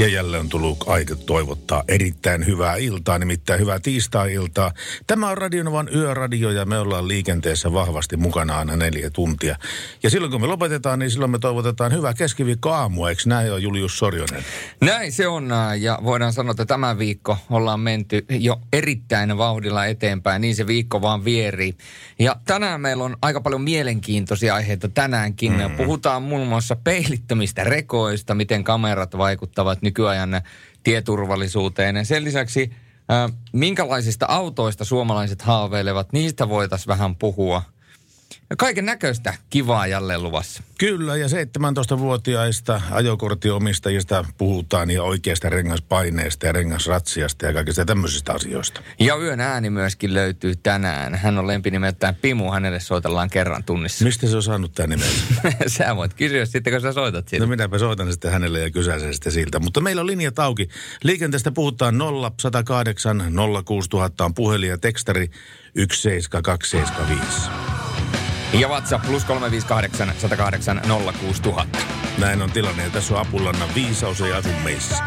Ja jälleen on tullut aika toivottaa erittäin hyvää iltaa, nimittäin hyvää tiistai-iltaa. Tämä on Radionovan yöradio ja me ollaan liikenteessä vahvasti mukana aina neljä tuntia. Ja silloin kun me lopetetaan, niin silloin me toivotetaan hyvää keskiviikko aamua, eikö näin ole Julius Sorjonen? Näin se on ja voidaan sanoa, että tämä viikko ollaan menty jo erittäin vauhdilla eteenpäin, niin se viikko vaan vieri. Ja tänään meillä on aika paljon mielenkiintoisia aiheita tänäänkin. Mm. Puhutaan muun muassa peilittömistä rekoista, miten kamerat vaikuttavat nykyajan tieturvallisuuteen. Ja sen lisäksi, äh, minkälaisista autoista suomalaiset haaveilevat, niistä voitaisiin vähän puhua – Kaiken näköistä kivaa jälleen luvassa. Kyllä, ja 17-vuotiaista ajokorttiomistajista puhutaan ja oikeasta rengaspaineesta ja rengasratsiasta ja kaikista tämmöisistä asioista. Ja yön ääni myöskin löytyy tänään. Hän on lempinimeltään Pimu, hänelle soitellaan kerran tunnissa. Mistä se on saanut tämän nimen? sä voit kysyä sitten, kun sä soitat siitä. No minäpä soitan sitten hänelle ja kysäisen sitten siltä. Mutta meillä on linjat auki. Liikenteestä puhutaan 0 108 06000 on puhelin ja tekstari 17275. Ja WhatsApp plus 358 108 06000. Näin on tilanne ja tässä on Apulanna viisaus ei asu meissä.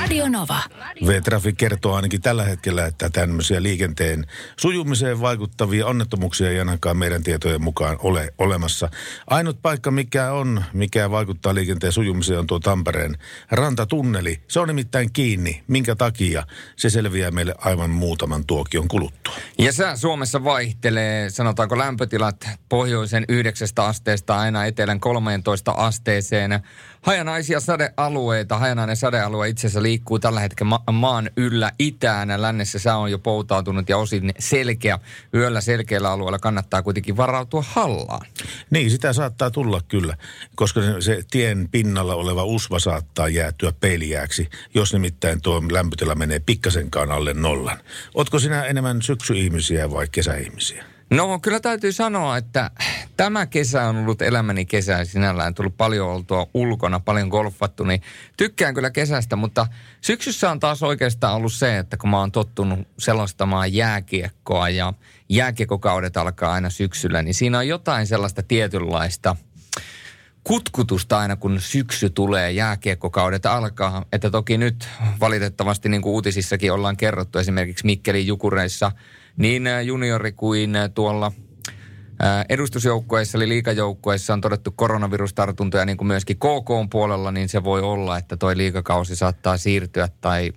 Radio Nova. V-Trafi kertoo ainakin tällä hetkellä, että tämmöisiä liikenteen sujumiseen vaikuttavia onnettomuuksia ei ainakaan meidän tietojen mukaan ole olemassa. Ainut paikka, mikä on, mikä vaikuttaa liikenteen sujumiseen, on tuo Tampereen rantatunneli. Se on nimittäin kiinni. Minkä takia? Se selviää meille aivan muutaman tuokion kuluttua. Ja sää Suomessa vaihtelee, sanotaanko lämpötilat pohjoisen 9 asteesta aina etelän 13 asteeseen. Hajanaisia sadealueita, hajanainen sadealue itse asiassa liikkuu tällä hetkellä ma- maan yllä itään. Lännessä sää on jo poutautunut ja osin selkeä. Yöllä selkeällä alueella kannattaa kuitenkin varautua hallaan. Niin, sitä saattaa tulla kyllä, koska se, tien pinnalla oleva usva saattaa jäätyä peilijääksi, jos nimittäin tuo lämpötila menee pikkasenkaan alle nollan. Otko sinä enemmän syksyihmisiä vai kesäihmisiä? No kyllä täytyy sanoa, että tämä kesä on ollut elämäni kesä sinällään. Tullut paljon oltua ulkona, paljon golfattu, niin tykkään kyllä kesästä, mutta syksyssä on taas oikeastaan ollut se, että kun mä oon tottunut selostamaan jääkiekkoa ja jääkiekkokaudet alkaa aina syksyllä, niin siinä on jotain sellaista tietynlaista kutkutusta aina, kun syksy tulee, jääkiekkokaudet alkaa. Että toki nyt valitettavasti, niin kuin uutisissakin ollaan kerrottu, esimerkiksi Mikkelin Jukureissa – niin juniori kuin tuolla edustusjoukkueissa eli liikajoukkueissa on todettu koronavirustartuntoja niin kuin myöskin KK puolella, niin se voi olla, että toi liikakausi saattaa siirtyä tai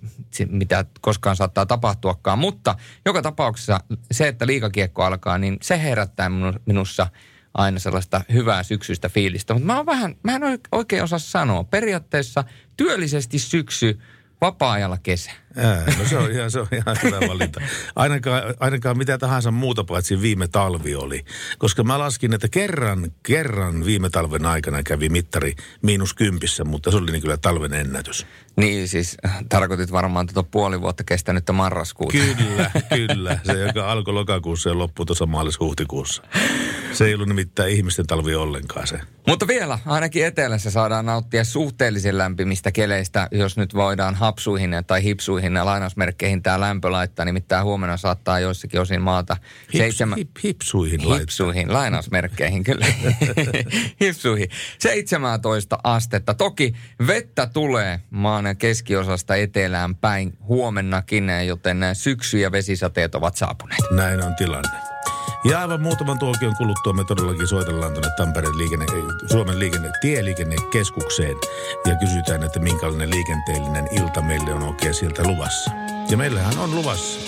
mitä koskaan saattaa tapahtuakaan. Mutta joka tapauksessa se, että liikakiekko alkaa, niin se herättää minussa aina sellaista hyvää syksyistä fiilistä. Mutta mä, oon vähän, mä en oikein osaa sanoa. Periaatteessa työllisesti syksy, vapaa-ajalla kesä. Ää, no se on ihan, se on ihan hyvä valinta. Ainakaan, ainakaan mitä tahansa muuta paitsi viime talvi oli. Koska mä laskin, että kerran, kerran viime talven aikana kävi mittari miinus kympissä, mutta se oli niin kyllä talven ennätys. Niin siis tarkoitit varmaan tuota puoli vuotta kestänyttä marraskuuta. Kyllä, kyllä. Se, joka alkoi lokakuussa ja loppui tuossa maalis-huhtikuussa. Se ei ollut nimittäin ihmisten talvi ollenkaan se. Mutta vielä, ainakin etelässä saadaan nauttia suhteellisen lämpimistä keleistä, jos nyt voidaan hapsuihin tai hipsuihin ja lainausmerkkeihin tämä lämpö laittaa. Nimittäin huomenna saattaa joissakin osin maata Hips, seitsemän... Hip, hipsuihin laittaa. Hipsuihin, lainausmerkkeihin kyllä. hipsuihin. 17 astetta. Toki vettä tulee maan keskiosasta etelään päin huomennakin, joten syksy- ja vesisateet ovat saapuneet. Näin on tilanne. Ja aivan muutaman tuokion kuluttua me todellakin soitellaan tuonne Tampereen liikenne, Suomen liikenne, tieliikennekeskukseen ja kysytään, että minkälainen liikenteellinen ilta meille on oikein sieltä luvassa. Ja meillähän on luvassa.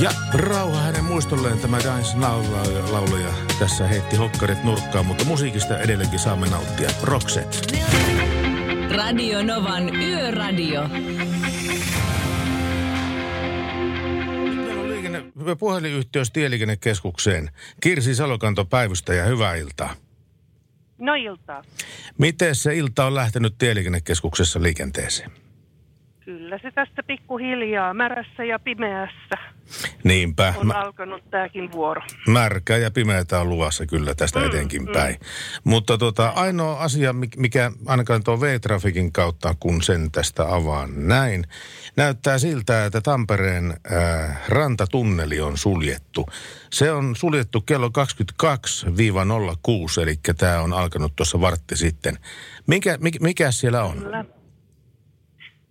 Ja rauha hänen muistolleen tämä Dance laulaja tässä heitti hokkarit nurkkaan, mutta musiikista edelleenkin saamme nauttia. Roxette. Radio Novan Yöradio. Puhelinyhteys Tieliikennekeskukseen. Kirsi Salokanto ja hyvää iltaa. No iltaa. Miten se ilta on lähtenyt Tieliikennekeskuksessa liikenteeseen? Kyllä se tästä pikkuhiljaa märässä ja pimeässä Niinpä. on Mä... alkanut tämäkin vuoro. Märkä ja pimeätä on luvassa kyllä tästä mm, etenkin mm. päin. Mutta tota, ainoa asia, mikä ainakaan tuo V-trafikin kautta, kun sen tästä avaan näin, näyttää siltä, että Tampereen äh, rantatunneli on suljettu. Se on suljettu kello 22-06, eli tämä on alkanut tuossa vartti sitten. Mikä, mikä, mikä siellä on? Kyllä.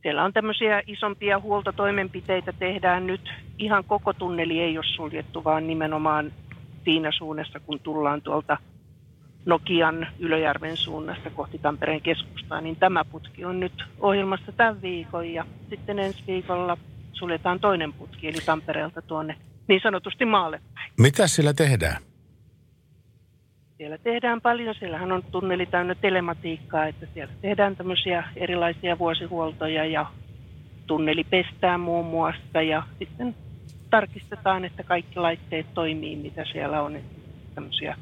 Siellä on tämmöisiä isompia huoltotoimenpiteitä tehdään nyt. Ihan koko tunneli ei ole suljettu, vaan nimenomaan siinä suunnassa, kun tullaan tuolta Nokian Ylöjärven suunnasta kohti Tampereen keskustaa, niin tämä putki on nyt ohjelmassa tämän viikon ja sitten ensi viikolla suljetaan toinen putki, eli Tampereelta tuonne niin sanotusti maalle. Mitä sillä tehdään? Siellä tehdään paljon, siellähän on tunneli täynnä telematiikkaa, että siellä tehdään tämmöisiä erilaisia vuosihuoltoja ja tunneli pestää muun muassa ja sitten tarkistetaan, että kaikki laitteet toimii, mitä siellä on. Tämmöisiä,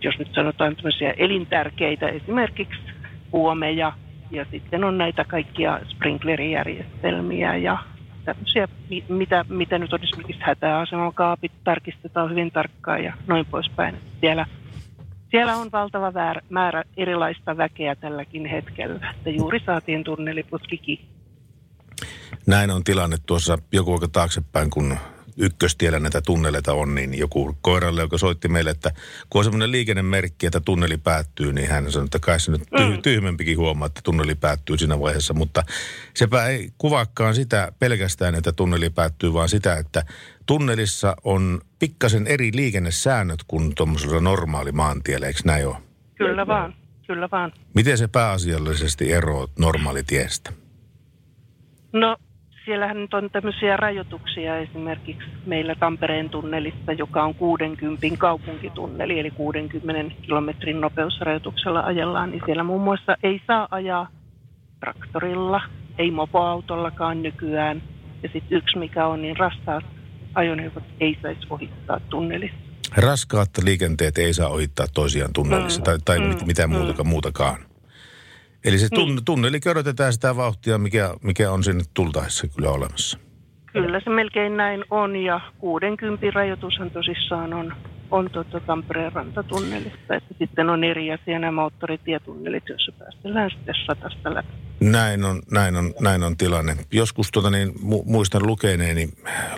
jos nyt sanotaan tämmöisiä elintärkeitä, esimerkiksi puomeja ja sitten on näitä kaikkia sprinklerijärjestelmiä ja tämmöisiä, mitä, mitä nyt on esimerkiksi hätäaseman kaapit tarkistetaan hyvin tarkkaan ja noin poispäin. Siellä, siellä on valtava määrä erilaista väkeä tälläkin hetkellä, että juuri saatiin tunneliputki Näin on tilanne tuossa joku aika taaksepäin, kun ykköstiellä näitä tunneleita on, niin joku koiralle, joka soitti meille, että kun on semmoinen liikennemerkki, että tunneli päättyy, niin hän sanoi, että kai se nyt tyh- mm. tyhmempikin huomaa, että tunneli päättyy siinä vaiheessa. Mutta sepä ei kuvaakaan sitä pelkästään, että tunneli päättyy, vaan sitä, että tunnelissa on pikkasen eri liikennesäännöt kuin tuommoisella normaali maantiellä, eikö näin ole? Kyllä vaan, kyllä vaan. Miten se pääasiallisesti eroaa normaalitiestä? No siellähän nyt on tämmöisiä rajoituksia esimerkiksi meillä Tampereen tunnelissa, joka on 60 kaupunkitunneli, eli 60 kilometrin nopeusrajoituksella ajellaan, niin siellä muun muassa ei saa ajaa traktorilla, ei mopoautollakaan nykyään. Ja sitten yksi mikä on, niin rastaat ajoneuvot ei saisi ohittaa tunnelissa. Raskaat liikenteet ei saa ohittaa toisiaan tunnelissa mm, tai, tai mm, mitään mm. muutakaan, muutakaan. Eli se tun, niin. tunneli körötetään sitä vauhtia, mikä, mikä on sinne tultaessa kyllä olemassa. Kyllä se melkein näin on ja 60 rajoitushan tosissaan on, on tuota Tampereen rantatunnelista. Että sitten on eri asia nämä moottoritietunnelit, joissa päästellään sitten satasta läpi. Näin on, näin on, näin on tilanne. Joskus tuota niin, mu- muistan lukeneeni,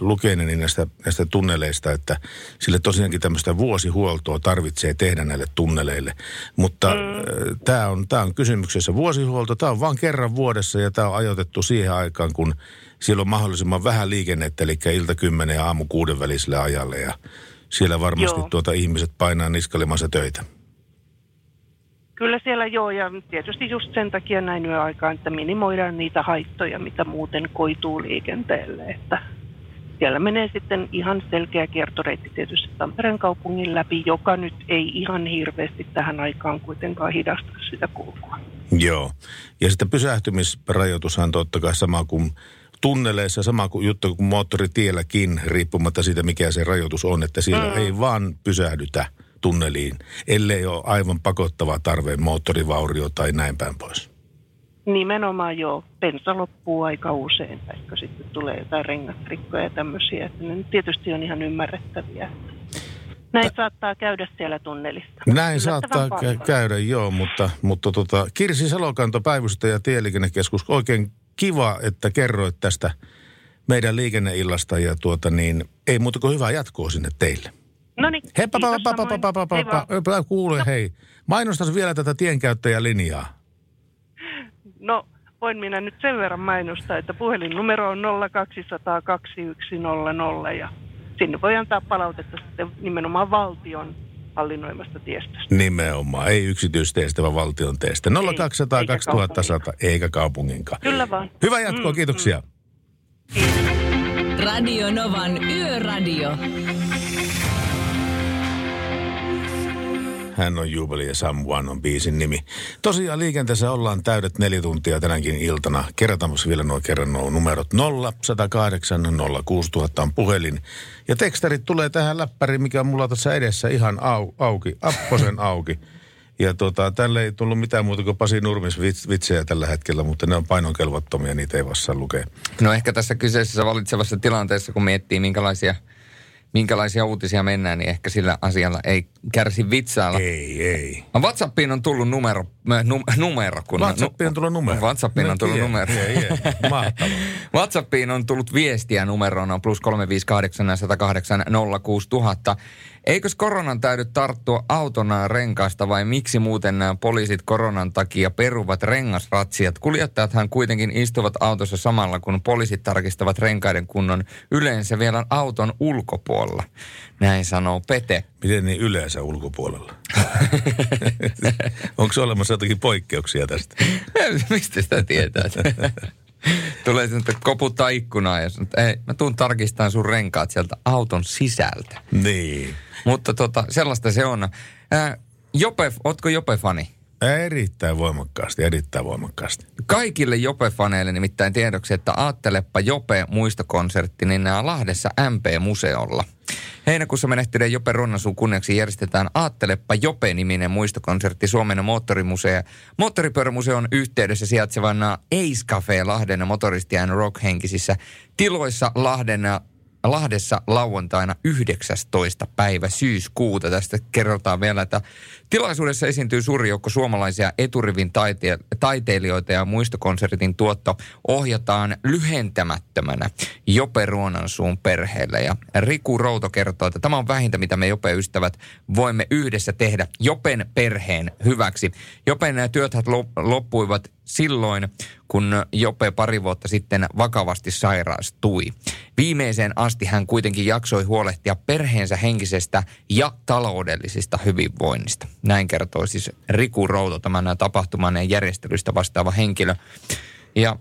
lukeneeni näistä, näistä tunneleista, että sille tosiaankin tämmöistä vuosihuoltoa tarvitsee tehdä näille tunneleille. Mutta mm. tämä on, tää on kysymyksessä vuosihuolto. Tämä on vain kerran vuodessa ja tämä on ajoitettu siihen aikaan, kun siellä on mahdollisimman vähän liikennettä, eli ilta kymmenen ja aamu kuuden väliselle ajalle. Ja siellä varmasti tuota ihmiset painaa niskalemassa töitä. Kyllä siellä joo, ja tietysti just sen takia näin yöaikaan, että minimoidaan niitä haittoja, mitä muuten koituu liikenteelle. Että siellä menee sitten ihan selkeä kiertoreitti tietysti Tampereen kaupungin läpi, joka nyt ei ihan hirveästi tähän aikaan kuitenkaan hidasta sitä kulkua. Joo, ja sitten pysähtymisrajoitushan totta kai sama kuin tunneleissa, sama kuin juttu kuin moottoritielläkin, riippumatta siitä mikä se rajoitus on, että siellä mm. ei vaan pysähdytä – tunneliin, ellei ole aivan pakottava tarve moottorivaurio tai näin päin pois. Nimenomaan joo. Bensa loppuu aika usein, tai sitten tulee jotain rengasrikkoja ja tämmöisiä. Että ne tietysti on ihan ymmärrettäviä. Näin Ä... saattaa käydä siellä tunnelissa. Näin saattaa kä- käydä, joo, mutta, mutta tota, Kirsi Salokanto, päivystäjä Tieliikennekeskus, oikein kiva, että kerroit tästä meidän liikenneillasta ja tuota niin, ei muuta kuin hyvää jatkoa sinne teille. No niin. Heppa, kuule, hei. Mainostas vielä tätä tienkäyttäjälinjaa. No, voin minä nyt sen verran mainostaa, että puhelinnumero on 020021000 ja sinne voi antaa palautetta sitten nimenomaan valtion hallinnoimasta tiestä. Nimenomaan, ei yksityisteestä, vaan valtion teestä. 0200 2100, eikä kaupunginkaan. Kyllä vaan. Hyvää jatkoa, mm, kiitoksia. Mm. Kiitos. Radio Novan Yöradio. Hän on Jubeli ja Someone on biisin nimi. Tosiaan liikenteessä ollaan täydet neljä tuntia tänäkin iltana. Kerrataanpas vielä nuo kerran nuo numerot 0, 108, 06000 on puhelin. Ja tekstarit tulee tähän läppäriin, mikä on mulla tässä edessä ihan au, auki, apposen auki. Ja tota, tälle ei tullut mitään muuta kuin Pasi Nurmis vitsejä tällä hetkellä, mutta ne on painonkelvottomia, niitä ei vasta lukea. No ehkä tässä kyseisessä valitsevassa tilanteessa, kun miettii minkälaisia – minkälaisia uutisia mennään, niin ehkä sillä asialla ei kärsi vitsailla. Ei, ei. WhatsAppiin on tullut numero, num, numero kun WhatsAppiin on tullut numero. WhatsAppiin on tullut numero. Yeah, yeah. Mahtavaa. WhatsAppiin on tullut viestiä numeroon on plus 358 108 06000. Eikös koronan täydy tarttua autona renkaasta vai miksi muuten nämä poliisit koronan takia peruvat rengasratsiat? Kuljettajathan kuitenkin istuvat autossa samalla, kun poliisit tarkistavat renkaiden kunnon yleensä vielä auton ulkopuolella. Näin sanoo Pete. Miten niin yleensä ulkopuolella? Onko olemassa jotakin poikkeuksia tästä? Mistä sitä tietää? Tulee että koputtaa ikkunaa ja sanoo, että ei, mä tuun tarkistamaan sun renkaat sieltä auton sisältä. Niin. Mutta tota, sellaista se on. Ää, Jope, ootko Jope-fani? Erittäin voimakkaasti, erittäin voimakkaasti. Kaikille Jope-faneille nimittäin tiedoksi, että Aattelepa Jope muistokonsertti, niin nämä Lahdessa MP-museolla. Heinäkuussa menehtyneen Jope Ronnansuun kunniaksi järjestetään Aattelepa Jope-niminen muistokonsertti Suomen moottorimuseo. Moottoripyörämuseon yhteydessä sijaitsevana Ace Cafe Lahden motoristien rock-henkisissä tiloissa Lahden Lahdessa lauantaina 19. päivä syyskuuta. Tästä kerrotaan vielä, että tilaisuudessa esiintyy suuri joukko suomalaisia eturivin taite- taiteilijoita ja muistokonsertin tuotto ohjataan lyhentämättömänä Jope Ruonansuun perheelle. Ja Riku Routo kertoo, että tämä on vähintä, mitä me Jope-ystävät voimme yhdessä tehdä Jopen perheen hyväksi. Jopen työthän loppuivat silloin, kun Jope pari vuotta sitten vakavasti sairastui. Viimeiseen asti hän kuitenkin jaksoi huolehtia perheensä henkisestä ja taloudellisista hyvinvoinnista. Näin kertoo siis Riku Routo, tämän tapahtuman ja järjestelystä vastaava henkilö. Ja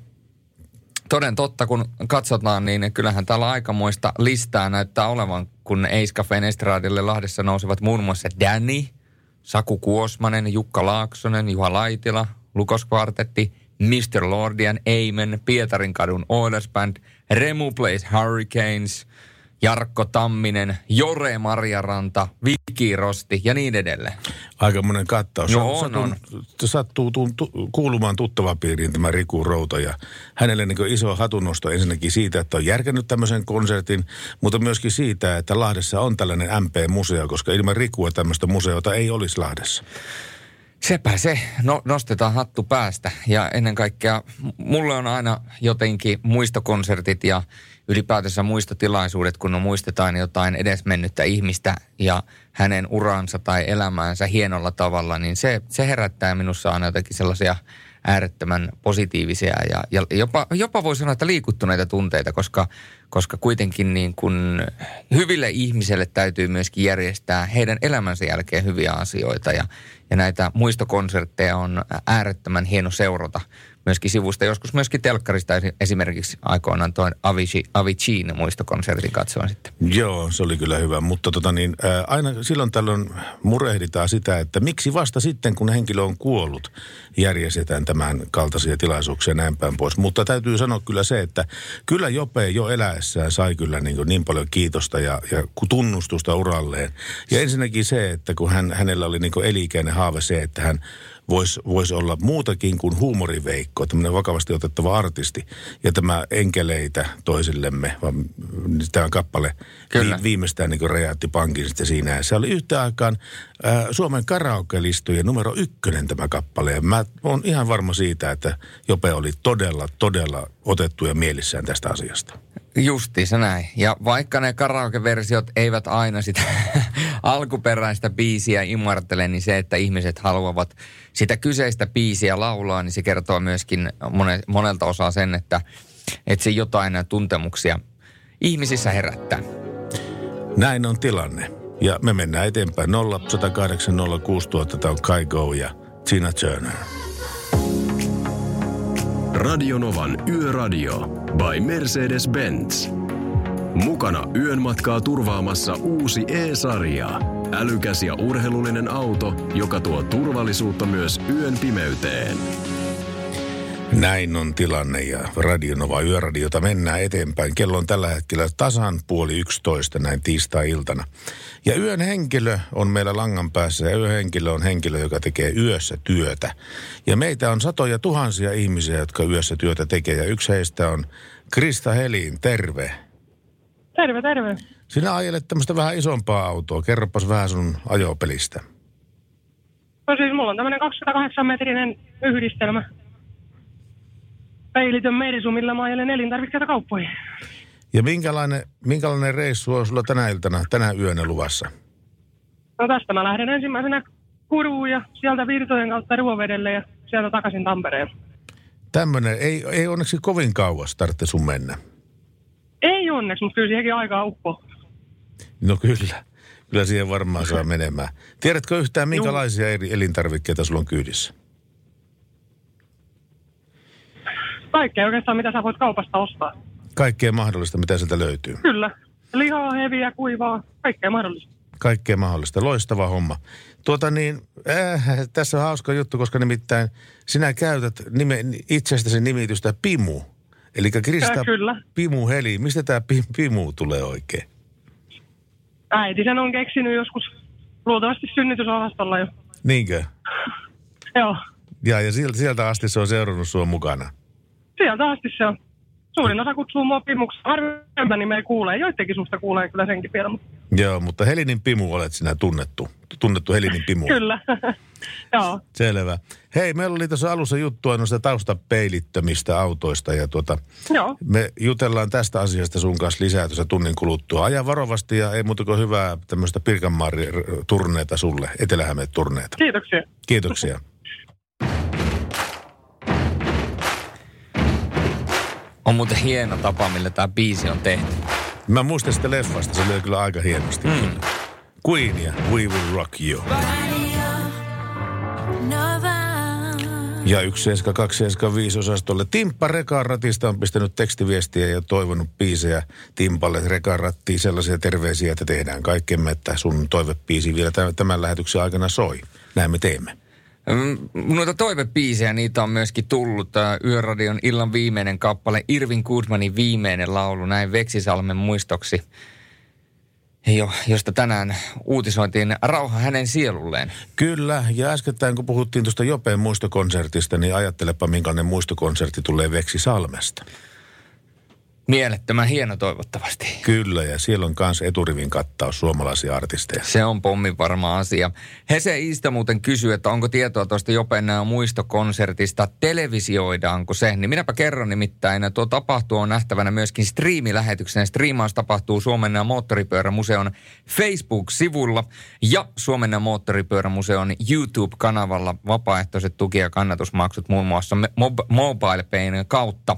toden totta, kun katsotaan, niin kyllähän täällä aikamoista listaa näyttää olevan, kun Eiskafen estradille Lahdessa nousevat muun muassa Danny, Saku Kuosmanen, Jukka Laaksonen, Juha Laitila, Lukos Kvartetti, Mr. Lordian, Amen, Pietarin kadun Oilers Band, Remu Plays Hurricanes, Jarkko Tamminen, Jore Marjaranta, Viki Rosti ja niin edelleen. Aika monen kattaus. No, on, on. Sattuu tuntu, kuulumaan tuttava piiriin tämä Riku Routo ja hänelle niin iso hatunnosto ensinnäkin siitä, että on järkännyt tämmöisen konsertin, mutta myöskin siitä, että Lahdessa on tällainen MP-museo, koska ilman Rikua tämmöistä museota ei olisi Lahdessa. Sepä se. No, nostetaan hattu päästä. Ja ennen kaikkea mulle on aina jotenkin muistokonsertit ja ylipäätänsä muistotilaisuudet, kun on muistetaan jotain edesmennyttä ihmistä ja hänen uransa tai elämäänsä hienolla tavalla, niin se, se herättää minussa aina jotenkin sellaisia äärettömän positiivisia ja, ja jopa, jopa voi sanoa, että liikuttuneita tunteita, koska, koska kuitenkin niin kuin hyville ihmisille täytyy myöskin järjestää heidän elämänsä jälkeen hyviä asioita. Ja, ja näitä muistokonsertteja on äärettömän hieno seurata myöskin sivusta. Joskus myöskin telkkarista esimerkiksi aikoinaan tuon Avicii, Aviciin muistokonsertin katsoin sitten. Joo, se oli kyllä hyvä, mutta tota niin, ää, aina silloin tällöin murehditaan sitä, että miksi vasta sitten, kun henkilö on kuollut, järjestetään tämän kaltaisia tilaisuuksia näin päin pois. Mutta täytyy sanoa kyllä se, että kyllä Jope jo eläessään sai kyllä niin, niin paljon kiitosta ja, ja tunnustusta uralleen. Ja ensinnäkin se, että kun hän, hänellä oli niin elikäinen haave se, että hän voisi vois olla muutakin kuin huumoriveikko, tämmöinen vakavasti otettava artisti. Ja tämä enkeleitä toisillemme, vaan tämä kappale Kyllä. Vi, viimeistään niin räjäytti pankin sitten siinä. Ja se oli yhtä aikaan äh, Suomen karaoke-listojen numero ykkönen tämä kappale. Ja mä oon ihan varma siitä, että Jope oli todella, todella otettuja mielissään tästä asiasta. Se näin. Ja vaikka ne karaoke-versiot eivät aina sitä alkuperäistä biisiä imartele, niin se, että ihmiset haluavat sitä kyseistä biisiä laulaa, niin se kertoo myöskin monelta osaa sen, että, että se jotain tuntemuksia ihmisissä herättää. Näin on tilanne. Ja me mennään eteenpäin 0 108 06000, tämä on Kai Go ja Tina Turner. Radionovan Yöradio by Mercedes-Benz. Mukana yön matkaa turvaamassa uusi E-sarja. Älykäs ja urheilullinen auto, joka tuo turvallisuutta myös yön pimeyteen. Näin on tilanne ja Radionova Yöradiota mennään eteenpäin. Kello on tällä hetkellä tasan puoli yksitoista näin tiistai-iltana. Ja yön henkilö on meillä langan päässä ja yön henkilö on henkilö, joka tekee yössä työtä. Ja meitä on satoja tuhansia ihmisiä, jotka yössä työtä tekee ja yksi heistä on Krista Helin. Terve. Terve, terve. Sinä ajelet tämmöistä vähän isompaa autoa. Kerropas vähän sun ajopelistä. No siis mulla on tämmöinen 208 metrinen yhdistelmä. Peilitön Merisu, millä mä ajelen elintarvikkeita kauppoihin. Ja minkälainen, minkälainen reissu on sulla tänä iltana, tänä yönä luvassa? No tästä mä lähden ensimmäisenä Kuruun ja sieltä Virtojen kautta Ruovedelle ja sieltä takaisin Tampereen. Tämmöinen, ei, ei onneksi kovin kauas tarvitse sun mennä. Ei onneksi, mutta kyllä siihenkin aikaa uppo. No kyllä, kyllä siihen varmaan saa menemään. Tiedätkö yhtään, minkälaisia eri elintarvikkeita sulla on kyydissä? Kaikkea oikeastaan, mitä sä voit kaupasta ostaa. Kaikkea mahdollista, mitä sieltä löytyy. Kyllä. Lihaa, heviä, kuivaa, kaikkea mahdollista. Kaikkea mahdollista. Loistava homma. Tuota niin, äh, tässä on hauska juttu, koska nimittäin sinä käytät nime, itsestäsi nimitystä Pimu. Eli Krista Äh, kyllä. Pimu Heli. Mistä tämä Pimu tulee oikein? Äiti sen on keksinyt joskus luultavasti synnytysosastolla jo. Niinkö? Joo. Ja, ja sieltä, sieltä asti se on seurannut sua mukana. Sieltä asti se on. Suurin osa kutsuu mua Pimuksi. Harvemmin nimeä kuulee. Joidenkin susta kuulee kyllä senkin vielä. Mutta Joo, mutta Helinin Pimu olet sinä tunnettu. Tunnettu Helinin Pimu. kyllä. Joo. Selvä. Hei, meillä oli tuossa alussa juttua noista taustapeilittömistä autoista ja tuota, Joo. me jutellaan tästä asiasta sun kanssa lisää tuossa tunnin kuluttua. Aja varovasti ja ei muuta kuin hyvää tämmöistä Pirkanmaari-turneita sulle, etelä turneita Kiitoksia. Kiitoksia. On muuten hieno tapa, millä tämä biisi on tehty. Mä muistan sitä leffasta, se oli kyllä aika hienosti. Mm. Queen ja We Will Rock You. Ja 17275 osastolle. Timppa Rekan ratista on pistänyt tekstiviestiä ja toivonut biisejä Timpalle Rekan rattiin sellaisia terveisiä, että tehdään kaikkemme, että sun toivepiisi vielä tämän lähetyksen aikana soi. Näin me teemme. Noita toivepiisejä, niitä on myöskin tullut. Yöradion illan viimeinen kappale, Irvin Goodmanin viimeinen laulu, näin Veksisalmen muistoksi, jo, josta tänään uutisoitiin rauha hänen sielulleen. Kyllä, ja äskettäin kun puhuttiin tuosta Jopeen muistokonsertista, niin ajattelepa minkälainen muistokonsertti tulee Veksi Salmesta. Mielettömän hieno toivottavasti. Kyllä, ja siellä on myös eturivin kattaus suomalaisia artisteja. Se on pommin varma asia. Hese Iista muuten kysyy, että onko tietoa tuosta Jopen muistokonsertista, televisioidaanko se? Niin minäpä kerron nimittäin, tuo tapahtuu on nähtävänä myöskin striimilähetyksenä. Striimaus tapahtuu Suomen Moottoripyörämuseon Facebook-sivulla ja Suomen Moottoripyörämuseon YouTube-kanavalla vapaaehtoiset tuki- ja kannatusmaksut muun muassa mob- MobilePayn kautta.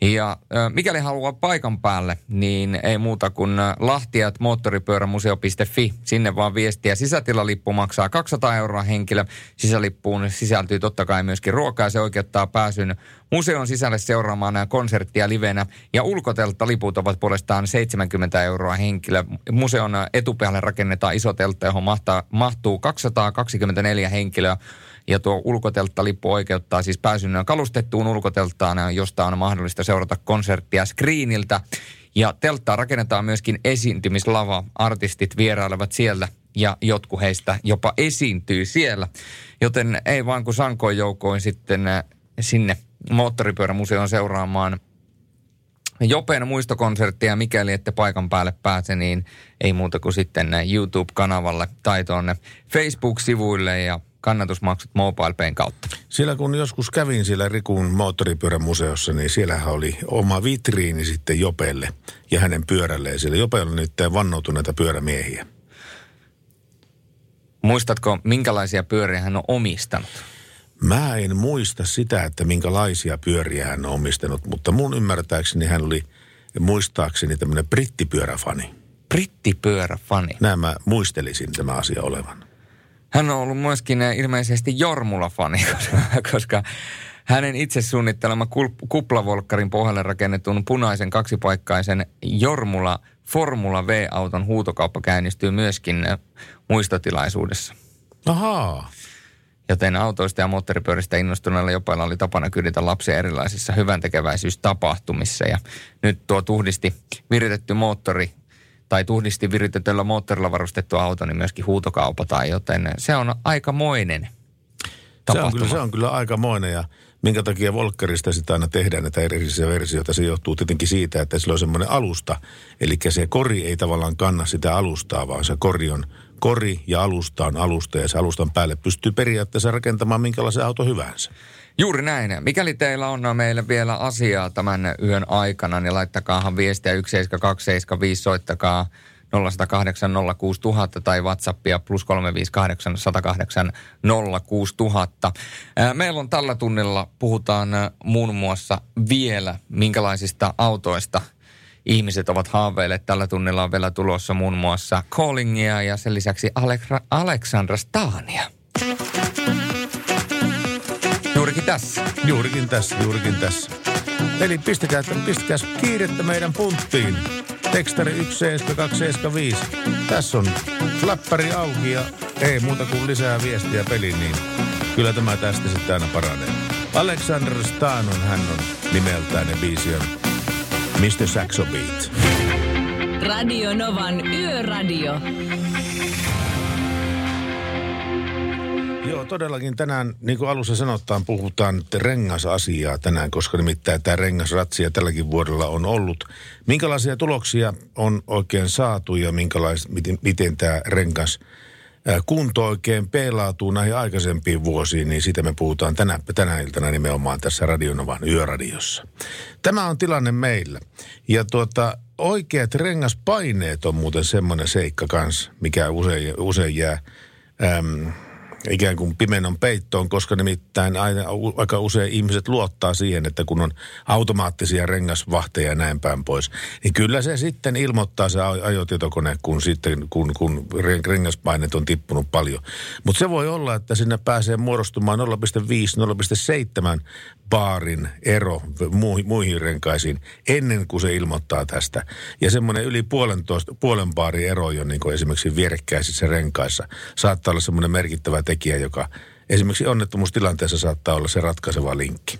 Ja mikäli haluaa paikan päälle, niin ei muuta kuin lahtiat moottoripyörämuseo.fi. Sinne vaan viestiä. Sisätilalippu maksaa 200 euroa henkilö. Sisälippuun sisältyy totta kai myöskin ruokaa. Se oikeuttaa pääsyn museon sisälle seuraamaan konserttia livenä. Ja ulkotelta liput ovat puolestaan 70 euroa henkilö. Museon etupihalle rakennetaan iso teltta, johon mahtaa, mahtuu 224 henkilöä. Ja tuo ulkotelttalippu oikeuttaa siis pääsyn kalustettuun ulkotelttaan, josta on mahdollista seurata konserttia screeniltä. Ja telttaa rakennetaan myöskin esiintymislava. Artistit vierailevat siellä ja jotkut heistä jopa esiintyy siellä. Joten ei vaan kuin sankoin joukoin sitten äh, sinne moottoripyörämuseon seuraamaan Jopen muistokonserttia, mikäli ette paikan päälle pääse, niin ei muuta kuin sitten YouTube-kanavalle tai tuonne Facebook-sivuille ja kannatusmaksut MobilePayn kautta. Siellä kun joskus kävin siellä Rikun moottoripyörämuseossa, niin siellähän oli oma vitriini sitten Jopelle ja hänen pyörälleen. Siellä Jopella on nyt vannoutuneita pyörämiehiä. Muistatko, minkälaisia pyöriä hän on omistanut? Mä en muista sitä, että minkälaisia pyöriä hän on omistanut, mutta mun ymmärtääkseni hän oli muistaakseni tämmöinen brittipyöräfani. Brittipyöräfani. Näin mä muistelisin tämä asia olevan. Hän on ollut myöskin eh, ilmeisesti Jormula-fani, koska, koska hänen itse suunnittelema kuplavolkkarin pohjalle rakennetun punaisen kaksipaikkaisen Jormula Formula V-auton huutokauppa käynnistyy myöskin äh, muistotilaisuudessa. Ahaa. Joten autoista ja moottoripyöristä innostuneilla jopailla oli tapana kyditä lapsia erilaisissa hyvän tekeväisyystapahtumissa. Ja nyt tuo tuhdisti viritetty moottori tai tuhdisti viritetyllä moottorilla varustettu auto, niin myöskin huutokaupataan, joten se on aikamoinen Se on, tapahtuma. kyllä, se on kyllä aikamoinen ja minkä takia Volkkarista sitä aina tehdään näitä erillisiä versioita. Se johtuu tietenkin siitä, että sillä on semmoinen alusta. Eli se kori ei tavallaan kanna sitä alustaa, vaan se kori on kori ja alusta on alusta. Ja se alustan päälle pystyy periaatteessa rakentamaan minkälaisen auto hyvänsä. Juuri näin. Mikäli teillä on meille vielä asiaa tämän yön aikana, niin laittakaahan viestiä 17275, soittakaa 0108 06000 tai Whatsappia plus 358 108 06000. Ää, Meillä on tällä tunnilla, puhutaan muun muassa vielä minkälaisista autoista ihmiset ovat haaveilleet. Tällä tunnilla on vielä tulossa muun muassa Callingia ja sen lisäksi Alekra- Aleksandra Stania. Juurikin tässä. Juurikin tässä, juurikin tässä. Eli pistäkää, pistäkää kiirettä meidän punttiin. Tekstari 17275. Tässä on flappari auki ja ei muuta kuin lisää viestiä peliin, niin kyllä tämä tästä sitten aina paranee. Alexander Stan on hän on nimeltään ja biisi on Mr. Saxo Beat. Radio Novan Yöradio. Joo, todellakin tänään, niin kuin alussa sanotaan, puhutaan nyt rengasasiaa tänään, koska nimittäin tämä rengasratsia tälläkin vuodella on ollut. Minkälaisia tuloksia on oikein saatu ja minkälais, miten, miten tämä rengas ää, kunto oikein peilautuu näihin aikaisempiin vuosiin, niin siitä me puhutaan tänä, tänä iltana nimenomaan tässä Radionovan yöradiossa. Tämä on tilanne meillä. Ja tuota, oikeat rengaspaineet on muuten semmoinen seikka kanssa, mikä usein, usein jää... Äm, ikään kuin pimenon peittoon, koska nimittäin aina, aika usein ihmiset luottaa siihen, että kun on automaattisia rengasvahteja ja näin päin pois, niin kyllä se sitten ilmoittaa se aj- ajotietokone, kun sitten kun, kun ren- rengaspaineet on tippunut paljon. Mutta se voi olla, että sinne pääsee muodostumaan 0,5-0,7 baarin ero muihin, renkaisiin ennen kuin se ilmoittaa tästä. Ja semmoinen yli puolentoista, puolen baarin ero jo niin esimerkiksi vierekkäisissä renkaissa saattaa olla semmoinen merkittävä tekijä, joka esimerkiksi onnettomuustilanteessa saattaa olla se ratkaiseva linkki.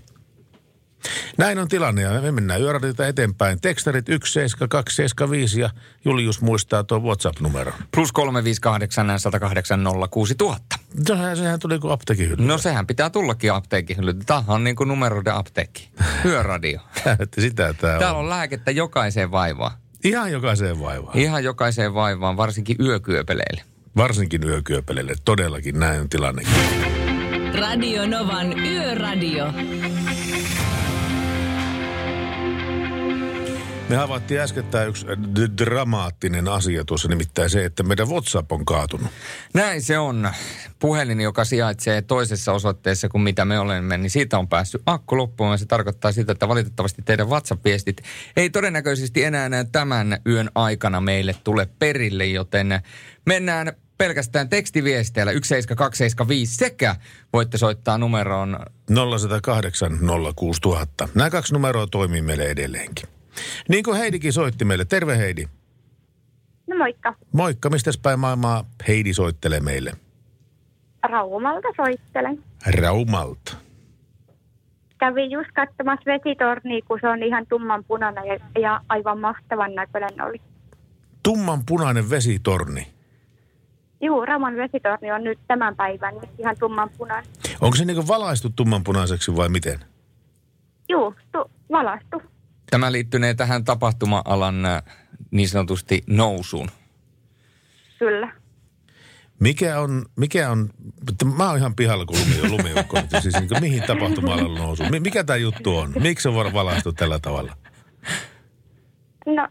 Näin on tilanne ja me mennään yöradiota eteenpäin. Tekstarit 17275 ja Julius muistaa tuon WhatsApp-numeron. Plus 358 108 06000. Sehän, sehän tuli kuin apteekin hylly. No sehän pitää tullakin apteekin. Tämä on niin kuin numeroiden apteekki. Yöradio. Sitä Täällä on. on lääkettä jokaiseen vaivaan. Ihan jokaiseen vaivaan. Ihan jokaiseen vaivaan, varsinkin yökyöpeleille. Varsinkin yökyöpeleille. Todellakin näin on tilanne. Radio Novan Yöradio. Me havaittiin äskettäin yksi d- dramaattinen asia tuossa, nimittäin se, että meidän WhatsApp on kaatunut. Näin se on. Puhelin, joka sijaitsee toisessa osoitteessa kuin mitä me olemme, niin siitä on päässyt akku loppuun. Se tarkoittaa sitä, että valitettavasti teidän WhatsApp-viestit ei todennäköisesti enää tämän yön aikana meille tule perille, joten mennään pelkästään tekstiviesteillä 17275 sekä voitte soittaa numeroon 0108 06000. Nämä kaksi numeroa toimii meille edelleenkin. Niin kuin Heidikin soitti meille. Terve Heidi. No moikka. Moikka, mistä päin maailmaa Heidi soittelee meille? Raumalta soittelen. Raumalta. Kävin just katsomassa vesitornia, kun se on ihan tummanpunainen ja, ja aivan mahtavan näköinen oli. Tumman punainen vesitorni. Juu, Rauman vesitorni on nyt tämän päivän nyt ihan tummanpunainen. Onko se niinku valaistu tummanpunaiseksi vai miten? Juu, tu, valastu. Tämä liittynee tähän tapahtuma-alan äh, niin sanotusti nousuun. Kyllä. Mikä on, mikä on, mä oon ihan pihalla kuin lumi, lumiukko. siis niin mihin tapahtuma-alalla nousu? Mi- Mikä tämä juttu on? Miksi se on valaistu tällä tavalla? No,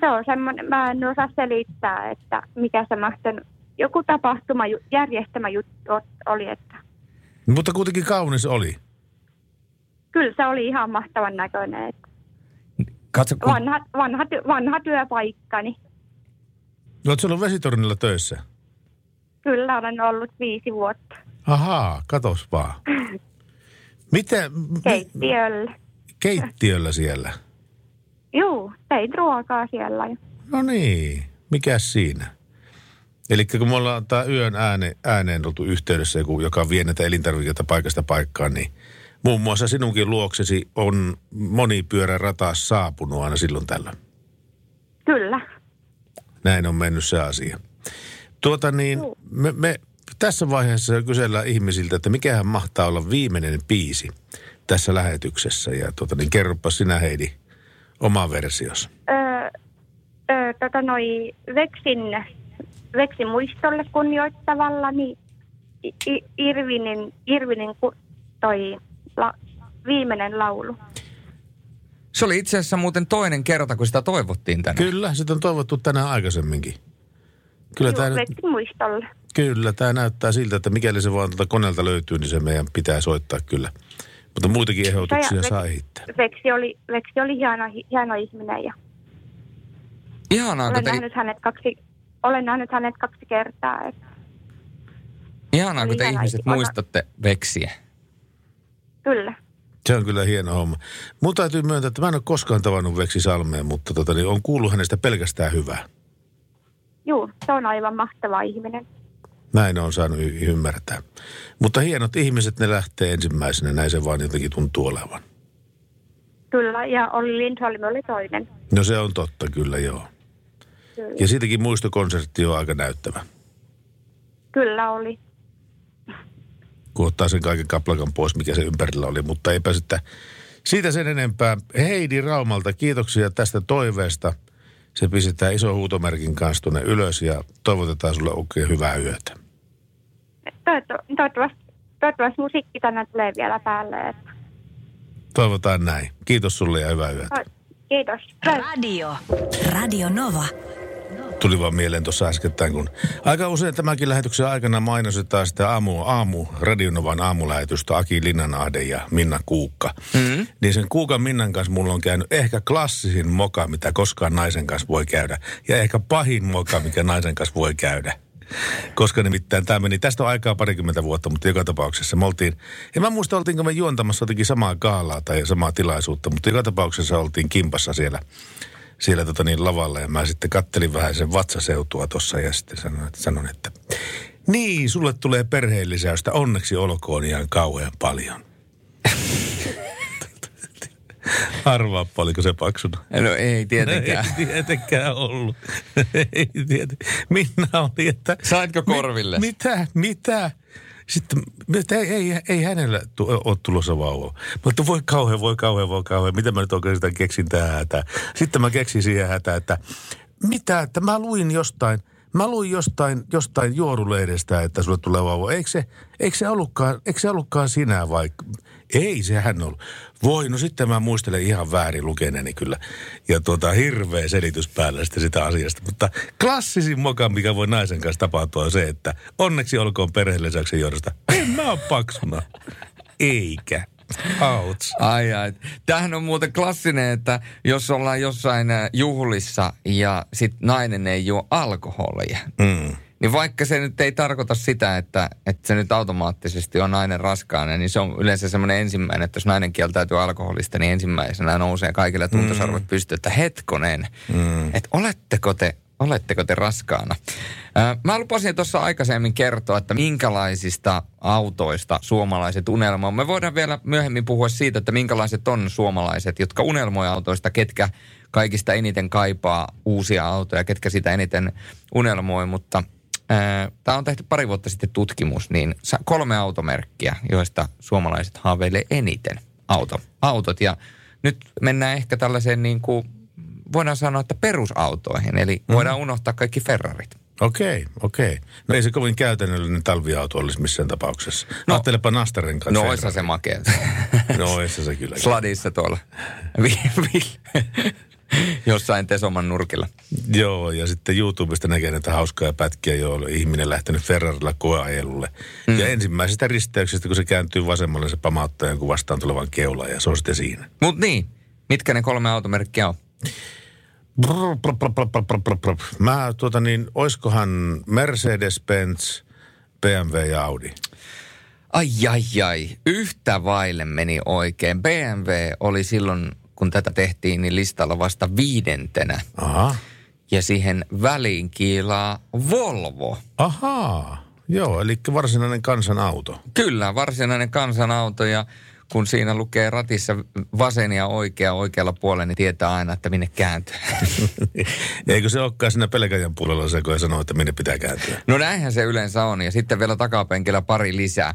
se on semmoinen, mä en osaa selittää, että mikä se mahtanut, joku tapahtuma, järjestämä juttu oli, että Mutta kuitenkin kaunis oli. kyllä se oli ihan mahtavan näköinen. Että Katso, kun vanha, vanha, ty- vanha työpaikka, niin Oletko ollut vesitornilla töissä? kyllä olen ollut viisi vuotta. Ahaa, katos vaan. Miten? mi- keittiöllä. Keittiöllä siellä. Juu, tein ruokaa siellä. ja- No niin, mikäs siinä? Eli kun me ollaan tää yön ääne, ääneen oltu yhteydessä, joku, joka vie näitä elintarvikkeita paikasta paikkaan, niin muun muassa sinunkin luoksesi on monipyörärata saapunut aina silloin tällä. Kyllä. Näin on mennyt se asia. Tuota niin, me, me tässä vaiheessa kysellään ihmisiltä, että mikähän mahtaa olla viimeinen biisi tässä lähetyksessä. Ja tuota niin, kerropa sinä Heidi oma versiosi. Öö, öö, tota noi Veksin, Veksin muistolle kunnioittavalla, niin I- Irvinin, Irvinin ku, toi la, viimeinen laulu. Se oli itse asiassa muuten toinen kerta, kun sitä toivottiin tänään. Kyllä, sitä on toivottu tänään aikaisemminkin. Kyllä Juu, tämä, nyt, muistolle. kyllä, tämä näyttää siltä, että mikäli se vaan tuolta koneelta löytyy, niin se meidän pitää soittaa kyllä. Mutta muitakin ehdotuksia Ja- saa heittää. Veksi oli, Veksi oli hieno, hieno ihminen ja Ihanaa, olen te, nähnyt hänet kaksi, olen nähnyt hänet kaksi kertaa. Että ihanaa, kun te Oli ihmiset hienoa. muistatte veksiä. kyllä. Se on kyllä hieno homma. Mun täytyy myöntää, että mä en ole koskaan tavannut Veksi Salmeen, mutta tota, niin on kuullut hänestä pelkästään hyvää. Juu, se on aivan mahtava ihminen. Näin on saanut y- ymmärtää. Mutta hienot ihmiset, ne lähtee ensimmäisenä, näin se vaan jotenkin tuntuu olevan. Kyllä, ja Olli Lindholm oli toinen. No se on totta, kyllä joo. Kyllä, Ja siitäkin muistokonsertti on aika näyttävä. kyllä oli. kun ottaa sen kaiken kaplakan pois, mikä se ympärillä oli. Mutta eipä sitten siitä sen enempää. Heidi Raumalta, kiitoksia tästä toiveesta. Se pistetään iso huutomerkin kanssa tuonne ylös ja toivotetaan sulle oikein hyvää yötä. Toivottavasti, toivottavasti musiikki tänne tulee vielä päälle. Että. Toivotaan näin. Kiitos sulle ja hyvää yötä. Kiitos. Radio. Radio Nova. Tuli vaan mieleen tuossa äskettäin, kun aika usein tämänkin lähetyksen aikana mainostetaan sitä aamu, aamu Radionovan aamulähetystä Aki Linnanahde ja Minna Kuukka. Mm-hmm. Niin sen Kuukan Minnan kanssa mulla on käynyt ehkä klassisin moka, mitä koskaan naisen kanssa voi käydä. Ja ehkä pahin moka, mikä naisen kanssa voi käydä. Koska nimittäin tämä meni, tästä on aikaa parikymmentä vuotta, mutta joka tapauksessa me oltiin, en mä muista oltiinko me juontamassa jotenkin samaa gaalaa tai samaa tilaisuutta, mutta joka tapauksessa oltiin kimpassa siellä siellä tota niin lavalla ja mä sitten kattelin vähän sen vatsaseutua tuossa ja sitten sanoin, että, sanon, että niin, sulle tulee perheellisäystä, onneksi olkoon ihan kauhean paljon. Arvaappa, oliko se paksuna? No ei tietenkään. Ei tietenkään ollut. ei tietenkään. Minna oli, että... Saitko korville? Mi- mitä? Mitä? Sitten, ei, ei, ei hänellä ole tulossa vauva. Mutta voi kauhean, voi kauhean, voi kauhean. Mitä mä nyt sitä keksin tähän hätään? Sitten mä keksin siihen hätään, että mitä, että mä luin jostain, mä luin jostain, jostain juorulehdestä, että sulle tulee vauva. Eikö se, eikö se, ollutkaan, eikö se ollutkaan sinä vai? Ei sehän ollut. Voi, no sitten mä muistelen ihan väärin lukeneeni kyllä. Ja tuota, hirveä selitys päällä sitten sitä asiasta. Mutta klassisin moka, mikä voi naisen kanssa tapahtua, on se, että onneksi olkoon perheellisäyksen johdosta. En mä oo paksuna. Eikä. Outs. Ai ai. Tämähän on muuten klassinen, että jos ollaan jossain äh, juhlissa ja sit nainen ei juo alkoholia, Mm. Niin vaikka se nyt ei tarkoita sitä, että, että se nyt automaattisesti on nainen raskaana, niin se on yleensä semmoinen ensimmäinen, että jos nainen kieltäytyy alkoholista, niin ensimmäisenä nousee kaikille tuntosarvet pystyyn, että hetkonen, mm. että oletteko te, oletteko te raskaana? Mä lupasin tuossa aikaisemmin kertoa, että minkälaisista autoista suomalaiset unelmoivat. Me voidaan vielä myöhemmin puhua siitä, että minkälaiset on suomalaiset, jotka unelmoi autoista, ketkä kaikista eniten kaipaa uusia autoja, ketkä sitä eniten unelmoi, mutta Tämä on tehty pari vuotta sitten tutkimus, niin kolme automerkkiä, joista suomalaiset haaveilee eniten auto, autot. Ja nyt mennään ehkä tällaiseen niin kuin, voidaan sanoa, että perusautoihin. Eli voidaan unohtaa kaikki Ferrarit. Okei, okei. No ei se kovin käytännöllinen talviauto olisi missään tapauksessa. No. Ajattelepa Nastaren kanssa. No oissa se makea. No oissa se kyllä. Sladissa tuolla. Jossain Tesoman nurkilla. Joo, ja sitten YouTubesta näkee näitä hauskoja pätkiä, joilla ihminen lähtenyt Ferrarilla koeajelulle. Mm. Ja ensimmäisestä risteyksestä, kun se kääntyy vasemmalle, se pamauttaa jonkun vastaan tulevan keulan ja se on sitten siinä. Mutta niin, mitkä ne kolme automerkkiä on? Brr, brr, brr, brr, brr, brr, brr. Mä tuota niin, oiskohan Mercedes-Benz, BMW ja Audi? Ai, ai, ai. Yhtä vaille meni oikein. BMW oli silloin, kun tätä tehtiin, niin listalla vasta viidentenä. Aha. Ja siihen väliin kiilaa Volvo. Ahaa. Joo, eli varsinainen kansanauto. Kyllä, varsinainen kansanauto ja kun siinä lukee ratissa vasen ja oikea oikealla puolella, niin tietää aina, että minne kääntyy. Eikö se olekaan siinä pelkäjän puolella se, kun ei sano, että minne pitää kääntyä? No näinhän se yleensä on ja sitten vielä takapenkillä pari lisää.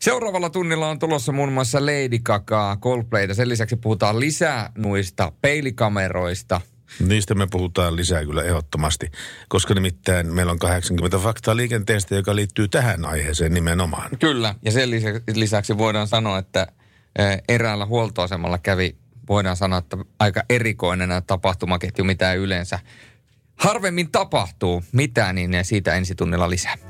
Seuraavalla tunnilla on tulossa muun muassa Lady Gagaa, Coldplayta. Sen lisäksi puhutaan lisää nuista peilikameroista. Niistä me puhutaan lisää kyllä ehdottomasti, koska nimittäin meillä on 80 faktaa liikenteestä, joka liittyy tähän aiheeseen nimenomaan. Kyllä, ja sen lisäksi voidaan sanoa, että eräällä huoltoasemalla kävi, voidaan sanoa, että aika erikoinen tapahtumaketju, mitä yleensä harvemmin tapahtuu. Mitä, niin siitä ensi tunnilla lisää.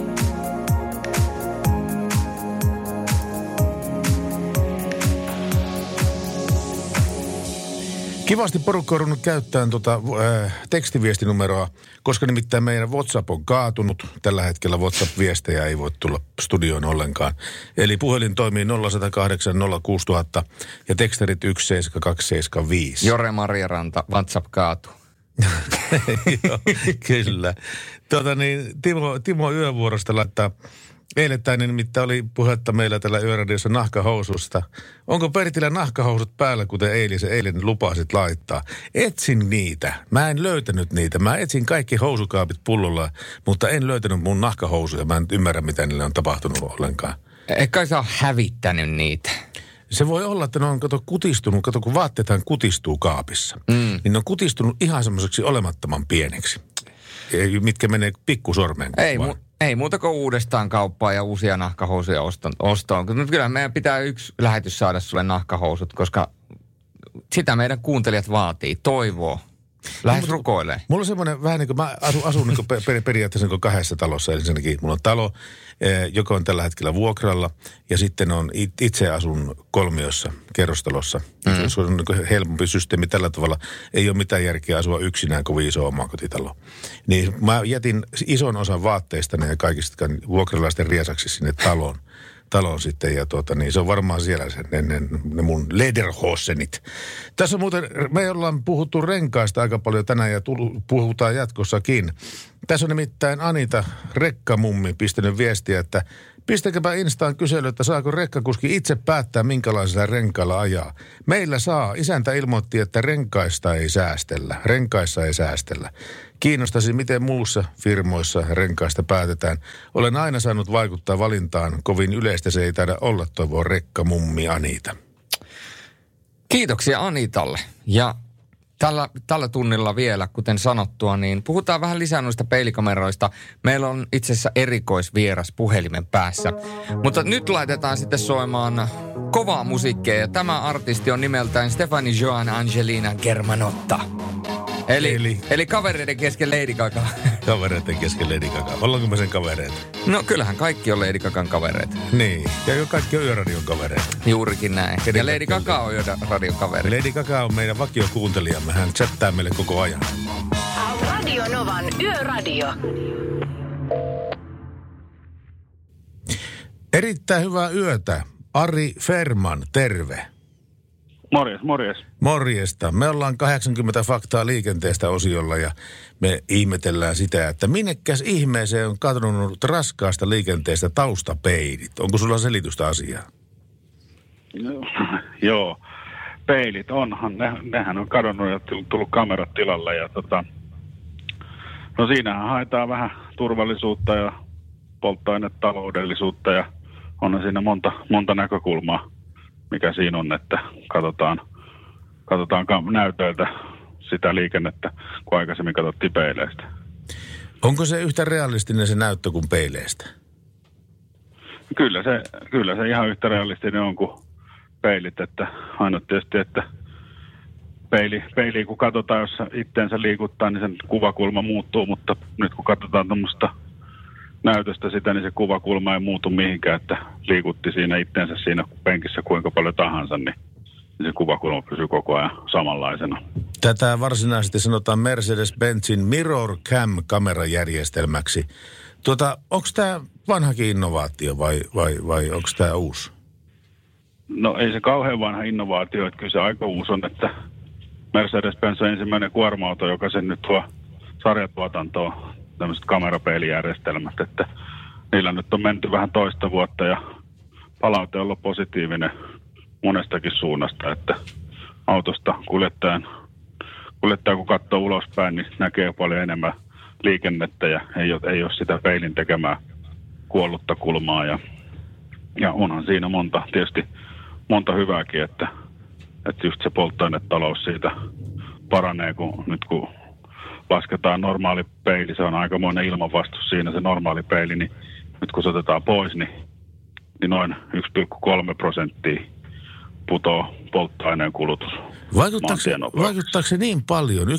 Kivasti porukka on ruvennut käyttämään tuota, äh, tekstiviestinumeroa, koska nimittäin meidän WhatsApp on kaatunut. Tällä hetkellä WhatsApp-viestejä ei voi tulla studioon ollenkaan. Eli puhelin toimii 0108 06000 ja tekstarit 17275. Jore Marjaranta, WhatsApp kaatuu. Joo, kyllä. Tuota niin, Timo, Timo Yövuorosta laittaa Eilettäinen nimittäin oli puhetta meillä tällä yöradiossa nahkahoususta. Onko Pertillä nahkahousut päällä, kuten eilisen eilen lupasit laittaa? Etsin niitä. Mä en löytänyt niitä. Mä etsin kaikki housukaapit pullolla, mutta en löytänyt mun nahkahousuja. Mä en nyt mitä niille on tapahtunut ollenkaan. Eikä sä ole hävittänyt niitä. Se voi olla, että ne on kato kutistunut, kato kun vaatteethan kutistuu kaapissa. Mm. Niin ne on kutistunut ihan semmoiseksi olemattoman pieneksi. Mitkä menee pikkusormeen. Ei, mu- ei muuta kuin uudestaan kauppaa ja uusia nahkahousuja oston, ostoon. Kyllä meidän pitää yksi lähetys saada sulle nahkahousut, koska sitä meidän kuuntelijat vaatii, toivoo. Lähes no, rukoilee. Mulla on semmoinen vähän niin kuin, mä asun, asun niin kuin per, periaatteessa niin kuin kahdessa talossa. Ensinnäkin mulla on talo, eh, joka on tällä hetkellä vuokralla. Ja sitten on itse asun kolmiossa, kerrostalossa. Mm. Se on niin helpompi systeemi tällä tavalla. Ei ole mitään järkeä asua yksinään kovin iso omakotitalo. Niin mä jätin ison osan vaatteista ja kaikista vuokralaisten riesaksi sinne taloon talon sitten ja tuota, niin se on varmaan siellä se, ne, ne, ne mun lederhosenit. Tässä muuten, me ollaan puhuttu renkaista aika paljon tänään ja tullu, puhutaan jatkossakin. Tässä on nimittäin Anita Rekkamummi pistänyt viestiä, että Pistäkääpä Instaan kysely, että saako rekkakuski itse päättää, minkälaisella renkailla ajaa. Meillä saa. Isäntä ilmoitti, että renkaista ei säästellä. Renkaissa ei säästellä. Kiinnostaisi, miten muussa firmoissa renkaista päätetään. Olen aina saanut vaikuttaa valintaan. Kovin yleistä se ei taida olla, toivoo rekkamummi Anita. Kiitoksia Anitalle. Ja Tällä, tällä tunnilla vielä, kuten sanottua, niin puhutaan vähän lisää noista peilikameroista. Meillä on itse asiassa erikoisvieras puhelimen päässä. Mutta nyt laitetaan sitten soimaan kovaa musiikkia ja tämä artisti on nimeltään Stefani Joan Angelina Germanotta. Eli, eli, eli kavereiden kesken Lady Gaga. Kavereiden kesken Lady Gaga. Ollaanko me sen kavereita? No kyllähän kaikki on Lady Gagan kavereita. Niin, ja kaikki on Yöradion kavereita. Juurikin näin. Kenen ja Lady Gaga on Yöradion kaveri. Lady Gaga on meidän vakiokuuntelijamme. Hän chattaa meille koko ajan. Radio Novan Yöradio. Erittäin hyvää yötä. Ari Ferman, terve. Morjes, morjes. Morjesta. Me ollaan 80 faktaa liikenteestä osiolla ja me ihmetellään sitä, että minnekäs ihmeeseen on kadonnut raskaasta liikenteestä taustapeilit. Onko sulla selitystä asiaa? No, joo, peilit onhan. Ne, nehän on kadonnut ja tullut kamerat tilalle ja tota, no siinähän haetaan vähän turvallisuutta ja polttoainetaloudellisuutta ja on siinä monta, monta näkökulmaa mikä siinä on, että katsotaan, katsotaan näytöiltä sitä liikennettä, kun aikaisemmin katsottiin peileistä. Onko se yhtä realistinen se näyttö kuin peileistä? Kyllä se, kyllä se ihan yhtä realistinen on kuin peilit, että aina tietysti, että peili, peili kun katsotaan, jos itteensä liikuttaa, niin sen kuvakulma muuttuu, mutta nyt kun katsotaan tuommoista näytöstä sitä, niin se kuvakulma ei muutu mihinkään, että liikutti siinä itteensä siinä penkissä kuinka paljon tahansa, niin niin se kuvakulma pysyy koko ajan samanlaisena. Tätä varsinaisesti sanotaan Mercedes-Benzin Mirror Cam-kamerajärjestelmäksi. Tuota, onko tämä vanhakin innovaatio vai, vai, vai onko tämä uusi? No ei se kauhean vanha innovaatio, että kyllä se aika uusi on, että Mercedes-Benz on ensimmäinen kuorma-auto, joka sen nyt tuo sarjatuotantoon tämmöiset kamerapeilijärjestelmät, että niillä nyt on menty vähän toista vuotta ja palaute on ollut positiivinen monestakin suunnasta, että autosta kuljettajan, kuljettaja kun katsoo ulospäin, niin näkee paljon enemmän liikennettä ja ei ole, ei ole sitä peilin tekemää kuollutta kulmaa ja, ja onhan siinä monta, tietysti monta hyvääkin, että, että just se polttoainetalous siitä paranee, kun nyt kun lasketaan normaali peili, se on aikamoinen ilmanvastus siinä se normaali peili, niin nyt kun se otetaan pois, niin, niin noin 1,3 prosenttia putoo polttoaineen kulutus. Vaikuttaako vaikuttaako se niin paljon, 1,3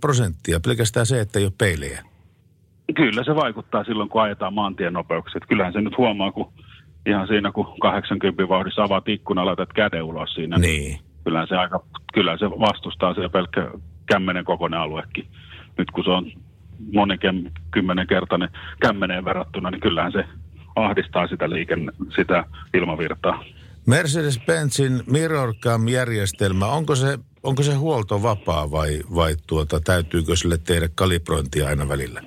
prosenttia, pelkästään se, että ei ole peilejä? Kyllä se vaikuttaa silloin, kun ajetaan maantienopeuksia. Että Kyllähän se nyt huomaa, kun ihan siinä, kun 80 vauhdissa avaat ikkuna, laitat käden ulos siinä. Niin. Kyllähän se, aika, kyllähän se vastustaa se pelkkä kämmenen kokoinen aluekin. Nyt kun se on monikymmenenkertainen kämmeneen verrattuna, niin kyllähän se ahdistaa sitä, liikenne, sitä ilmavirtaa. Mercedes-Benzin Mirrorcam-järjestelmä, onko se, onko se huoltovapaa vai, vai tuota, täytyykö sille tehdä kalibrointia aina välillä?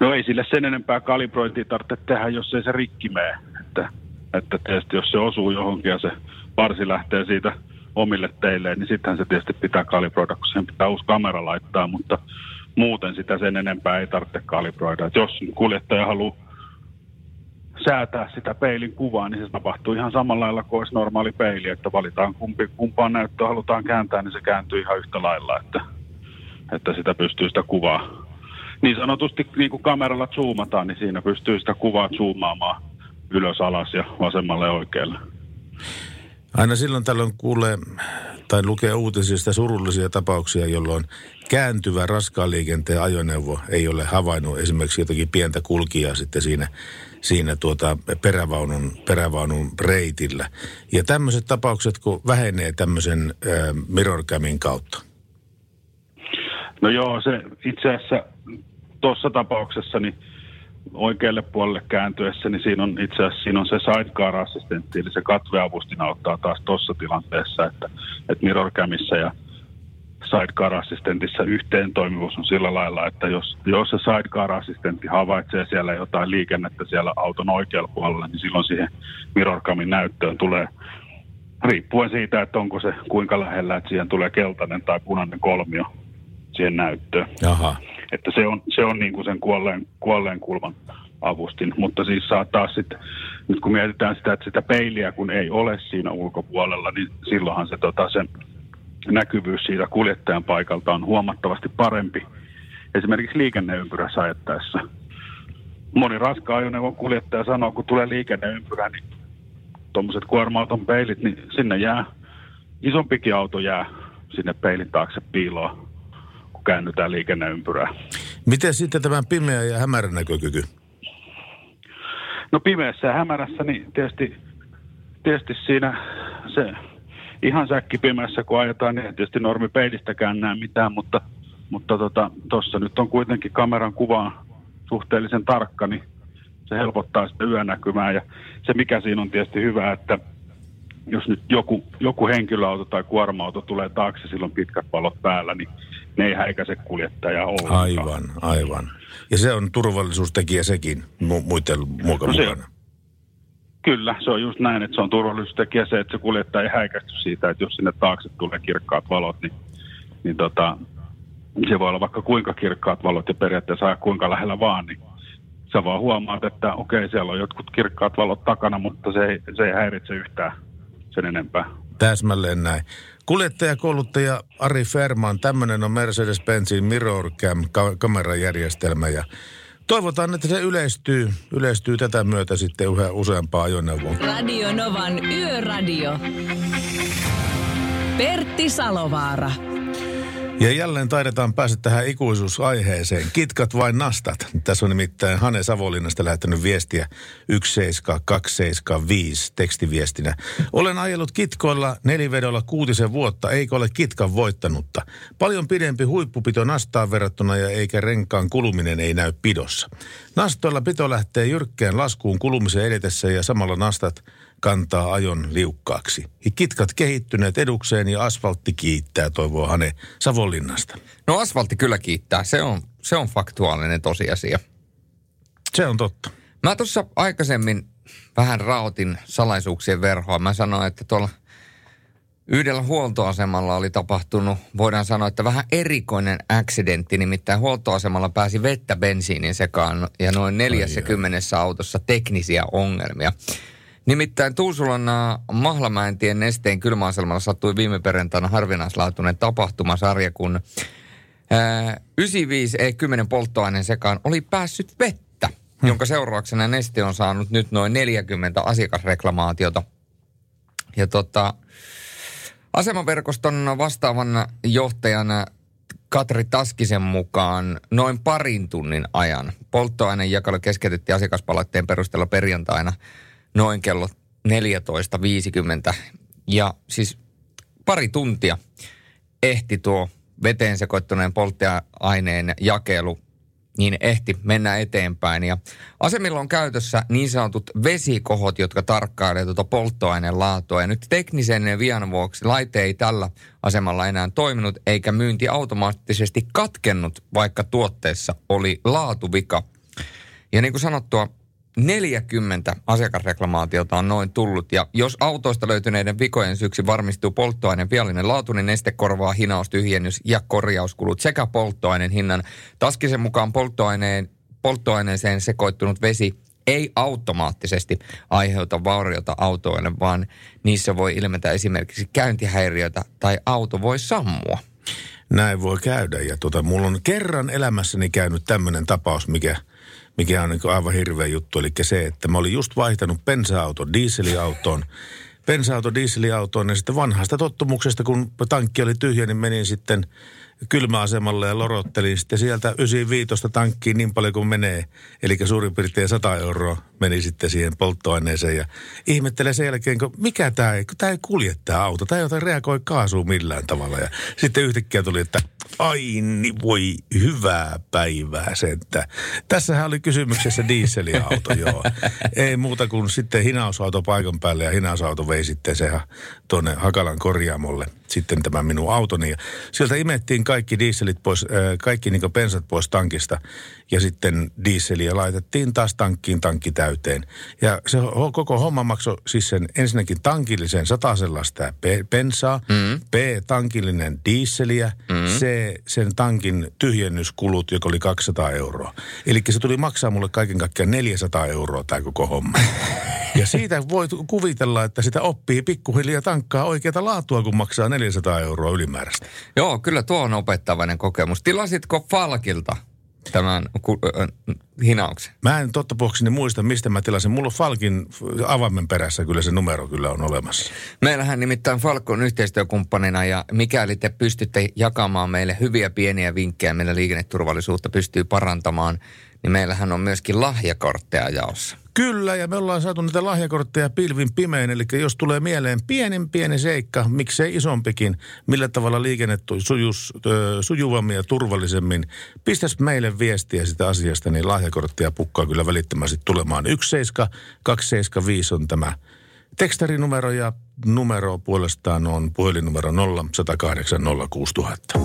No ei sille sen enempää kalibrointia tarvitse tehdä, jos ei se rikki mene. Että, että tietysti jos se osuu johonkin ja se varsi lähtee siitä omille teille, niin sittenhän se tietysti pitää kalibroida, kun siihen pitää uusi kamera laittaa, mutta muuten sitä sen enempää ei tarvitse kalibroida. Et jos kuljettaja haluaa säätää sitä peilin kuvaa, niin se tapahtuu ihan samalla lailla kuin olisi normaali peili, että valitaan kumpi, kumpaan näyttöä halutaan kääntää, niin se kääntyy ihan yhtä lailla, että, että sitä pystyy sitä kuvaa. Niin sanotusti niin kuin kameralla zoomataan, niin siinä pystyy sitä kuvaa zoomaamaan ylös, alas ja vasemmalle ja oikealle. Aina silloin tällöin kuulee tai lukee uutisista surullisia tapauksia, jolloin kääntyvä raskaan liikenteen ajoneuvo ei ole havainnut esimerkiksi jotakin pientä kulkijaa sitten siinä, siinä tuota perävaunun, perävaunun reitillä. Ja tämmöiset tapaukset, kun vähenee tämmöisen äh, mirrorcamin kautta. No joo, se itse asiassa tuossa tapauksessa niin oikealle puolelle kääntyessä, niin siinä on itse asiassa siinä on se sidecar-assistentti, eli se katveavustin auttaa taas tuossa tilanteessa, että, että mirrorcamissa ja sidecar-assistentissa yhteen toimivuus on sillä lailla, että jos, jos se sidecar-assistentti havaitsee siellä jotain liikennettä siellä auton oikealla puolella, niin silloin siihen mirrorcamin näyttöön tulee riippuen siitä, että onko se kuinka lähellä, että siihen tulee keltainen tai punainen kolmio siihen näyttöön. Aha. Että se on, se on niin kuin sen kuolleen, kuolleen kulman avustin. Mutta siis saa taas sitten, nyt kun mietitään sitä, että sitä peiliä kun ei ole siinä ulkopuolella, niin silloinhan se, tota, se näkyvyys siitä kuljettajan paikalta on huomattavasti parempi. Esimerkiksi liikenneympyrässä ajettaessa. Moni raskaan ajoneuvon kuljettaja sanoo, kun tulee liikenneympyrä, niin tuommoiset kuorma-auton peilit, niin sinne jää, isompikin auto jää sinne peilin taakse piiloon, käännytään liikenneympyrää. Miten sitten tämä pimeä ja hämärä näkökyky? No pimeässä ja hämärässä, niin tietysti, tietysti siinä se ihan säkki pimeässä, kun ajetaan, niin tietysti normipeilistäkään näe mitään, mutta mutta tuossa tota, nyt on kuitenkin kameran kuva suhteellisen tarkka, niin se helpottaa sitä yönäkymää. Ja se mikä siinä on tietysti hyvä, että jos nyt joku, joku henkilöauto tai kuorma-auto tulee taakse, silloin pitkät valot päällä, niin ne ei häikäise kuljettajaa ollenkaan. Aivan, aivan. Ja se on turvallisuustekijä sekin mu- muiden muka No mukana. Kyllä, se on just näin, että se on turvallisuustekijä se, että se kuljettaja ei häikästy siitä, että jos sinne taakse tulee kirkkaat valot, niin, niin tota, se voi olla vaikka kuinka kirkkaat valot ja periaatteessa kuinka lähellä vaan, niin sä vaan huomaat, että okei, siellä on jotkut kirkkaat valot takana, mutta se ei, se ei häiritse yhtään sen enempää. Täsmälleen näin. Kuljettajakouluttaja Ari Ferman, tämmöinen on Mercedes-Benzin Mirror Cam ka- kamerajärjestelmä ja toivotaan, että se yleistyy, yleistyy tätä myötä sitten yhä useampaa ajoneuvoa. Radio Novan Yöradio. Pertti Salovaara. Ja jälleen taidetaan päästä tähän ikuisuusaiheeseen. Kitkat vai nastat? Tässä on nimittäin Hane Savonlinnasta lähettänyt viestiä 17275 tekstiviestinä. Olen ajellut kitkoilla nelivedolla kuutisen vuotta, eikä ole kitkan voittanutta. Paljon pidempi huippupito nastaan verrattuna ja eikä renkaan kuluminen ei näy pidossa. Nastoilla pito lähtee jyrkkään laskuun kulumisen edetessä ja samalla nastat kantaa ajon liukkaaksi. Kitkat kehittyneet edukseen ja asfaltti kiittää, toivoo Hane Savonlinnasta. No asfaltti kyllä kiittää, se on, se on faktuaalinen tosiasia. Se on totta. Mä tuossa aikaisemmin vähän rautin salaisuuksien verhoa. Mä sanoin, että tuolla yhdellä huoltoasemalla oli tapahtunut, voidaan sanoa, että vähän erikoinen accidentti, nimittäin huoltoasemalla pääsi vettä bensiinin sekaan ja noin 40 autossa teknisiä ongelmia. Nimittäin Tuusulan Mahlamäentien nesteen kylmäasemalla sattui viime perjantaina harvinaislaatuinen tapahtumasarja, kun ää, 95 E10 polttoaineen sekaan oli päässyt vettä, hmm. jonka seurauksena neste on saanut nyt noin 40 asiakasreklamaatiota. Ja tota, asemaverkoston vastaavan johtajana Katri Taskisen mukaan noin parin tunnin ajan polttoaineen jakelu keskeytettiin asiakaspalautteen perusteella perjantaina – noin kello 14.50. Ja siis pari tuntia ehti tuo veteen sekoittuneen polttoaineen jakelu niin ehti mennä eteenpäin. Ja asemilla on käytössä niin sanotut vesikohot, jotka tarkkailevat tuota polttoaineen laatua. Ja nyt teknisen vian vuoksi laite ei tällä asemalla enää toiminut, eikä myynti automaattisesti katkennut, vaikka tuotteessa oli laatuvika. Ja niin kuin sanottua, 40 asiakasreklamaatiota on noin tullut. Ja jos autoista löytyneiden vikojen syksi varmistuu polttoaineen viallinen laatu, niin neste korvaa hinaus, tyhjennys ja korjauskulut sekä polttoaineen hinnan. Taskisen mukaan polttoaineen, polttoaineeseen sekoittunut vesi ei automaattisesti aiheuta vauriota autoille, vaan niissä voi ilmetä esimerkiksi käyntihäiriötä tai auto voi sammua. Näin voi käydä ja tota, mulla on kerran elämässäni käynyt tämmöinen tapaus, mikä – mikä on niin aivan hirveä juttu. Eli se, että mä olin just vaihtanut bensa-auton dieseliautoon. Bensa-auto dieseliautoon ja sitten vanhasta tottumuksesta, kun tankki oli tyhjä, niin menin sitten kylmäasemalle ja lorottelin sitten sieltä 95 tankkiin niin paljon kuin menee. Eli suurin piirtein 100 euroa meni sitten siihen polttoaineeseen ja ihmettelen sen jälkeen, kun mikä tämä ei, tämä ei kulje tämä auto. Tämä ei reagoi kaasuun millään tavalla. Ja sitten yhtäkkiä tuli, että ai niin voi hyvää päivää se, että tässähän oli kysymyksessä dieseliauto, joo. Ei muuta kuin sitten hinausauto paikan päälle ja hinausauto vei sitten se tuonne Hakalan korjaamolle sitten tämä minun autoni. Ja sieltä imettiin kaikki dieselit pois, kaikki niin pensat pois tankista ja sitten dieseliä laitettiin taas tankkiin tankki täyteen. Ja se koko homma maksoi siis sen ensinnäkin tankillisen satasella sitä pensaa, mm. B tankillinen dieseliä, mm. C sen tankin tyhjennyskulut, joka oli 200 euroa. Eli se tuli maksaa mulle kaiken kaikkiaan 400 euroa tämä koko homma. Ja siitä voi kuvitella, että sitä oppii pikkuhiljaa tankkaa oikeata laatua, kun maksaa 400 euroa ylimääräistä. Joo, kyllä tuo on opettavainen kokemus. Tilasitko Falkilta tämän hinauksen? Mä en totta puhukseni muista, mistä mä tilasin. Mulla on Falkin avaimen perässä kyllä se numero kyllä on olemassa. Meillähän nimittäin Falk on yhteistyökumppanina ja mikäli te pystytte jakamaan meille hyviä pieniä vinkkejä, millä liikenneturvallisuutta pystyy parantamaan, niin meillähän on myöskin lahjakortteja jaossa. Kyllä, ja me ollaan saatu niitä lahjakortteja pilvin pimein, eli jos tulee mieleen pienen pieni seikka, miksei isompikin, millä tavalla liikennettu sujus, ö, sujuvammin ja turvallisemmin, pistäs meille viestiä sitä asiasta, niin lahjakorttia pukkaa kyllä välittömästi tulemaan. 17275 on tämä tekstarinumero ja numero puolestaan on puhelinnumero 0 108 06000.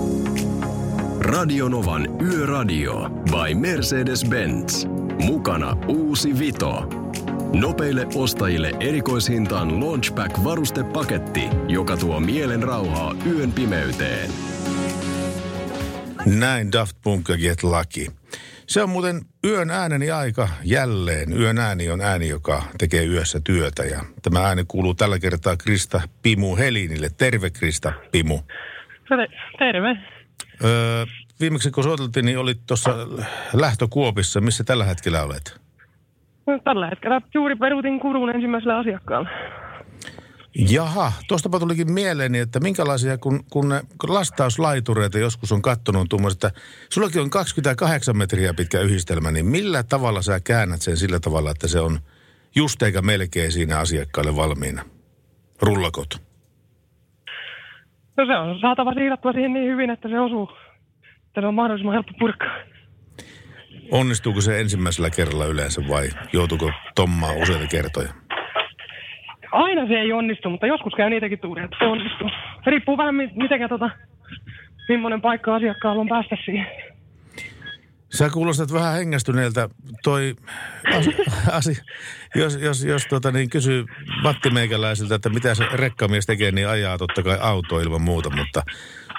Radionovan Yöradio by Mercedes-Benz. Mukana uusi Vito. Nopeille ostajille erikoishintaan Launchback-varustepaketti, joka tuo mielen rauhaa yön pimeyteen. Näin Daft Punk ja Get Lucky. Se on muuten yön ääneni aika jälleen. Yön ääni on ääni, joka tekee yössä työtä. Ja tämä ääni kuuluu tällä kertaa Krista Pimu Helinille. Terve Krista Pimu. Terve. Öö, viimeksi kun soiteltiin, niin olit tuossa lähtökuopissa. Missä tällä hetkellä olet? No, tällä hetkellä juuri peruutin kurun ensimmäisellä asiakkaalla. Jaha, tuostapa tulikin mieleeni, että minkälaisia, kun, kun ne lastauslaitureita joskus on kattonut tuommoista, että sullakin on 28 metriä pitkä yhdistelmä, niin millä tavalla sä käännät sen sillä tavalla, että se on just eikä melkein siinä asiakkaalle valmiina? Rullakot. No se on saatava siirrattua siihen niin hyvin, että se osuu. Että se on mahdollisimman helppo purkaa. Onnistuuko se ensimmäisellä kerralla yleensä vai joutuuko tommaa useita kertoja? Aina se ei onnistu, mutta joskus käy niitäkin tuuria, että se onnistuu. Se riippuu vähän mi- miten tota, millainen paikka asiakkaalla on päästä siihen. Sä kuulostat vähän hengästyneeltä. Toi asi, jos, jos, jos tota niin kysyy Matti Meikäläiseltä, että mitä se rekkamies tekee, niin ajaa totta kai auto ilman muuta, mutta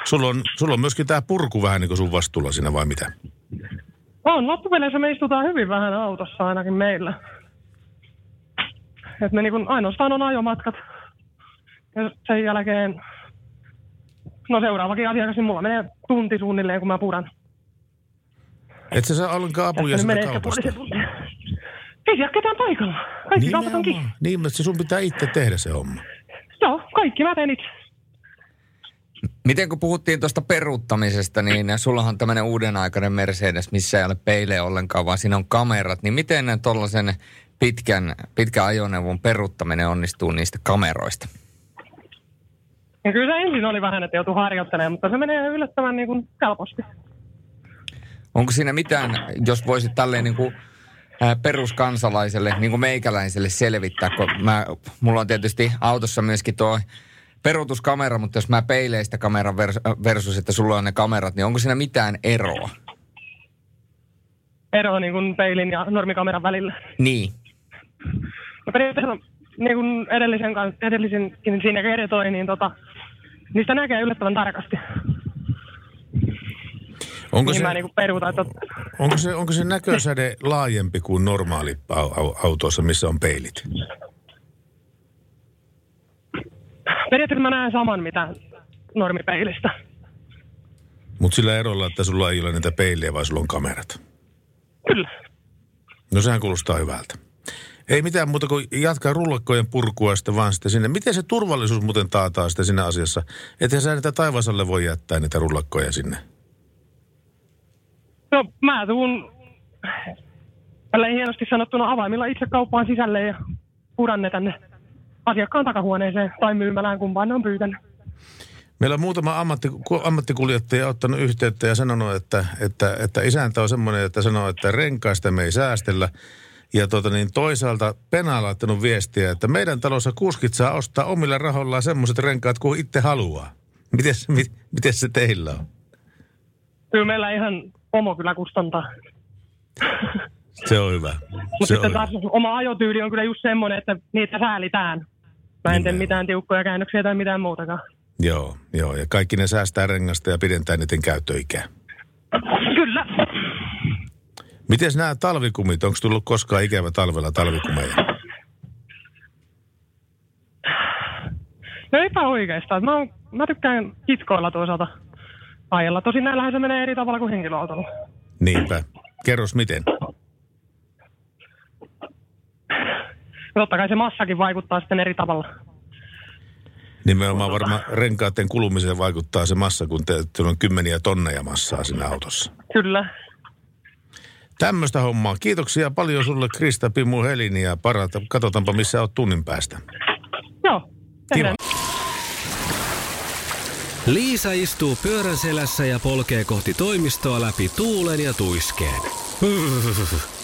sulla on, sulla on myöskin tämä purku vähän niin kuin sun vastuulla siinä vai mitä? On, loppupeleissä me istutaan hyvin vähän autossa ainakin meillä. Et me niin ainoastaan on ajomatkat. Ja sen jälkeen, no seuraavakin asiakas, niin mulla menee tunti suunnilleen, kun mä puran. Et sä saa ollenkaan apuja sitä kaupasta. Ei siellä ketään paikalla. Kaikki kaupat on kiinni. Niin, mutta sun pitää itse tehdä se homma. Joo, kaikki mä teen itse. Miten kun puhuttiin tuosta peruuttamisesta, niin sullahan on tämmöinen uuden aikainen Mercedes, missä ei ole peilejä ollenkaan, vaan siinä on kamerat. Niin miten tuollaisen pitkän, pitkän ajoneuvon peruuttaminen onnistuu niistä kameroista? Ja kyllä se ensin oli vähän, että joutui harjoittelemaan, mutta se menee yllättävän niin kuin helposti. Onko siinä mitään, jos voisit tälleen niin kuin peruskansalaiselle, niin kuin meikäläiselle selvittää, kun mä, mulla on tietysti autossa myöskin tuo peruutuskamera, mutta jos mä peileen sitä kameran vers- versus, että sulla on ne kamerat, niin onko siinä mitään eroa? Ero niin kuin peilin ja normikameran välillä. Niin. No periaatteessa niin kuin edellisen, kanssa- edellisenkin siinä kertoi, niin tota, niistä näkee yllättävän tarkasti. Onko niin se, mä niin kuin peruutan, että onko, se, onko se näkösäde laajempi kuin normaali au- au- autossa, missä on peilit? Periaatteessa mä näen saman, mitä normipeilistä. Mutta sillä erolla, että sulla ei ole niitä peilejä, vai sulla on kamerat. Kyllä. No sehän kuulostaa hyvältä. Ei mitään muuta kuin jatkaa rullakkojen purkua sitten vaan sitten sinne. Miten se turvallisuus muuten taataan sitten siinä asiassa? Että sä niitä taivasalle voi jättää niitä rullakkoja sinne. No mä tuun tällä hienosti sanottuna avaimilla itse kauppaan sisälle ja puran ne tänne asiakkaan takahuoneeseen tai myymälään, kumpaan on pyytänyt. Meillä on muutama ammatti, ku- ammattikuljettaja ottanut yhteyttä ja sanonut, että, että, että isäntä on semmoinen, että sanoo, että renkaista me ei säästellä. Ja tota niin, toisaalta Pena on laittanut viestiä, että meidän talossa kuskit saa ostaa omilla rahoillaan semmoiset renkaat kuin itse haluaa. Miten, mit, se teillä on? Kyllä meillä ihan pomo kyllä kustantaa. Se on hyvä. Mutta sitten taas oma ajotyyli on kyllä just semmoinen, että niitä säälitään. Mä en tee mitään tiukkoja käännöksiä tai mitään muutakaan. Joo, joo. Ja kaikki ne säästää rengasta ja pidentää niiden käyttöikää. Kyllä. Miten nämä talvikumit, onko tullut koskaan ikävä talvella talvikumeja? No eipä oikeastaan. Mä, oon- mä tykkään kitkoilla toisaalta ajella. Tosin näillähän se menee eri tavalla kuin henkilöautolla. Niinpä. Kerros miten. Ja totta kai se massakin vaikuttaa sitten eri tavalla. Nimenomaan varmaan renkaiden kulumiseen vaikuttaa se massa, kun te, teillä on kymmeniä tonneja massaa siinä autossa. Kyllä. Tämmöistä hommaa. Kiitoksia paljon sulle Krista, Pimu, Helini ja parata. Katsotaanpa missä oot tunnin päästä. Joo. Tehdään. Liisa istuu pyörän selässä ja polkee kohti toimistoa läpi tuulen ja tuiskeen.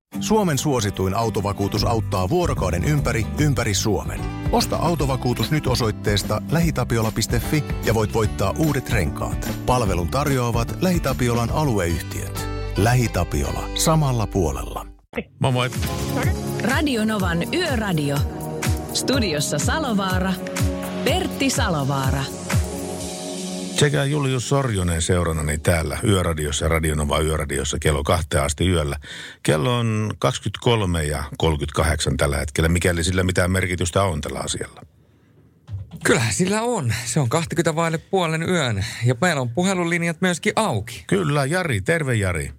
Suomen suosituin autovakuutus auttaa vuorokauden ympäri, ympäri Suomen. Osta autovakuutus nyt osoitteesta lähitapiola.fi ja voit voittaa uudet renkaat. Palvelun tarjoavat LähiTapiolan alueyhtiöt. LähiTapiola. Samalla puolella. Moi moi. Radio Novan Yöradio. Studiossa Salovaara. Pertti Salovaara. Sekä Julius Sorjonen seurannani täällä Yöradiossa ja Radionova Yöradiossa kello kahteen asti yöllä. Kello on 23 ja 38 tällä hetkellä, mikäli sillä mitään merkitystä on tällä asialla. Kyllähän sillä on. Se on 20 vaille puolen yön. Ja meillä on puhelulinjat myöskin auki. Kyllä, Jari. Terve Jari.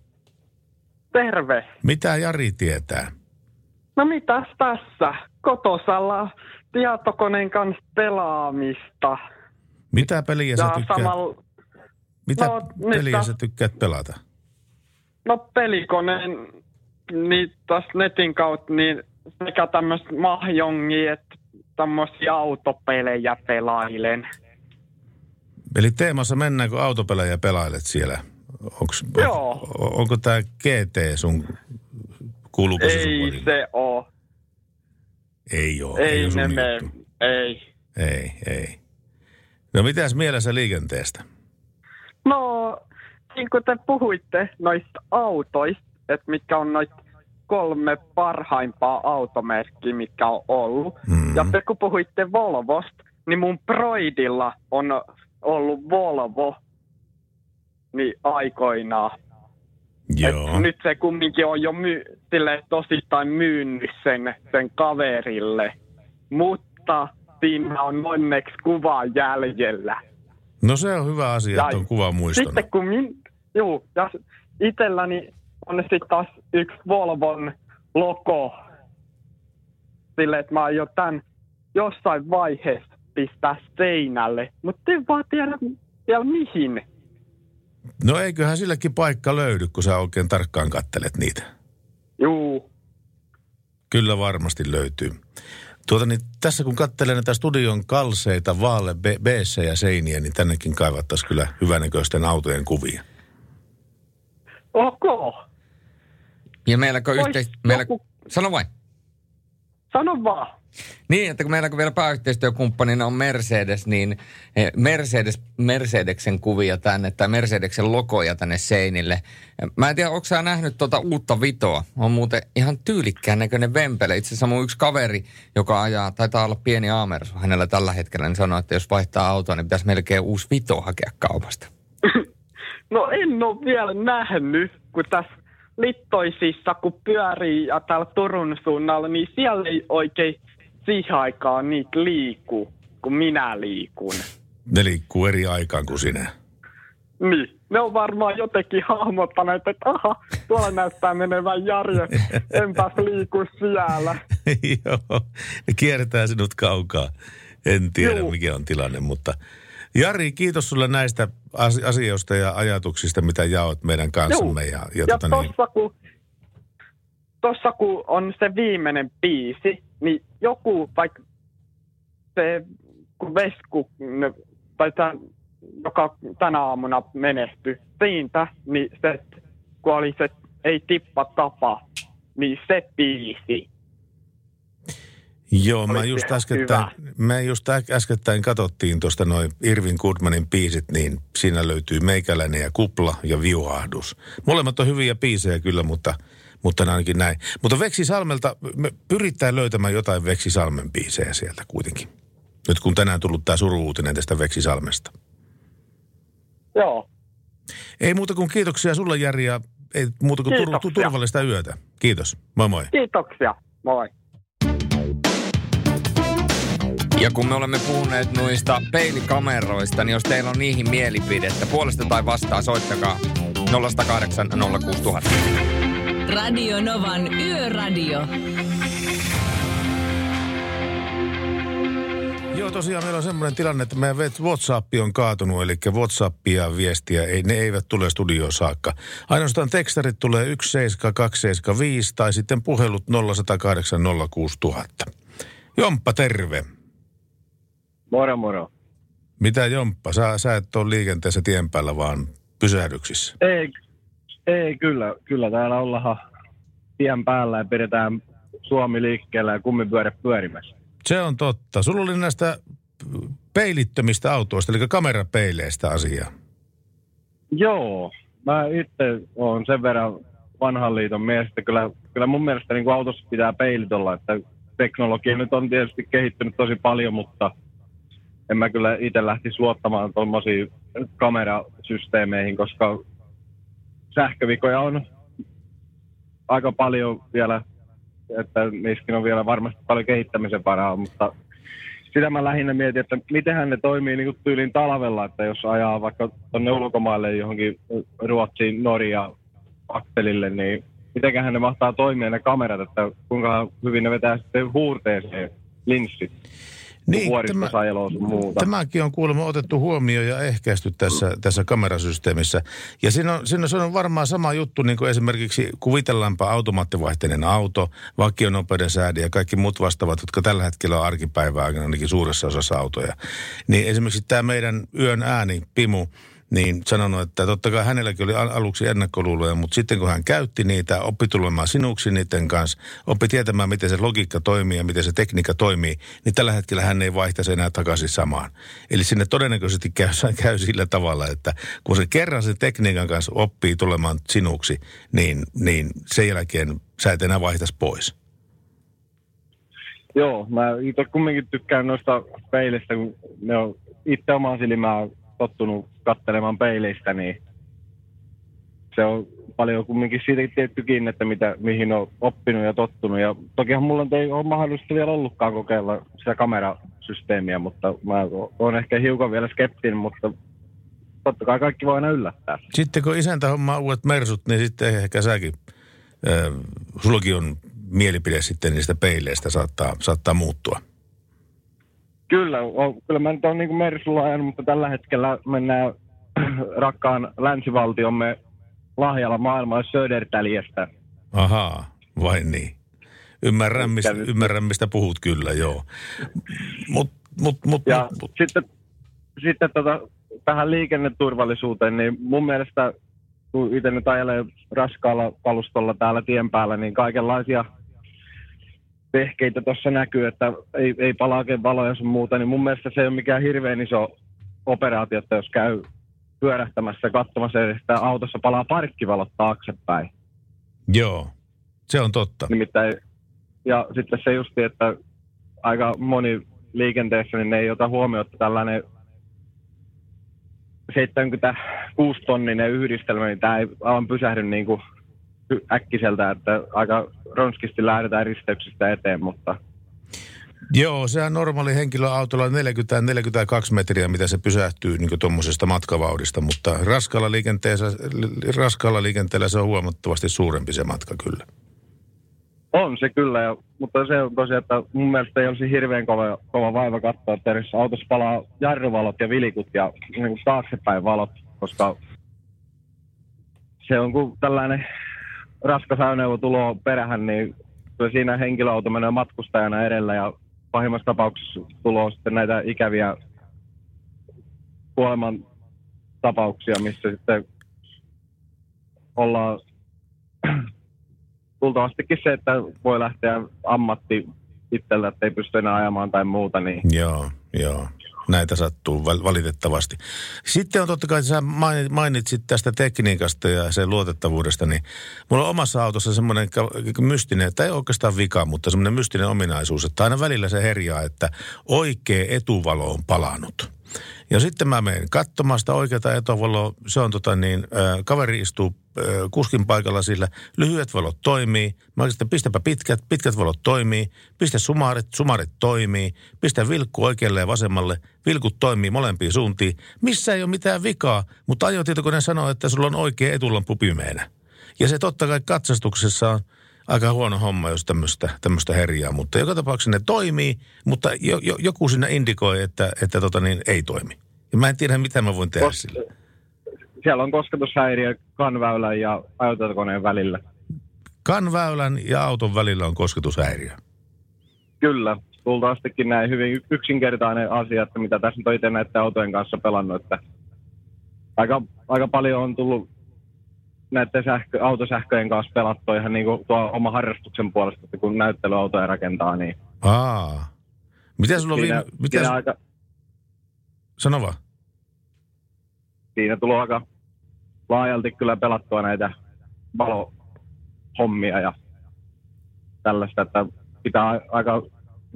Terve. Mitä Jari tietää? No mitäs tässä? Kotosalla tietokoneen kanssa pelaamista. Mitä peliä sä tykkäät, samalla, mitä no, peliä sä tykkäät pelata? no pelikoneen, niin tässä netin kautta, niin sekä tämmöistä mahjongia, että tämmöisiä autopelejä pelailen. Eli teemassa mennään, kun autopelejä pelailet siellä. Onks, Joo. On, onko tämä GT sun, kuuluuko se sun Ei kodille? se oo. Ei oo. Ei sun ne juttu. Ei. Ei, ei. No mitäs mielessä liikenteestä? No, niin kuin te puhuitte noista autoista, että mitkä on noita kolme parhaimpaa automerkkiä, mitkä on ollut. Mm. Ja te kun puhuitte Volvosta, niin mun Broidilla on ollut Volvo niin aikoinaan. Joo. Et nyt se kumminkin on jo my, tosittain myynyt sen, sen kaverille. Mutta siinä on onneksi kuva jäljellä. No se on hyvä asia, Ja että on kuva muistanut. Sitten kun min, juu, ja itselläni on sitten taas yksi Volvon logo. Sille, että mä aion tämän jossain vaiheessa pistää seinälle. Mutta en vaan tiedä vielä mihin. No eiköhän silläkin paikka löydy, kun sä oikein tarkkaan kattelet niitä. Juu. Kyllä varmasti löytyy. Tuota, niin tässä kun katselen näitä studion kalseita, vaale, b ja seiniä, niin tännekin kaivattaisiin kyllä hyvänäköisten autojen kuvia. Ok. Ja meilläkö yhteis... Meillä... joku- Sano vain. Sano vaan. Niin, että kun meilläkö vielä pääyhteistyökumppanina on Mercedes, niin eh, Mercedes, Mercedeksen kuvia tänne, tai Mercedeksen logoja tänne seinille. Mä en tiedä, onko sä nähnyt tuota uutta vitoa? On muuten ihan tyylikkään näköinen vempele. Itse asiassa mun yksi kaveri, joka ajaa, taitaa olla pieni aamersu hänellä tällä hetkellä, niin sanoi, että jos vaihtaa autoa, niin pitäisi melkein uusi vito hakea kaupasta. No en ole vielä nähnyt, kun tässä Littoisissa, kun pyörii ja täällä Turun suunnalla, niin siellä ei oikein siihen aikaan niitä liiku, kun minä liikun. Ne liikkuu eri aikaan kuin sinä. Niin, ne on varmaan jotenkin hahmottaneet, että aha, tuolla näyttää menevän Jari, enpäs liiku siellä. Joo, ne kiertää sinut kaukaa. En tiedä, Juu. mikä on tilanne, mutta Jari, kiitos sulle näistä as- asioista ja ajatuksista, mitä jaot meidän kanssamme. Ja, ja, ja tota niin, tossa, kun, tossa kun on se viimeinen biisi, niin joku, vaikka se, kun Vesku, tai tämän, joka tänä aamuna menehtyi siitä, niin se, kun oli se Ei tippa tapa, niin se biisi. Joo, mä just, äskettäin, me just äskettäin katsottiin tuosta noin Irvin Goodmanin biisit, niin siinä löytyy Meikäläinen ja Kupla ja Viuhahdus. Molemmat on hyviä biisejä kyllä, mutta, mutta ainakin näin. Mutta Veksi Salmelta, me pyritään löytämään jotain Veksi Salmen biisejä sieltä kuitenkin. Nyt kun tänään tullut tämä suru-uutinen tästä Veksi Salmesta. Joo. Ei muuta kuin kiitoksia sulle Jari ja ei muuta kuin tur- Kiitoksia. turvallista yötä. Kiitos. Moi moi. Kiitoksia. Moi. Ja kun me olemme puhuneet noista peilikameroista, niin jos teillä on niihin mielipidettä, puolesta tai vastaan, soittakaa 0108 06000. Radio Novan Yöradio. Joo, tosiaan meillä on semmoinen tilanne, että meidän WhatsApp on kaatunut, eli WhatsAppia viestiä, ei, ne eivät tule studioon saakka. Ainoastaan tekstarit tulee 17275 tai sitten puhelut 0108 06000. Jomppa, terve. Moro moro. Mitä Jomppa, sä, sä et ole liikenteessä tien päällä, vaan pysähdyksissä. Ei, ei kyllä, kyllä täällä ollaan tien päällä ja pidetään Suomi liikkeellä ja kumipyörät pyörimässä. Se on totta. Sulla oli näistä peilittömistä autoista, eli kamerapeileistä asiaa. Joo, mä itse olen sen verran vanhan liiton mies, että kyllä, kyllä mun mielestä niin kuin autossa pitää peilit olla, että teknologia nyt on tietysti kehittynyt tosi paljon, mutta en mä kyllä itse lähtisi luottamaan tuommoisiin kamerasysteemeihin, koska sähkövikoja on aika paljon vielä, että niissäkin on vielä varmasti paljon kehittämisen varaa, mutta sitä mä lähinnä mietin, että mitenhän ne toimii niin tyylin talvella, että jos ajaa vaikka tuonne ulkomaille johonkin Ruotsiin, Norja, akselille, niin mitenköhän ne mahtaa toimia ne kamerat, että kuinka hyvin ne vetää sitten huurteeseen linssit. Niin, tämä, muuta. Tämäkin on kuulemma otettu huomioon ja ehkäisty tässä, tässä kamerasysteemissä. Ja siinä on, siinä on varmaan sama juttu, niin kuin esimerkiksi kuvitellaanpa automaattivaihteinen auto, vakionopeuden säädö ja kaikki muut vastaavat, jotka tällä hetkellä on arkipäivää ainakin suuressa osassa autoja. Niin esimerkiksi tämä meidän yön ääni, Pimu, niin sanonut, että totta kai hänelläkin oli aluksi ennakkoluuloja, mutta sitten kun hän käytti niitä, oppi tulemaan sinuksi niiden kanssa, oppi tietämään, miten se logiikka toimii ja miten se tekniikka toimii, niin tällä hetkellä hän ei vaihtaisi enää takaisin samaan. Eli sinne todennäköisesti käy, käy sillä tavalla, että kun se kerran sen tekniikan kanssa oppii tulemaan sinuksi, niin, niin sen jälkeen sä et enää vaihtaisi pois. Joo, mä itse kumminkin tykkään noista peilistä, kun ne on itse omaa silmää tottunut katselemaan peileistä, niin se on paljon kumminkin siitä tiettykin, että mitä, mihin on oppinut ja tottunut. Ja tokihan mulla ei ole mahdollista vielä ollutkaan kokeilla sitä kamerasysteemiä, mutta mä oon ehkä hiukan vielä skeptinen, mutta totta kai kaikki voi aina yllättää. Sitten kun isäntä hommaa uudet mersut, niin sitten ehkä säkin, äh, sullakin on mielipide sitten niistä peileistä saattaa, saattaa muuttua. Kyllä, on, kyllä mä nyt olen niin Mersulla ajanut, mutta tällä hetkellä mennään rakkaan länsivaltiomme lahjalla maailmaa Södertäljestä. Ahaa, vai niin. Ymmärrän, mistä, ymmärrän, mistä puhut kyllä, joo. Mut, mut, mut, ja mut, mut. sitten, sitten tota, tähän liikenneturvallisuuteen, niin mun mielestä kun itse nyt ajelee raskaalla kalustolla täällä tien päällä, niin kaikenlaisia – vehkeitä tuossa näkyy, että ei, ei palaa valoja sun muuta, niin mun mielestä se ei ole mikään hirveän iso operaatio, että jos käy pyörähtämässä katsomassa, että autossa palaa parkkivalot taaksepäin. Joo, se on totta. Nimittäin, ja sitten se justi, että aika moni liikenteessä, niin ne ei ota huomioon, että tällainen 76 tonninen yhdistelmä, niin tämä ei aivan pysähdy niin kuin äkkiseltä, että aika ronskisti lähdetään risteyksistä eteen, mutta... Joo, sehän normaali henkilöautolla 40-42 metriä, mitä se pysähtyy niin tuommoisesta matkavauhdista, mutta raskaalla liikenteellä, raskaalla liikenteellä se on huomattavasti suurempi se matka kyllä. On se kyllä, ja, mutta se on tosiaan, että mun mielestä ei olisi hirveän kova, kova vaiva katsoa, että jos autossa palaa jarruvalot ja vilikut ja niin taaksepäin valot, koska se on kuin tällainen raskas ajoneuvo tulo perähän, niin siinä henkilöauto menee matkustajana edellä ja pahimmassa tapauksessa tulo sitten näitä ikäviä kuoleman tapauksia, missä sitten ollaan luultavastikin se, että voi lähteä ammatti itsellä, että ei pysty enää ajamaan tai muuta. Niin... Joo, joo näitä sattuu valitettavasti. Sitten on totta kai, että sä mainitsit tästä tekniikasta ja sen luotettavuudesta, niin mulla on omassa autossa semmoinen mystinen, tai ei oikeastaan vika, mutta semmoinen mystinen ominaisuus, että aina välillä se herjaa, että oikea etuvalo on palannut. Ja sitten mä menen katsomaan sitä oikeaa etovaloa. Se on tota niin, äh, kaveri istuu äh, kuskin paikalla sillä. Lyhyet valot toimii. Mä sitten pistäpä pitkät, pitkät valot toimii. Pistä sumarit, sumarit toimii. Pistä vilkku oikealle ja vasemmalle. Vilkut toimii molempiin suuntiin. Missä ei ole mitään vikaa, mutta ajotietokone sanoo, että sulla on oikea etulampu pimeänä. Ja se totta kai katsastuksessa on aika huono homma, jos tämmöistä, herjaa. Mutta joka tapauksessa ne toimii, mutta jo, jo, joku sinne indikoi, että, että tota niin, ei toimi. Ja mä en tiedä, mitä mä voin tehdä Kos-. Siellä on kosketushäiriö kanväylän ja ajotietokoneen välillä. Kanväylän ja auton välillä on kosketushäiriö. Kyllä. Luultavastikin näin hyvin yksinkertainen asia, että mitä tässä on itse näiden autojen kanssa pelannut, että aika, aika paljon on tullut näiden sähkö, autosähköjen kanssa pelattua ihan niin kuin tuo oma harrastuksen puolesta, että kun näyttelyautoja rakentaa, niin... Aa. Mitä sulla on siinä, viime... Mitä siinä aika, Sano vaan. Siinä tulee aika laajalti kyllä pelattua näitä valohommia ja tällaista, että pitää aika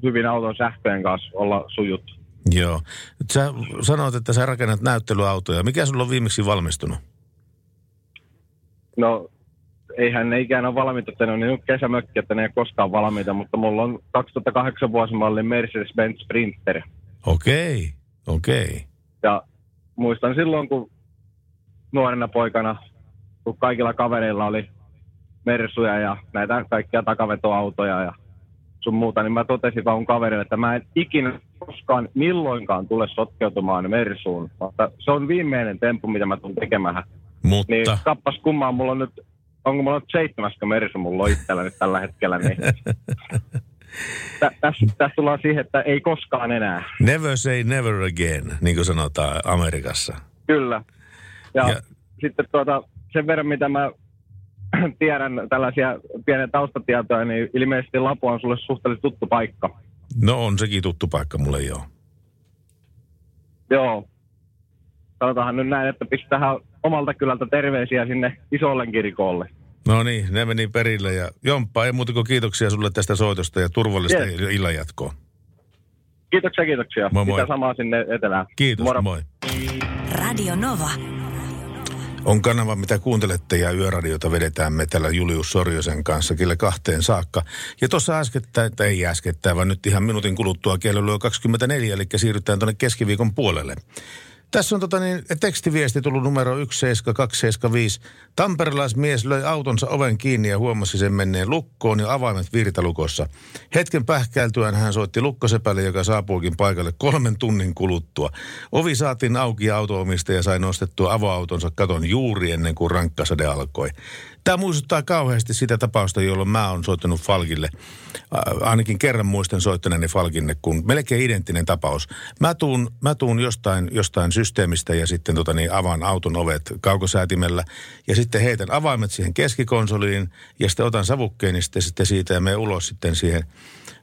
hyvin auton sähköjen kanssa olla sujut. Joo. Sä sanoit, että sä rakennat näyttelyautoja. Mikä sulla on viimeksi valmistunut? No, eihän ne ikään ole valmiita, että ne on niin kesämökki, että ne ei koskaan valmiita, mutta mulla on 2008 vuosimallin Mercedes-Benz Sprinter. Okei, okei. Ja muistan silloin, kun nuorena poikana, kun kaikilla kavereilla oli Mersuja ja näitä kaikkia takavetoautoja ja sun muuta, niin mä totesin vaan kaverille, että mä en ikinä koskaan milloinkaan tule sotkeutumaan Mersuun. Mutta se on viimeinen temppu, mitä mä tulen tekemään. Mutta Niin kappas kummaa, mulla on nyt, onko mulla nyt seitsemäskö Mersu mulla on itsellä nyt tällä hetkellä, niin tä, tässä, tässä tullaan siihen, että ei koskaan enää. never say never again, niin kuin sanotaan Amerikassa. Kyllä. Ja, Ja- sitten tuota, sen verran, mitä mä tiedän tällaisia pieniä taustatietoja, niin ilmeisesti Lapu on sulle suhteellisen tuttu paikka. No on sekin tuttu paikka mulle, joo. Joo. Sanotaanhan nyt näin, että pistähän omalta kylältä terveisiä sinne isolle kirkolle. No niin, ne meni perille ja Jomppa, ei muuta kuin kiitoksia sulle tästä soitosta ja turvallista Yes. illanjatkoa. Kiitoksia, kiitoksia. Moi, moi. Mitä samaa sinne etelään. Kiitos, Moro. moi. Radio Nova. On kanava, mitä kuuntelette ja yöradiota vedetään me täällä Julius Sorjosen kanssa kyllä kahteen saakka. Ja tuossa äskettäin, tai ei äskettäin, vaan nyt ihan minuutin kuluttua kello lyö 24, eli siirrytään tuonne keskiviikon puolelle. Tässä on tota niin, tekstiviesti tullut numero 17275. Tamperelaismies löi autonsa oven kiinni ja huomasi sen menneen lukkoon ja avaimet virtalukossa. Hetken pähkäiltyään hän soitti lukkosepälle, joka saapuukin paikalle kolmen tunnin kuluttua. Ovi saatiin auki ja autoomistaja sai nostettua avoautonsa katon juuri ennen kuin rankkasade alkoi. Tämä muistuttaa kauheasti sitä tapausta, jolloin mä oon soittanut Falkille. Ainakin kerran muistan soittaneeni Falkille, kun melkein identtinen tapaus. Mä tuun, mä tuun jostain, jostain systeemistä ja sitten tota niin, avaan auton ovet kaukosäätimellä ja sitten heitän avaimet siihen keskikonsoliin ja sitten otan savukkeeni sitten, sitten siitä ja menen ulos sitten siihen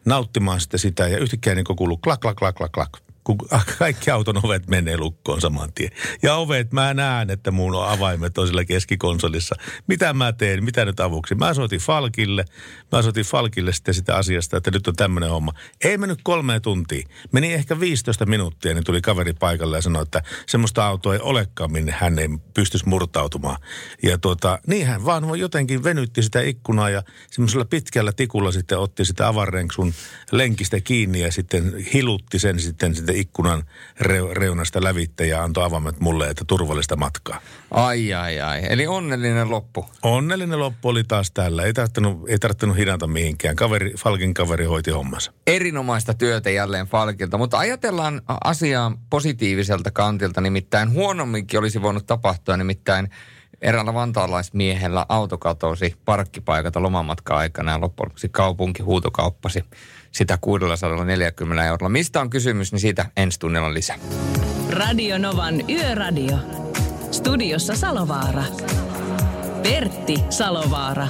nauttimaan sitten sitä ja yhtäkkiä niin kuuluu klak, klak, klak, klak, klak kun kaikki auton ovet menee lukkoon saman tien. Ja ovet, mä näen, että mun on avaimet on sillä keskikonsolissa. Mitä mä teen, mitä nyt avuksi? Mä soitin Falkille, mä soitin Falkille sitten sitä asiasta, että nyt on tämmöinen homma. Ei mennyt kolme tuntia. Meni ehkä 15 minuuttia, niin tuli kaveri paikalle ja sanoi, että semmoista autoa ei olekaan, minne hän ei pystyisi murtautumaan. Ja tuota, niin hän vaan jotenkin venytti sitä ikkunaa ja semmoisella pitkällä tikulla sitten otti sitä avarrenksun lenkistä kiinni ja sitten hilutti sen sitten, sitten ikkunan reu- reunasta lävitte ja antoi avaimet mulle, että turvallista matkaa. Ai, ai, ai. Eli onnellinen loppu. Onnellinen loppu oli taas tällä. Ei tarttunut, ei tarttunut hidata mihinkään. Kaveri, Falkin kaveri hoiti hommansa. Erinomaista työtä jälleen Falkilta, mutta ajatellaan asiaa positiiviselta kantilta, nimittäin huonomminkin olisi voinut tapahtua, nimittäin eräällä vantaalaismiehellä auto katosi parkkipaikalta lomamatka aikana ja loppujen lopuksi kaupunki huutokauppasi sitä 640 eurolla. Mistä on kysymys, niin siitä ensi tunnilla lisää. Radio Novan Yöradio. Studiossa Salovaara. Pertti Salovaara.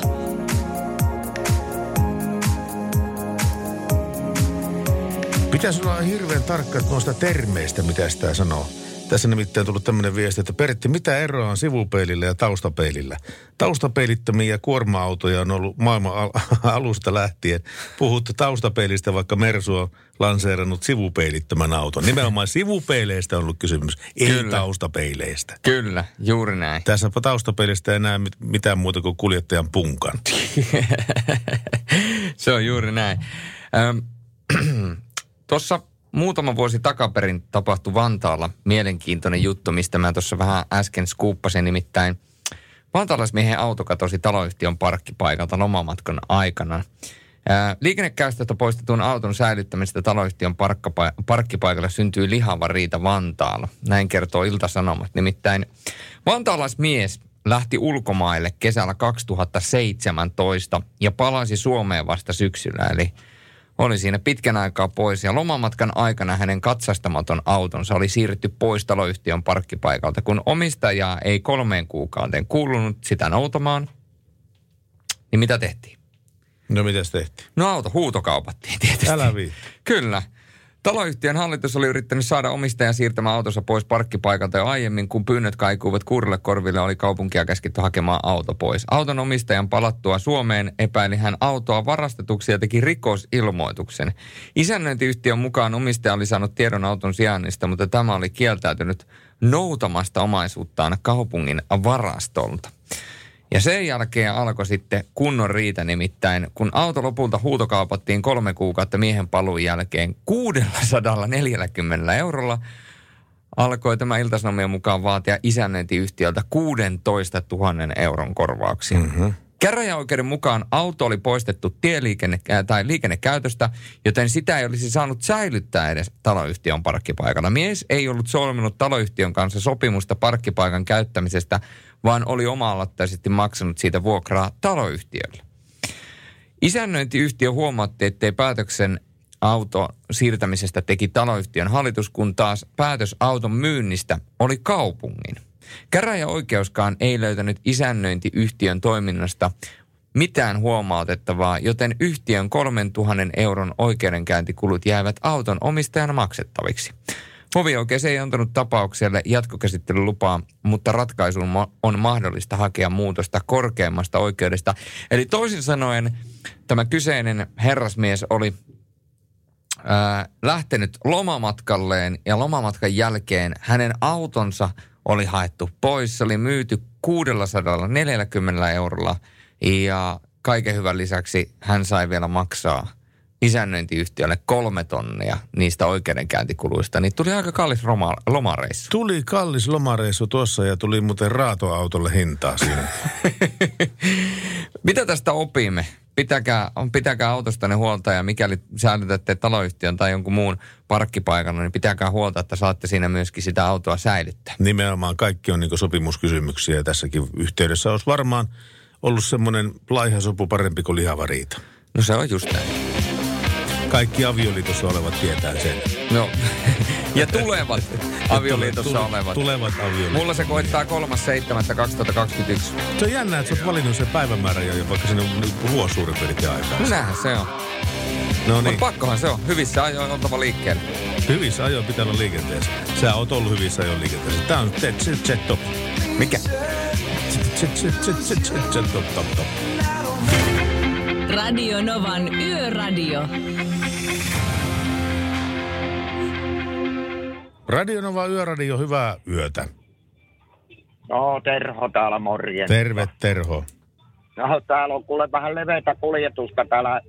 Pitäisi olla hirveän tarkka noista termeistä, mitä sitä sanoo. Tässä nimittäin tullut tämmöinen viesti, että Pertti, mitä eroa on sivupeilillä ja taustapeilillä? Taustapeilittömiä kuorma-autoja on ollut maailman al- alusta lähtien. Puhuttu taustapeilistä, vaikka Mersu on lanseerannut sivupeilittömän auton. Nimenomaan sivupeileistä on ollut kysymys, ei Kyllä. taustapeileistä. Kyllä, juuri näin. Tässä taustapeilistä ei näe mit- mitään muuta kuin kuljettajan punkan. Se on juuri näin. Tuossa muutama vuosi takaperin tapahtui Vantaalla mielenkiintoinen juttu, mistä mä tuossa vähän äsken skuuppasin, nimittäin vantaalaismiehen auto katosi taloyhtiön parkkipaikalta lomamatkan aikana. Liikennekäystöstä poistetun auton säilyttämisestä taloyhtiön parkkipaikalle syntyi lihava riita Vantaalla. Näin kertoo Ilta-Sanomat. Nimittäin vantaalaismies lähti ulkomaille kesällä 2017 ja palasi Suomeen vasta syksyllä. Eli oli siinä pitkän aikaa pois ja lomamatkan aikana hänen katsastamaton autonsa oli siirretty pois taloyhtiön parkkipaikalta, kun omistajaa ei kolmeen kuukauteen kuulunut sitä noutamaan. Niin mitä tehtiin? No mitäs tehtiin? No auto huutokaupattiin tietysti. Älä vii. Kyllä. Taloyhtiön hallitus oli yrittänyt saada omistajan siirtämään autonsa pois parkkipaikalta jo aiemmin, kun pyynnöt kaikuivat kuurille korville, oli kaupunkia käsketty hakemaan auto pois. Auton omistajan palattua Suomeen epäili hän autoa varastetuksi ja teki rikosilmoituksen. Isännöintiyhtiön mukaan omistaja oli saanut tiedon auton sijainnista, mutta tämä oli kieltäytynyt noutamasta omaisuuttaan kaupungin varastolta. Ja sen jälkeen alkoi sitten kunnon riitä nimittäin, kun auto lopulta huutokaupattiin kolme kuukautta miehen paluun jälkeen 640 eurolla, alkoi tämä iltasanomien mukaan vaatia isännöintiyhtiöltä 16 000 euron korvauksia. Mm-hmm. Käräjäoikeuden mukaan auto oli poistettu tieliikenne- tai liikennekäytöstä, joten sitä ei olisi saanut säilyttää edes taloyhtiön parkkipaikalla. Mies ei ollut solminut taloyhtiön kanssa sopimusta parkkipaikan käyttämisestä, vaan oli oma-aloitteisesti maksanut siitä vuokraa taloyhtiölle. Isännöintiyhtiö huomautti, ettei päätöksen auto siirtämisestä teki taloyhtiön hallitus, kun taas päätös auton myynnistä oli kaupungin. Käräjäoikeuskaan ei löytänyt isännöintiyhtiön toiminnasta mitään huomautettavaa, joten yhtiön 3000 euron oikeudenkäyntikulut jäivät auton omistajan maksettaviksi. Hovioikeus ei antanut tapaukselle jatkokäsittelylupaa, mutta ratkaisuun on mahdollista hakea muutosta korkeammasta oikeudesta. Eli toisin sanoen tämä kyseinen herrasmies oli ää, lähtenyt lomamatkalleen ja lomamatkan jälkeen hänen autonsa oli haettu pois. Se oli myyty 640 eurolla ja kaiken hyvän lisäksi hän sai vielä maksaa – isännöintiyhtiölle kolme tonnia niistä oikeudenkäyntikuluista, niin tuli aika kallis loma, lomareissu. Tuli kallis lomareissu tuossa ja tuli muuten raatoautolle hintaa siinä. Mitä tästä opimme? Pitäkää, pitäkää autostanne huolta ja mikäli säilytätte taloyhtiön tai jonkun muun parkkipaikan, niin pitäkää huolta, että saatte siinä myöskin sitä autoa säilyttää. Nimenomaan kaikki on niin sopimuskysymyksiä ja tässäkin yhteydessä olisi varmaan ollut semmoinen laiha sopu parempi kuin lihava riita. No se on just näin. Kaikki avioliitossa olevat tietää sen. No, ja tulevat avioliitossa tule, olevat. Tulevat avioliitossa. Mulla se koittaa 3.7.2021. Se on jännä, että sä oot valinnut sen päivämäärän jo, vaikka sinne vuosi suurin piirtein aikaa. No näinhän se on. No niin. Mutta pakkohan se on. Hyvissä ajoin oltava liikkeelle. Hyvissä ajoin pitää olla liikenteessä. Sä oot ollut hyvissä ajoin liikenteessä. Tää on Jet Top. Mikä? Jet Top Top Top. Radio Novan Yöradio. Radio Nova Yöradio, hyvää yötä. No, Terho täällä, morjen. Terve, Terho. No, täällä on kuule vähän leveitä kuljetusta täällä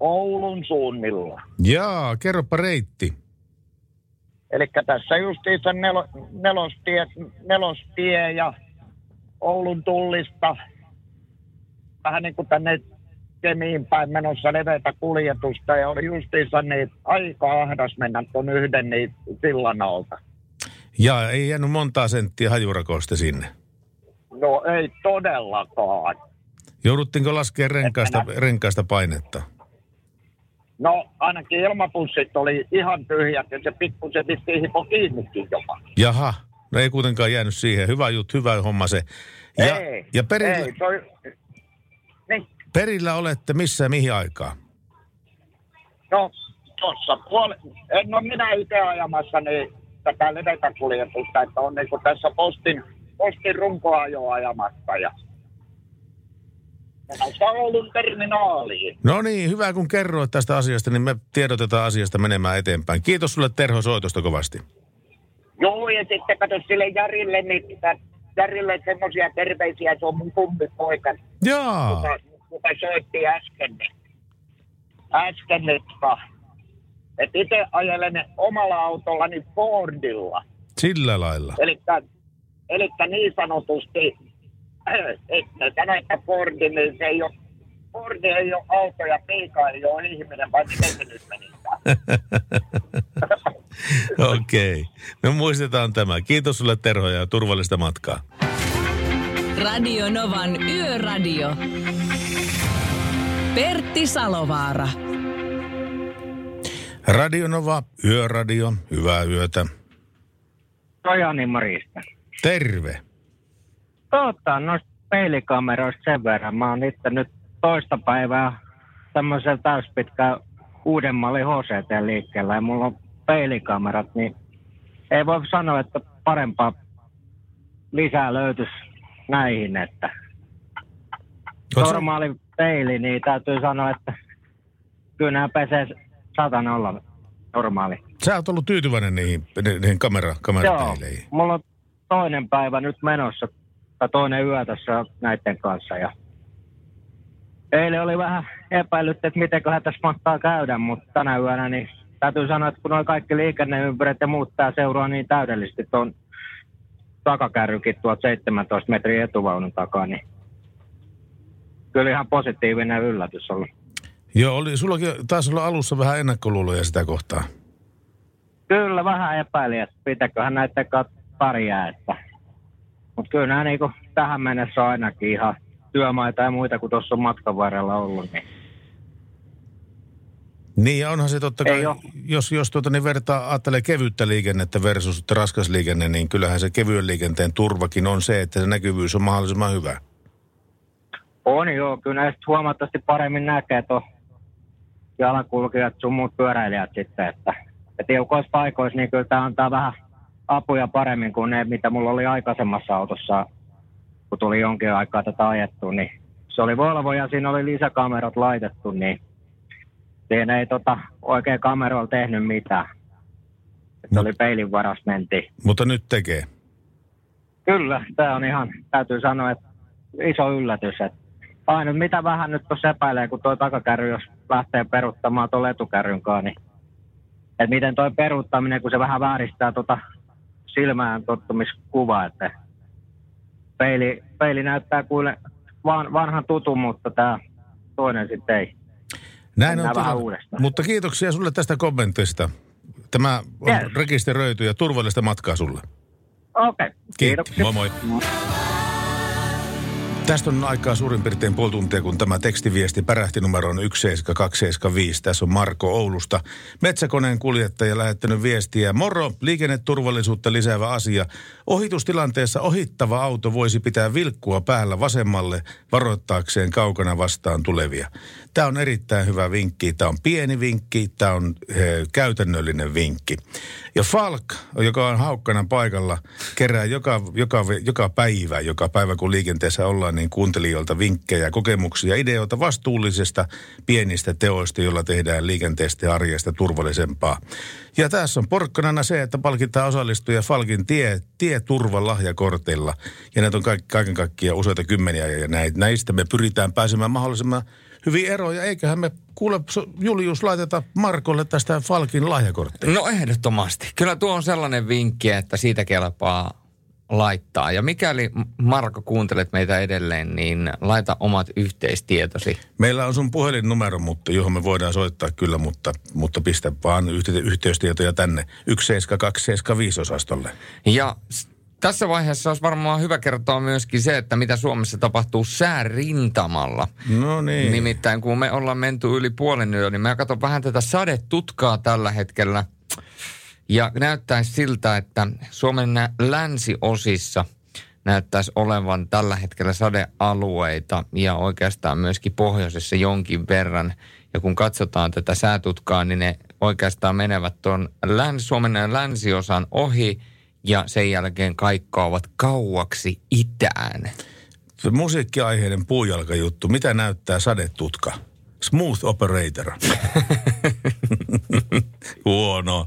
Oulun suunnilla. Jaa, kerropa reitti. Eli tässä justiinsa nel, nelostie, nelostie ja Oulun tullista vähän niin kuin tänne Kemiin päin menossa leveitä kuljetusta ja oli justiinsa niin aika ahdas mennä tuon yhden niin sillan alta. Ja ei jäänyt montaa senttiä hajurakosta sinne. No ei todellakaan. Jouduttiinko laskemaan renkaista, renkaista painetta? No ainakin ilmapussit oli ihan tyhjät ja se pikkusen pisti hipo kiinnikin jopa. Jaha, no ei kuitenkaan jäänyt siihen. Hyvä juttu, hyvä homma se. Ja, ei, ja perillä, ei, toi, niin. Perillä olette missä ja mihin aikaa? No tuossa puoli, en ole minä itse ajamassa niin tätä levetäkuljetusta, että on niin tässä postin, postin runkoajoa ajamassa ja Oulun terminaaliin. No niin, hyvä kun kerroit tästä asiasta, niin me tiedotetaan asiasta menemään eteenpäin. Kiitos sulle Terho soitosta kovasti. Joo, ja sitten kato sille Jarille, niin Jarille semmoisia terveisiä, se on mun kummipoika. Joo. Kuka, kuka soitti äsken. Äsken, että et itse ajelen omalla autollani Fordilla. Sillä lailla. Eli niin sanotusti että sano, että Fordi, niin se ei ole, Fordi ei ole auto ja Piika ei ole ihminen, vai miten se nyt meni? Okei. Okay. No muistetaan tämä. Kiitos sulle Terho ja turvallista matkaa. Radio Novan Yöradio. Pertti Salovaara. Radio Nova, Yöradio, hyvää yötä. Tojani Marista. Terve. Totta, noista peilikameroista sen verran. Mä oon itse nyt toista päivää tämmöisen täyspitkään uuden mallin HCT liikkeellä ja mulla on peilikamerat, niin ei voi sanoa, että parempaa lisää löytyisi näihin, että normaali peili, niin täytyy sanoa, että kyllä nämä pesee satan olla normaali. Sä oot ollut tyytyväinen niihin, niihin kamera, Joo, kamerapeileihin. mulla on toinen päivä nyt menossa, tai toinen yö tässä näiden kanssa. Ja eilen oli vähän epäilyt, että mitenköhän tässä mahtaa käydä, mutta tänä yönä niin täytyy sanoa, että kun nuo kaikki liikenneympyrät ja muut tää seuraa niin täydellisesti tuon takakärrykin tuolta 17 metrin etuvaunun takaa, niin kyllä ihan positiivinen yllätys ollut. Joo, oli, sullakin taisi olla alussa vähän ennakkoluuloja sitä kohtaa. Kyllä vähän epäili, että pitäköhän näiden kanssa pärjää, että mutta kyllä nämä niinku tähän mennessä on ainakin ihan työmaita ja muita, kun tuossa on matkan varrella ollut, niin Niin, ja onhan se totta kai, jos, jos tuota, niin vertaa, ajattelee kevyttä liikennettä versus raskas liikenne, niin kyllähän se kevyen liikenteen turvakin on se, että se näkyvyys on mahdollisimman hyvä. On joo, kyllä näistä huomattavasti paremmin näkee tuon jalankulkijat sun muut pyöräilijät sitten, että ja tiukoissa paikoissa niin kyllä tämä antaa vähän apuja paremmin kuin ne, mitä mulla oli aikaisemmassa autossa, kun tuli jonkin aikaa tätä ajettu, niin se oli Volvo ja siinä oli lisäkamerat laitettu, niin siinä ei tota, oikein kameroilla tehnyt mitään. Se oli peilin varas mentiin. Mutta nyt tekee. Kyllä, tämä on ihan, täytyy sanoa, että iso yllätys. Että ainut mitä vähän nyt tuossa epäilee, kun tuo takakärry, jos lähtee peruttamaan tuolla etukärryn kanssa, niin että miten tuo peruuttaminen, kun se vähän vääristää tuota silmään tottumiskuvaa, että peili, peili näyttää kuin van, vanhan tutun, mutta tämä toinen sitten ei. Näin Mennään on vähän uudestaan. Mutta kiitoksia sulle tästä kommentista. Tämä on Yes. rekisteröity ja turvallista matkaa sulle. Okei, okay. Kiitos. Moi moi. Tästä on aikaa suurin piirtein puoli tuntia, kun tämä tekstiviesti pärähti numeroon 17275. Tässä on Marko Oulusta. Metsäkoneen kuljettaja lähettänyt viestiä. Moro, liikenneturvallisuutta lisäävä asia. Ohitustilanteessa ohittava auto voisi pitää vilkkua päällä vasemmalle varoittaakseen kaukana vastaan tulevia. Tämä on erittäin hyvä vinkki. Tämä on pieni vinkki, tämä on he, käytännöllinen vinkki. Ja Falk, joka on haukkana paikalla, kerää joka, joka, joka päivä, joka päivä kun liikenteessä ollaan, niin kuuntelijoilta vinkkejä, kokemuksia, ideoita vastuullisesta pienistä teoista, joilla tehdään liikenteestä ja arjesta turvallisempaa. Ja tässä on porkkanana se, että palkitaan osallistujia Falkin tie, tieturvan lahjakorteilla. Ja näitä on kaikki, kaiken kaikkiaan useita kymmeniä ja näistä me pyritään pääsemään mahdollisimman hyvin eroon. Ja eiköhän me kuule Julius laiteta Markolle tästä Falkin lahjakorttia. No ehdottomasti. Kyllä tuo on sellainen vinkki, että siitä kelpaa laittaa. Ja mikäli Marko kuuntelet meitä edelleen, niin laita omat yhteistietosi. Meillä on sun puhelinnumero, mutta, johon me voidaan soittaa kyllä, mutta, mutta pistä vaan yhte- yhteystietoja tänne 17275 osastolle. Ja tässä vaiheessa olisi varmaan hyvä kertoa myöskin se, että mitä Suomessa tapahtuu säärintamalla. No niin. Nimittäin kun me ollaan menty yli puolen yö, niin mä katson vähän tätä sadetutkaa tällä hetkellä. Ja näyttäisi siltä, että Suomen länsiosissa näyttäisi olevan tällä hetkellä sadealueita ja oikeastaan myöskin pohjoisessa jonkin verran. Ja kun katsotaan tätä säätutkaa, niin ne oikeastaan menevät tuon länsi, Suomen länsiosan ohi ja sen jälkeen kaikkoavat kauaksi itään. Se musiikkiaiheinen puujalkajuttu. Mitä näyttää sadetutka? Smooth operator. Huono.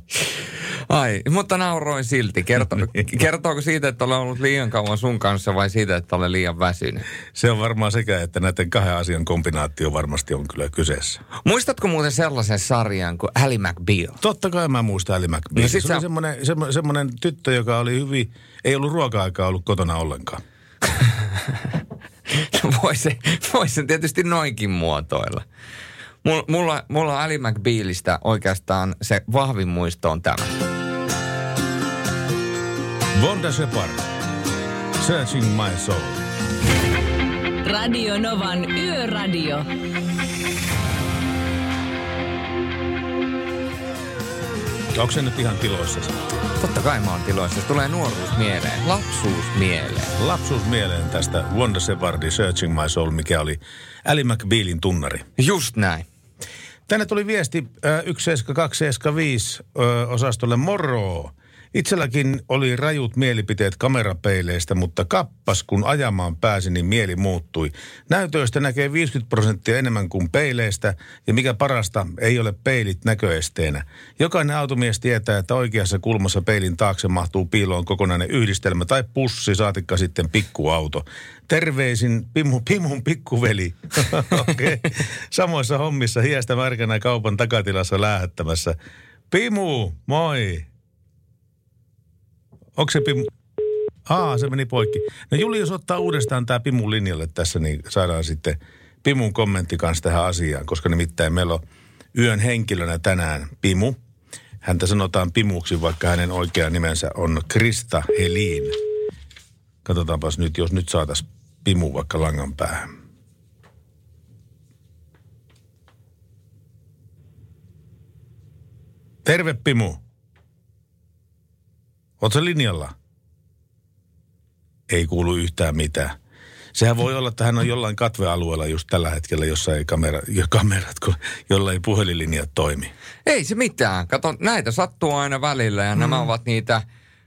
Ai, mutta nauroin silti. Kerto, kertooko siitä, että olen ollut liian kauan sun kanssa vai siitä, että olen liian väsynyt? Se on varmaan sekä, että näiden kahden asian kombinaatio varmasti on kyllä kyseessä. Muistatko muuten sellaisen sarjan kuin Ally McBeal? Totta kai mä muistan Ali McBeal. No No se sä- oli semmoinen, semmoinen, semmoinen tyttö, joka oli hyvin, ei ollut ruoka-aikaa ollut kotona ollenkaan. Voi se, voi sen tietysti noinkin muotoilla. Mulla, mulla, Ally McBealista oikeastaan se vahvin muisto on tämä. Vonda Shepard. Searching my soul. Radio Novan Yöradio. Onko se nyt ihan tiloissa? Totta kai mä oon tiloissa. Se tulee nuoruus mieleen, lapsuus mieleen. Lapsuus mieleen tästä Wanda Shepardin Searching My Soul, mikä oli Ali McBealin tunnari. Just näin. Tänne tuli viesti äh, 17275 ö, osastolle moro. Itselläkin oli rajut mielipiteet kamerapeileistä, mutta kappas kun ajamaan pääsi, niin mieli muuttui. Näytöistä näkee 50 prosenttia enemmän kuin peileistä, ja mikä parasta, ei ole peilit näköesteenä. Jokainen automies tietää, että oikeassa kulmassa peilin taakse mahtuu piiloon kokonainen yhdistelmä tai pussi, saatikka sitten pikkuauto. Terveisin Pimu, Pimun pikkuveli. okay. Samoissa hommissa hiestä märkänä kaupan takatilassa lähettämässä. Pimu, moi! Onko se Pimu? Aa, se meni poikki. No Julius ottaa uudestaan tämä Pimun linjalle tässä, niin saadaan sitten Pimun kommentti kanssa tähän asiaan, koska nimittäin meillä on yön henkilönä tänään Pimu. Häntä sanotaan Pimuksi, vaikka hänen oikea nimensä on Krista Helin. Katsotaanpas nyt, jos nyt saataisiin Pimu vaikka langan päähän. Terve Pimu. Oletko linjalla? Ei kuulu yhtään mitään. Sehän voi olla, että hän on jollain katvealueella just tällä hetkellä, jossa ei kamera, jo kamerat, kun, jolla ei puhelinlinjat toimi. Ei se mitään. Kato, näitä sattuu aina välillä ja mm. nämä ovat niitä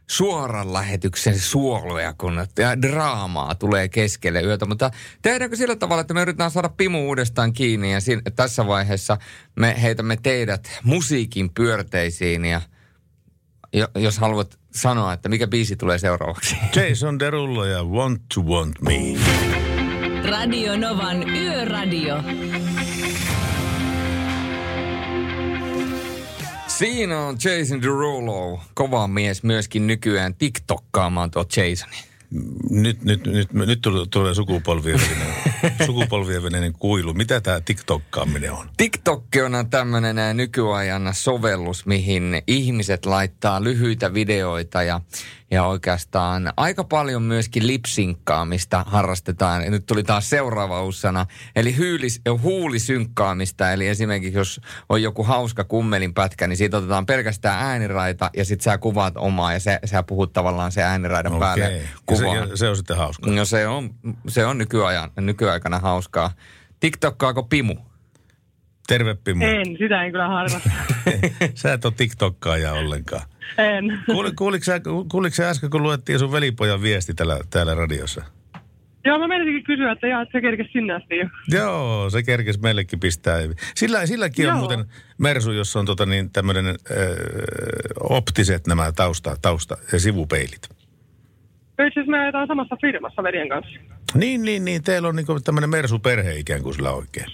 suoran lähetyksen suoluja, kun ja draamaa tulee keskelle yötä. Mutta tehdäänkö sillä tavalla, että me yritetään saada Pimu uudestaan kiinni ja siinä, tässä vaiheessa me heitämme teidät musiikin pyörteisiin ja jo, jos haluat sanoa, että mikä biisi tulee seuraavaksi. Jason Derulo ja Want to Want Me. Radio Novan Yöradio. Siinä on Jason Derulo, kova mies myöskin nykyään TikTokkaamaan tuo Jasonin. Nyt, nyt, nyt, nyt tulee, sukupolvien välinen, sukupolvien välinen kuilu. Mitä tämä TikTokkaaminen on? TikTok on tämmöinen nykyajan sovellus, mihin ihmiset laittaa lyhyitä videoita ja, ja oikeastaan aika paljon myöskin lipsinkkaamista harrastetaan. Ja nyt tuli taas seuraava uusi sana, eli hyylis, huulisynkkaamista. Eli esimerkiksi jos on joku hauska kummelin pätkä, niin siitä otetaan pelkästään ääniraita ja sitten sä kuvaat omaa ja se, sä puhut tavallaan se ääniraidan Okei. päälle Ja kuvaan. se, se on sitten hauska. No se on, se on nykyajan, nykyaikana hauskaa. TikTokkaako Pimu? Terve Pimu. En, sitä en kyllä harrasta. Sä et ole TikTokkaaja ollenkaan. En. Kuuli, kuuliko, sä, kuuliko sä äsken, kun luettiin sun velipojan viesti täällä, täällä radiossa? Joo, mä menisinkin kysyä, että jaa, että se kerkesi sinne asti jo. Joo, se kerkesi meillekin pistää. Sillä, silläkin on Joo. muuten Mersu, jossa on tota niin, tämmöinen äh, optiset nämä tausta, tausta ja sivupeilit. Itse asiassa me ajetaan samassa firmassa veljen kanssa. Niin, niin, niin. Teillä on niinku tämmöinen Mersu-perhe ikään kuin sillä oikein.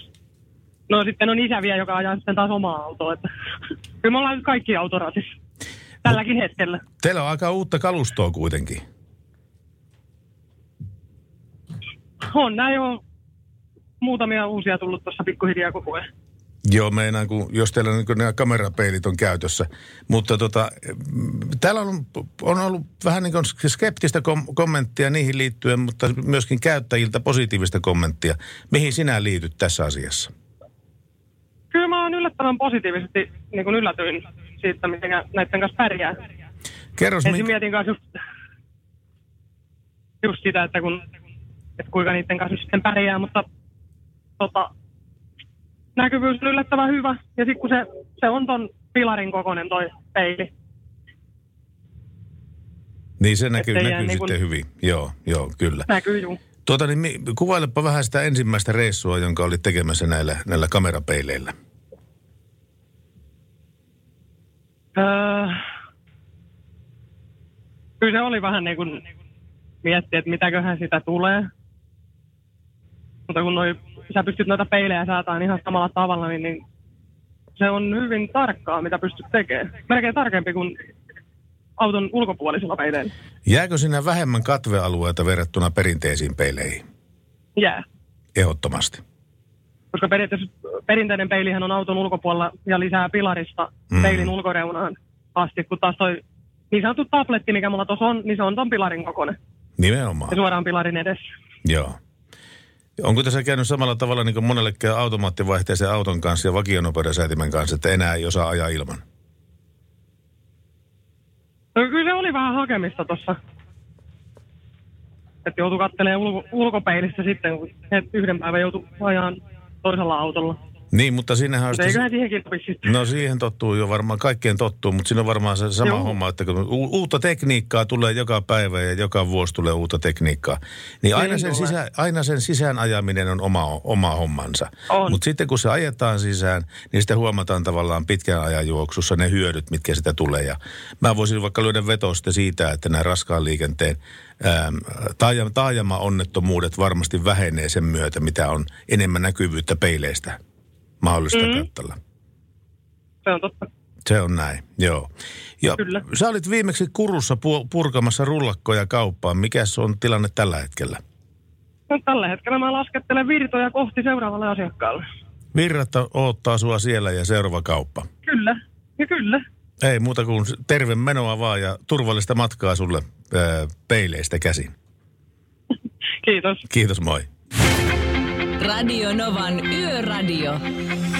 No sitten on isä vielä, joka ajaa sitten taas omaa autoa. Että. Kyllä me ollaan nyt kaikki autoratissa. Tälläkin hetkellä. Teillä on aika uutta kalustoa kuitenkin. On näin jo muutamia uusia tullut tuossa pikkuhiljaa koko ajan. Joo, meinaan, kun, jos teillä niin nämä kamerapeilit on käytössä. Mutta tota, täällä on, on ollut vähän niin kuin skeptistä kom- kommenttia niihin liittyen, mutta myöskin käyttäjiltä positiivista kommenttia. Mihin sinä liityt tässä asiassa? Kyllä mä oon yllättävän positiivisesti niin kuin yllätyin siitä, miten näiden kanssa pärjää. Kerros, Ensin mi- mietin kanssa just, just sitä, että, kun, että kuinka niiden kanssa sitten pärjää, mutta tota, näkyvyys on yllättävän hyvä. Ja sitten kun se, se on ton pilarin kokoinen toi peili. niin se näkyy, näkyy niin sitten hyvin. Joo, joo, kyllä. Näkyy juu. Tuota, niin, kuvailepa vähän sitä ensimmäistä reissua, jonka olit tekemässä näillä, näillä kamerapeileillä. Öö, kyllä se oli vähän niin kuin miettiä, että mitäköhän sitä tulee. Mutta kun noi, sä pystyt noita peilejä säätämään ihan samalla tavalla, niin, niin se on hyvin tarkkaa, mitä pystyt tekemään. Melkein tarkempi kuin auton ulkopuolisilla peileillä. Jääkö sinä vähemmän katvealueita verrattuna perinteisiin peileihin? Jää. Ehdottomasti. Koska periaatteessa perinteinen peilihän on auton ulkopuolella ja lisää pilarista Mm. peilin ulkoreunaan asti, kun taas toi niin sanottu tabletti, mikä mulla tuossa on, niin se on ton pilarin kokoinen. Nimenomaan. Ja suoraan pilarin edessä. Joo. Onko tässä käynyt samalla tavalla niin kuin monelle käy automaattivaihteisen auton kanssa ja vakionopeudensäätimen kanssa, että enää ei osaa ajaa ilman? No kyllä oli vähän hakemista tuossa. Että joutui katselemaan ulko, ulkopeilistä sitten, kun yhden päivän joutui ajaan toisella autolla. Niin, mutta siinähän on... Mutta sitten- eiköhän siihenkin opisi sitten. No siihen tottuu jo varmaan, kaikkeen tottuu, mutta siinä on varmaan se sama Joo. homma, että kun u- uutta tekniikkaa tulee joka päivä ja joka vuosi tulee uutta tekniikkaa, niin aina Niin sen, sisä, aina sen sisään ajaminen on oma, oma hommansa. Mutta sitten kun se ajetaan sisään, niin sitten huomataan tavallaan pitkän ajan juoksussa ne hyödyt, mitkä sitä tulee. Ja mä voisin vaikka lyödä vetoa sitten siitä, että nämä raskaan liikenteen taajama, taajama-onnettomuudet varmasti vähenee sen myötä, mitä on enemmän näkyvyyttä peileistä mahdollista Mm. katsella. Se on totta. Se on näin, joo. Ja Kyllä. sä olit viimeksi Kurussa pu- purkamassa rullakkoja kauppaan. Mikäs on tilanne tällä hetkellä? No, tällä hetkellä mä laskettelen virtoja kohti seuraavalle asiakkaalle. Virratta odottaa sua siellä ja seuraava kauppa. Kyllä, ja kyllä. Ei muuta kuin terve menoa vaan ja turvallista matkaa sulle peileistä käsin. Kiitos. Kiitos, moi. Radio Novan Yöradio.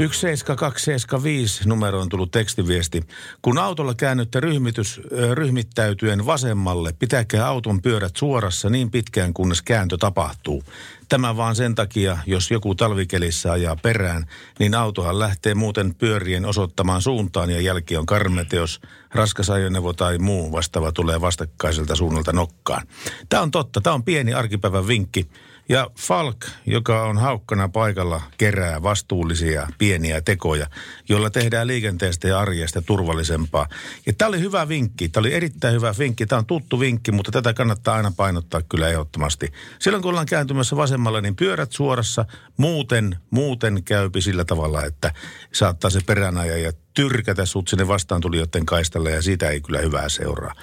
17275 numero on tullut tekstiviesti. Kun autolla käännytte ryhmitys, ryhmittäytyen vasemmalle, pitäkää auton pyörät suorassa niin pitkään, kunnes kääntö tapahtuu. Tämä vaan sen takia, jos joku talvikelissä ajaa perään, niin autohan lähtee muuten pyörien osoittamaan suuntaan ja jälki on karmeita, jos raskas ajoneuvo tai muu vastaava tulee vastakkaiselta suunnalta nokkaan. Tämä on totta. Tämä on pieni arkipäivän vinkki. Ja Falk, joka on haukkana paikalla, kerää vastuullisia pieniä tekoja, joilla tehdään liikenteestä ja arjesta turvallisempaa. Ja tämä oli hyvä vinkki. Tämä oli erittäin hyvä vinkki. Tämä on tuttu vinkki, mutta tätä kannattaa aina painottaa kyllä ehdottomasti. Silloin kun ollaan kääntymässä vasemmalle, niin pyörät suorassa. Muuten, muuten käypi sillä tavalla, että saattaa se peräänajaja tyrkätä sut sinne vastaantulijoiden kaistalle ja siitä ei kyllä hyvää seuraa.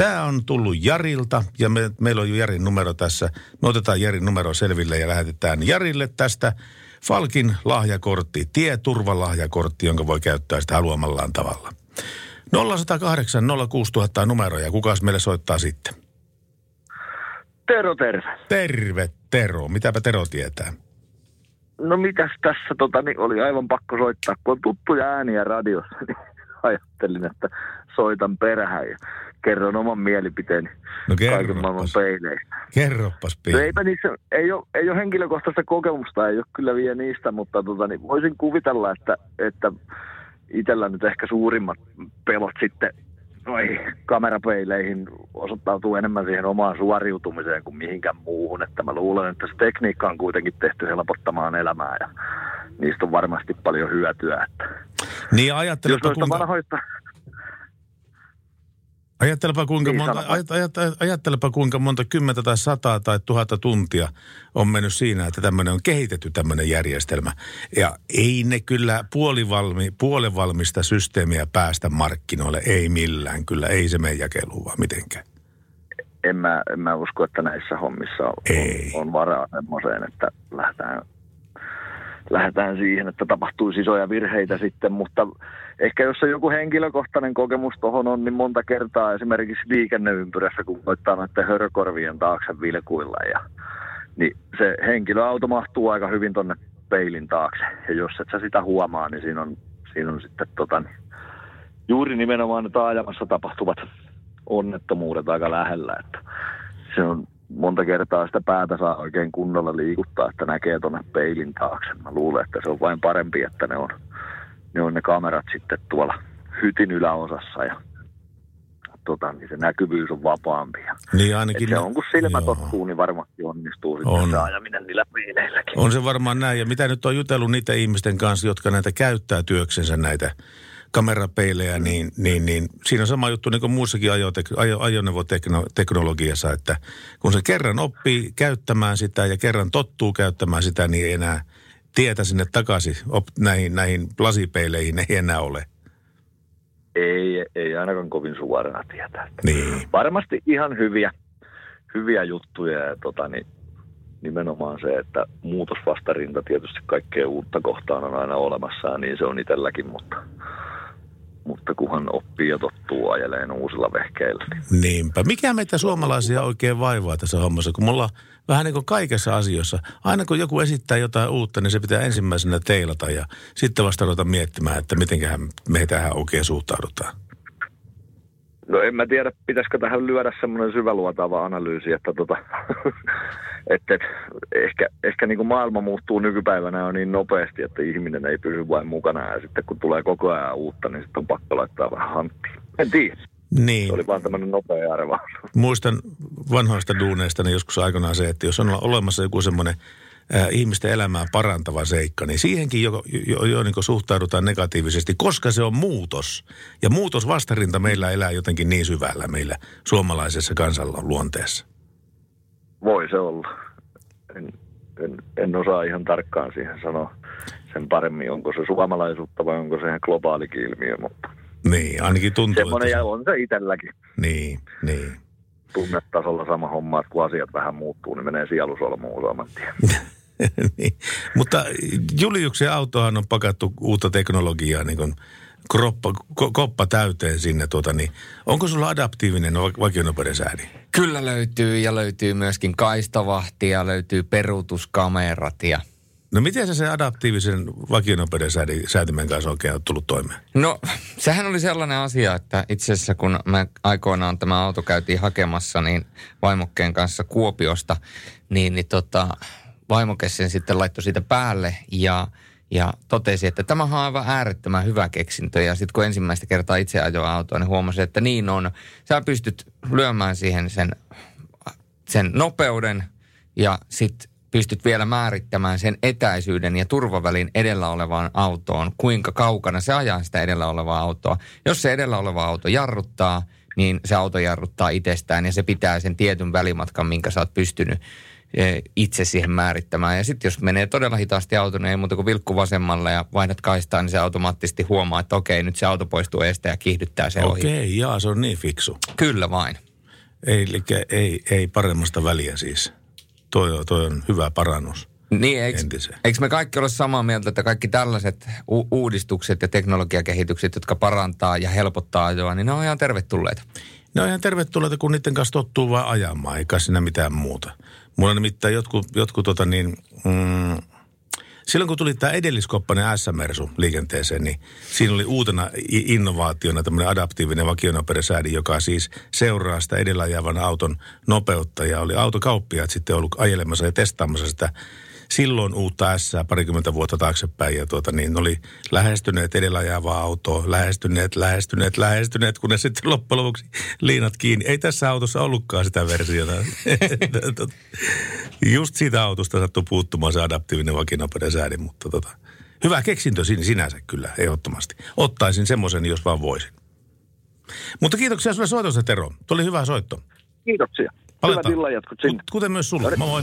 Tämä on tullut Jarilta ja me, meillä on jo Jarin numero tässä. Me otetaan Jarin numero selville ja lähetetään Jarille tästä Falkin lahjakortti, tieturvalahjakortti, jonka voi käyttää sitä haluamallaan tavalla. 0108 06000 numeroja. Kukas meille soittaa sitten? Tero, terve. Terve Tero. Mitäpä Tero tietää? No mitäs tässä tota, niin oli aivan pakko soittaa, kun on tuttuja ääniä radiossa, niin ajattelin, että soitan perään ja kerron oman mielipiteeni No kaiken maailman peileistä. Kerroppas No pieni. eipä niissä, ei ole, ei ole henkilökohtaista kokemusta, ei ole kyllä vielä niistä, mutta tota, niin voisin kuvitella, että, että itsellä nyt ehkä suurimmat pelot sitten noihin kamerapeileihin osoittautuu enemmän siihen omaan suoriutumiseen kuin mihinkään muuhun. Että mä luulen, että se tekniikka on kuitenkin tehty helpottamaan elämää ja niistä on varmasti paljon hyötyä. Että Niin jos ajattelepa noista kuinka, vanhoista, ajattelepa, kuinka Niin, monta, ajat, ajat, ajattelepa kuinka monta kymmentä tai sataa tai tuhatta tuntia on mennyt siinä, että tämmöinen on kehitetty tämmöinen järjestelmä. Ja ei ne kyllä puolivalmi, puolivalmista systeemiä päästä markkinoille, ei millään kyllä, ei se mene jakeluun vaan mitenkään. en mä, en mä usko, että näissä hommissa on, on, on varaa semmoiseen, että lähdetään, lähdetään siihen, että tapahtuisi isoja virheitä sitten, mutta ehkä jos se joku henkilökohtainen kokemus tuohon on, niin monta kertaa esimerkiksi liikenneympyrässä, kun koittaa noiden hörkorvien taakse vilkuilla ja niin se henkilöauto mahtuu aika hyvin tonne peilin taakse. Ja jos et sä sitä huomaa, niin siinä on, siinä on sitten tota, niin juuri nimenomaan taajamassa tapahtuvat onnettomuudet aika lähellä. Että se on monta kertaa sitä päätä saa oikein kunnolla liikuttaa, että näkee tuonne peilin taakse. Mä luulen, että se on vain parempi, että ne on ne, on ne kamerat sitten tuolla hytin yläosassa ja tota, niin se näkyvyys on vapaampi. Ja Niin ainakin se ne- on, kun silmä tottuu, niin varmasti onnistuu sitten On. se ajaminen niillä peileilläkin. On se varmaan näin. Ja mitä nyt on jutellut niiden ihmisten kanssa, jotka näitä käyttää työksensä näitä kamerapeilejä, niin, niin, niin siinä on sama juttu niin kuin muussakin ajotek- ajo, ajoneuvoteknologiassa, että kun se kerran oppii käyttämään sitä ja kerran tottuu käyttämään sitä, niin ei enää tietä sinne takaisin op, näihin, näihin lasipeileihin ei enää ole. Ei, ei ainakaan kovin suorana tietää. Että Niin. Varmasti ihan hyviä, hyviä juttuja ja tota, niin nimenomaan se, että muutosvastarinta tietysti kaikkea uutta kohtaan on aina olemassa ja niin se on itselläkin, mutta, mutta kunhan oppii ja tottuu ajeleen uusilla vehkeillä. Niin Niinpä. Mikä meitä suomalaisia oikein vaivaa tässä hommassa, kun mulla vähän niin kuin kaikessa asioissa, aina kun joku esittää jotain uutta, niin se pitää ensimmäisenä teilata ja sitten vasta ruveta miettimään, että mitenköhän me tähän oikein suhtaudutaan. No en mä tiedä, pitäisikö tähän lyödä semmoinen syväluotaava analyysi, että tota, että ehkä, ehkä niin kuin maailma muuttuu nykypäivänä on niin nopeasti, että ihminen ei pysy vain mukana ja sitten kun tulee koko ajan uutta, niin sitten on pakko laittaa vähän hanttiin. En tiedä. Niin. Se oli vaan tämmöinen nopea arvaus. Muistan vanhoista duuneista niin joskus aikanaan se, että jos on olemassa joku semmoinen äh, ihmisten elämää parantava seikka, niin siihenkin jo, jo, jo niin suhtaudutaan negatiivisesti, koska se on muutos. Ja muutos vastarinta meillä elää jotenkin niin syvällä meillä suomalaisessa kansalla luonteessa. Voi se olla. En, en, en osaa ihan tarkkaan siihen sanoa sen paremmin, onko se suomalaisuutta vai onko se ihan globaalikin ilmiö, mutta niin, ainakin tuntuu. Semmoinen että... ja on se itselläkin. Niin, niin. Tunnetasolla sama homma, että kun asiat vähän muuttuu, niin menee sielusolmuun saman tien. niin. Mutta Juliuksen autohan on pakattu uutta teknologiaa niin kuin kroppa, ko, koppa täyteen sinne. Tuota, niin onko sulla adaptiivinen vakionopeudensäädin? Kyllä löytyy ja löytyy myöskin kaistavahti ja löytyy peruutuskamerat ja No miten se se adaptiivisen vakionopeuden säätimen kanssa oikein on tullut toimeen? No sehän oli sellainen asia, että itse asiassa kun me aikoinaan tämä auto käytiin hakemassa niin vaimokkeen kanssa Kuopiosta, niin, niin tota, vaimoke sen sitten laittoi siitä päälle ja ja totesi, että tämä on aivan äärettömän hyvä keksintö. Ja sitten kun ensimmäistä kertaa itse ajoin autoa, niin huomasin, että niin on. Sä pystyt lyömään siihen sen, sen nopeuden ja sitten pystyt vielä määrittämään sen etäisyyden ja turvavälin edellä olevaan autoon, kuinka kaukana se ajaa sitä edellä olevaa autoa. Jos se edellä oleva auto jarruttaa, niin se auto jarruttaa itsestään ja se pitää sen tietyn välimatkan, minkä sä oot pystynyt e, itse siihen määrittämään. Ja sitten jos menee todella hitaasti auto, niin ei muuta kuin vilkku vasemmalle ja vaihdat kaistaan, niin se automaattisesti huomaa, että okei, nyt se auto poistuu eestä ja kiihdyttää se ohi. Okei, jaa, se on niin fiksu. Kyllä vain. Eli ei, ei paremmasta väliä siis toi, toi on hyvä parannus. Niin, eikö, eikö me kaikki ole samaa mieltä, että kaikki tällaiset u- uudistukset ja teknologiakehitykset, jotka parantaa ja helpottaa ajoa, niin ne on ihan tervetulleita? Ne on ihan tervetulleita, kun niiden kanssa tottuu vaan ajamaan, eikä siinä mitään muuta. Mulla nimittäin jotkut, jotkut tota niin, mm, silloin kun tuli tämä edelliskoppainen S-Mersu liikenteeseen, niin siinä oli uutena innovaationa tämmöinen adaptiivinen vakionopeudensäädin, joka siis seuraa sitä edellä auton nopeutta. Ja oli autokauppiaat sitten ollut ajelemassa ja testaamassa sitä silloin uutta S parikymmentä vuotta taaksepäin ja tuota, niin oli lähestyneet edellä ajavaa autoa, lähestyneet, lähestyneet, lähestyneet, kun ne sitten loppujen lopuksi liinat kiinni. Ei tässä autossa ollutkaan sitä versiota. Just siitä autosta sattui puuttumaan se adaptiivinen vakinopeuden säädin, mutta tota, hyvä keksintö sinänsä kyllä, ehdottomasti. Ottaisin semmoisen, jos vaan voisin. Mutta kiitoksia sulle soitosta, Tero. Tuli hyvä soitto. Kiitoksia. Paletaan. Hyvät illanjatkot sinne. Kuten myös sulle. Moi.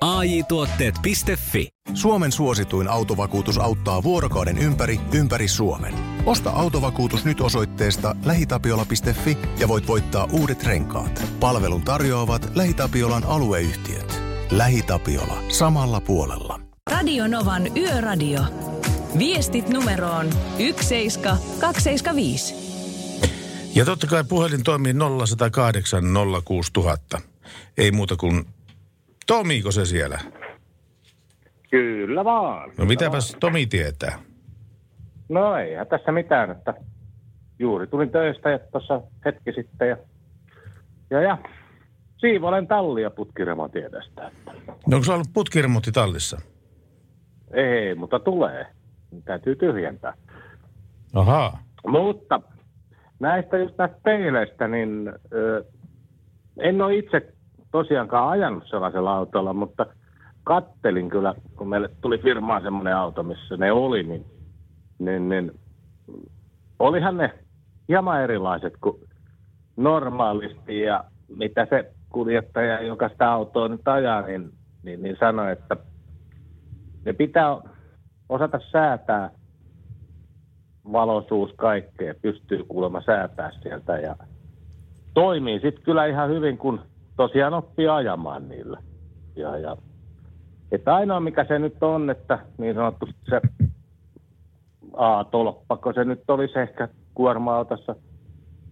AJ-tuotteet.fi Suomen suosituin autovakuutus auttaa vuorokauden ympäri, ympäri Suomen. Osta autovakuutus nyt osoitteesta lähitapiola.fi ja voit voittaa uudet renkaat. Palvelun tarjoavat LähiTapiolan alueyhtiöt. LähiTapiola. Samalla puolella. Radio Novan Yöradio. Viestit numeroon 17275. Ja totta kai puhelin toimii 0108 06000. Ei muuta kuin Tomiko se siellä? Kyllä vaan. No mitäpäs Tomi tietää? No ei tässä mitään, että juuri tulin töistä ja tuossa hetki sitten ja, ja, ja siivolen tallia putkiremontiedestä. No onko se ollut putkiremontti tallissa? Ei, mutta tulee. Täytyy tyhjentää. Ahaa. Mutta näistä just näistä peileistä, niin ö, en ole itse tosiaankaan ajanut sellaisella autolla, mutta kattelin kyllä, kun meille tuli firmaan semmoinen auto, missä ne oli, niin, niin, niin olihan ne hieman erilaiset kuin normaalisti. Ja mitä se kuljettaja, joka sitä autoa nyt ajaa, niin, niin, niin sanoi, että ne pitää osata säätää valoisuus kaikkea, pystyy kuulemma säätää sieltä. Ja toimii sitten kyllä ihan hyvin, kun tosiaan oppii ajamaan niillä. Ja, ja, että ainoa mikä se nyt on, että niin sanottu se A-tolppako se nyt olisi ehkä kuorma-autossa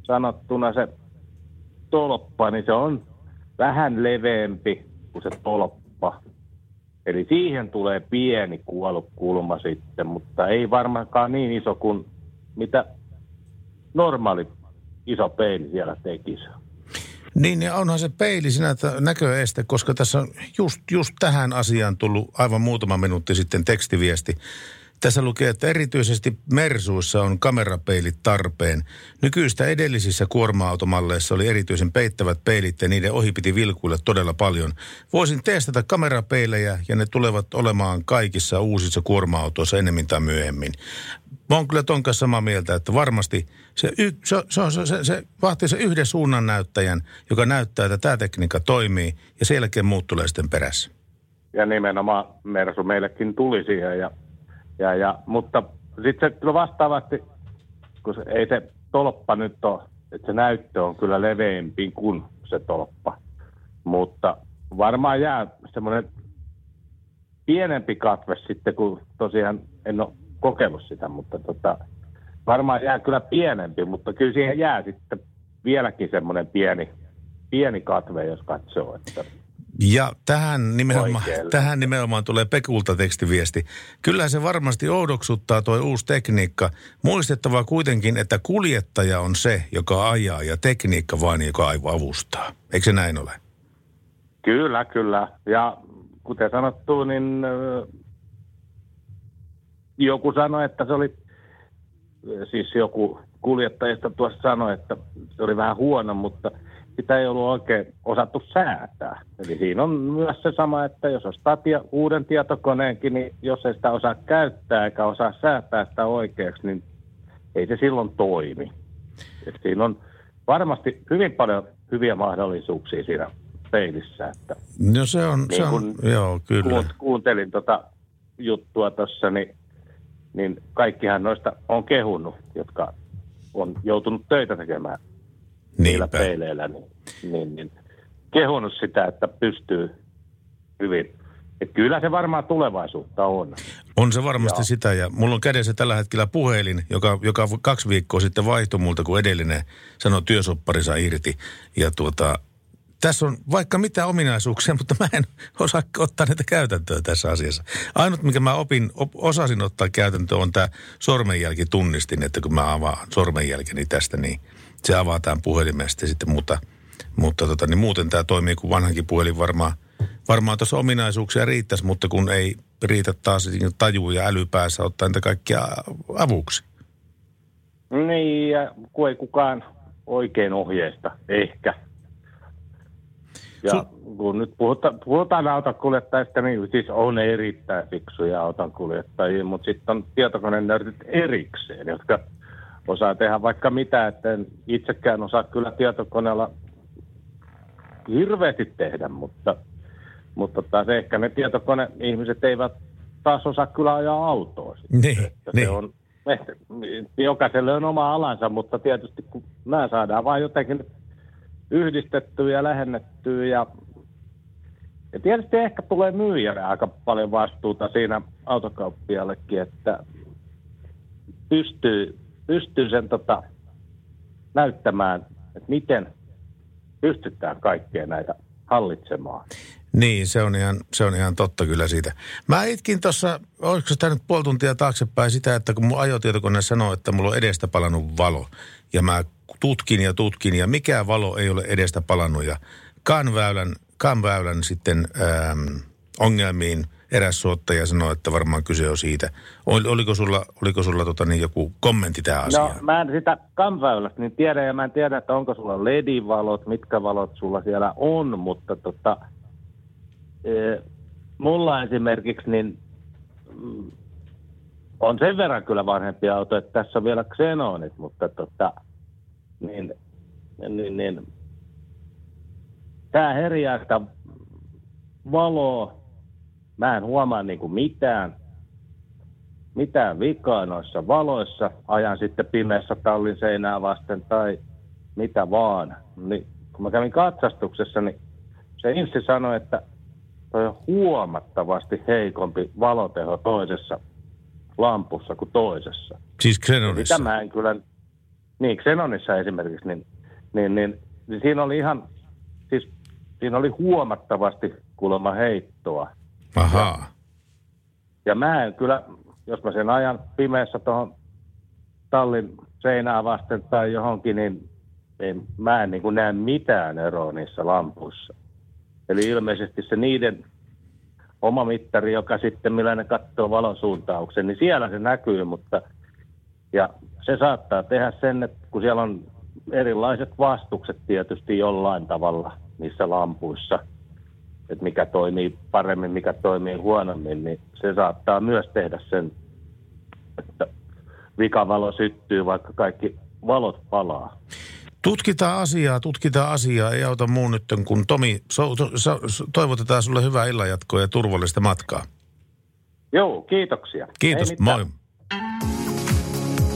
sanottuna se tolppa, niin se on vähän leveämpi kuin se tolppa. Eli siihen tulee pieni kuollukulma sitten, mutta ei varmaankaan niin iso kuin mitä normaali iso peili siellä tekisi. Niin, ja onhan se peili sinä näköeste, koska tässä on just, just tähän asiaan tullut aivan muutama minuutti sitten tekstiviesti. Tässä lukee, että erityisesti Mersuissa on kamerapeilit tarpeen. Nykyistä edellisissä kuorma-automalleissa oli erityisen peittävät peilit ja niiden ohi piti vilkuilla todella paljon. Voisin testata kamerapeilejä ja ne tulevat olemaan kaikissa uusissa kuorma-autoissa enemmän tai myöhemmin. Mä oon kyllä ton kanssa samaa mieltä, että varmasti se, y, se, se, se, se, se vaatii se yhden suunnan näyttäjän, joka näyttää, että tämä tekniikka toimii ja sen jälkeen muut tulee sitten perässä. Ja nimenomaan Mersu meillekin tuli siihen ja ja, ja, mutta sitten se vastaavasti, kun se, ei se tolppa nyt ole, että se näyttö on kyllä leveämpi kuin se tolppa. Mutta varmaan jää semmoinen pienempi katve sitten, kun tosiaan en ole kokeillut sitä, mutta tota, varmaan jää kyllä pienempi, mutta kyllä siihen jää sitten vieläkin semmoinen pieni, pieni katve, jos katsoo. Että ja tähän nimenomaan, tähän nimenomaan tulee Pekulta tekstiviesti. Kyllä se varmasti oudoksuttaa tuo uusi tekniikka. Muistettava kuitenkin, että kuljettaja on se, joka ajaa ja tekniikka vain, joka avustaa. Eikö se näin ole? Kyllä, kyllä. Ja kuten sanottu, niin joku sanoi, että se oli, siis joku kuljettajista tuossa sanoi, että se oli vähän huono, mutta – sitä ei ollut oikein osattu säätää. Eli siinä on myös se sama, että jos ostaa tie, uuden tietokoneenkin, niin jos ei sitä osaa käyttää eikä osaa säätää sitä oikeaksi, niin ei se silloin toimi. Et siinä on varmasti hyvin paljon hyviä mahdollisuuksia siinä peilissä. Että no se on, niin se on joo, kyllä. kuuntelin tota juttua tuossa, niin, niin kaikkihan noista on kehunut, jotka on joutunut töitä tekemään niillä peileillä, niin, niin, niin kehunut sitä, että pystyy hyvin. Et kyllä se varmaan tulevaisuutta on. On se varmasti ja. sitä ja mulla on kädessä tällä hetkellä puhelin, joka, joka kaksi viikkoa sitten vaihtui multa, kun edellinen sanoi työsopparinsa irti. Ja tuota, tässä on vaikka mitä ominaisuuksia, mutta mä en osaa ottaa niitä käytäntöä tässä asiassa. Ainut, mikä mä opin, op, osasin ottaa käytäntöön, on tämä sormenjälkitunnistin, että kun mä avaan sormenjälkeni tästä, niin – se avataan puhelimesta sitten, mutta, mutta tota, niin muuten tämä toimii kuin vanhankin puhelin varmaan. Varmaan tuossa ominaisuuksia riittäisi, mutta kun ei riitä taas taju ja äly päässä ottaa niitä kaikkia avuksi. Niin, ja kun ei kukaan oikein ohjeista, ehkä. Ja Su- kun nyt puhutaan, puhutaan autonkuljettajista, niin siis on erittäin fiksuja autonkuljettajia, mutta sitten on tietokoneen nörtit erikseen, jotka osaa tehdä vaikka mitä, että en itsekään osaa kyllä tietokoneella hirveästi tehdä, mutta, mutta taas ehkä ne tietokone-ihmiset eivät taas osaa kyllä ajaa autoa. Niin, niin. Se on, ehkä, jokaiselle on oma alansa, mutta tietysti kun nämä saadaan vain jotenkin yhdistettyä ja lähennettyä ja, ja tietysti ehkä tulee myyjälle aika paljon vastuuta siinä autokauppiallekin, että pystyy pystyy sen tota, näyttämään, että miten pystytään kaikkea näitä hallitsemaan. Niin, se on, ihan, se on ihan totta kyllä siitä. Mä itkin tuossa, olisiko sitä nyt puoli tuntia taaksepäin sitä, että kun mun ajotietokone sanoo, että mulla on edestä palannut valo. Ja mä tutkin ja tutkin ja mikä valo ei ole edestä palannut. Ja kanväylän, kanväylän sitten ähm, ongelmiin eräs suottaja sanoi, että varmaan kyse on siitä. Oliko sulla, oliko sulla tota niin joku kommentti tähän no, asiaan? No mä en sitä kamväylästä niin tiedä ja mä en tiedä, että onko sulla LED-valot, mitkä valot sulla siellä on, mutta tota, e, mulla esimerkiksi niin mm, on sen verran kyllä vanhempi auto, että tässä on vielä Xenonit, mutta tota, niin, niin, niin, tämä herjää sitä valoa Mä en huomaa niin kuin mitään, mitään vikaa noissa valoissa. Ajan sitten pimeässä tallin seinää vasten tai mitä vaan. Niin, kun mä kävin katsastuksessa, niin se Inssi sanoi, että toi on huomattavasti heikompi valoteho toisessa lampussa kuin toisessa. Siis Xenonissa? Sitä mä en kyllä, niin Xenonissa esimerkiksi, niin, niin, niin, niin siinä oli ihan, siis siinä oli huomattavasti kuulemma heittoa. Ahaa. Ja mä en kyllä, jos mä sen ajan pimeässä tuohon tallin seinää vasten tai johonkin, niin en, mä en niin kuin näe mitään eroa niissä lampuissa. Eli ilmeisesti se niiden oma mittari, joka sitten millä ne katsoo valosuuntauksen, niin siellä se näkyy, mutta ja se saattaa tehdä sen, että kun siellä on erilaiset vastukset tietysti jollain tavalla niissä lampuissa, että mikä toimii paremmin, mikä toimii huonommin, niin se saattaa myös tehdä sen, että vikavalo syttyy, vaikka kaikki valot palaa. Tutkitaan asiaa, tutkitaan asiaa. Ei auta muu nyt, kun Tomi, so, to, so, toivotetaan sulle hyvää illanjatkoa ja turvallista matkaa. Joo, kiitoksia. Kiitos, moi.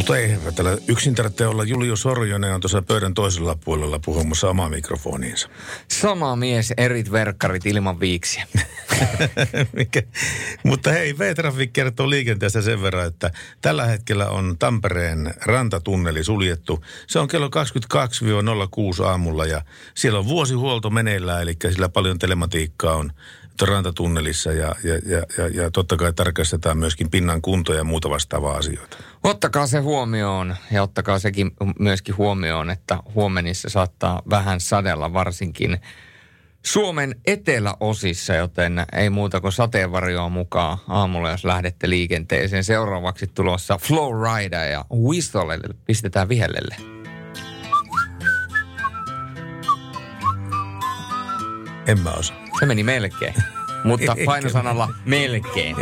Mutta ei, täällä yksin tarvitsee olla Julius Sorjonen on tuossa pöydän toisella puolella puhumassa omaa mikrofoniinsa. Sama mies, erit verkkarit ilman viiksiä. Mikä? Mutta hei, V-Traffic kertoo liikenteestä sen verran, että tällä hetkellä on Tampereen rantatunneli suljettu. Se on kello 22-06 aamulla ja siellä on vuosihuolto meneillään, eli sillä paljon telematiikkaa on rantatunnelissa ja, ja, ja, ja, ja totta kai tarkastetaan myöskin pinnan kunto ja muuta vastaavaa asioita. Ottakaa se huomioon ja ottakaa sekin myöskin huomioon, että huomenissa saattaa vähän sadella varsinkin Suomen eteläosissa, joten ei muuta kuin sateenvarjoa mukaan aamulla, jos lähdette liikenteeseen. Seuraavaksi tulossa Flow Rider ja Whistle pistetään vihellelle. En mä osaa. Se meni melkein, mutta painosanalla melkein.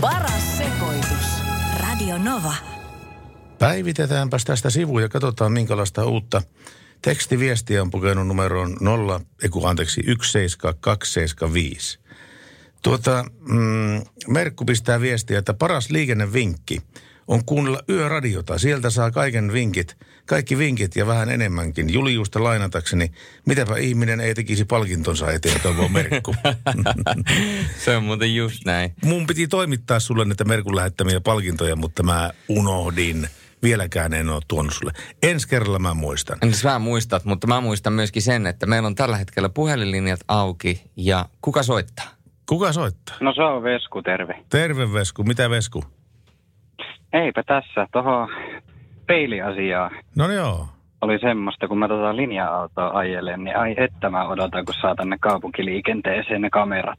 Paras sekoitus. Radio Nova. Päivitetäänpäs tästä sivuja ja katsotaan minkälaista uutta tekstiviestiä on pukenut numeroon 0, eiku, anteeksi, 17275. Tuota, mm, Merkku pistää viestiä, että paras liikennevinkki on kuunnella yöradiota. Sieltä saa kaiken vinkit, kaikki vinkit ja vähän enemmänkin. Juliusta lainatakseni, mitäpä ihminen ei tekisi palkintonsa eteen, toivoo Merkku. Se on muuten just näin. Mun piti toimittaa sulle näitä Merkun lähettämiä palkintoja, mutta mä unohdin. Vieläkään en ole tuonut sulle. Ensi kerralla mä muistan. Entäs sä muistat, mutta mä muistan myöskin sen, että meillä on tällä hetkellä puhelinlinjat auki ja kuka soittaa? Kuka soittaa? No se on Vesku, terve. Terve Vesku. Mitä Vesku? Eipä tässä, tuohon peiliasiaa. No joo. Oli semmoista, kun mä tota linja-autoa ajelen, niin ai että mä odotan, kun saa tänne kaupunkiliikenteeseen ne kamerat.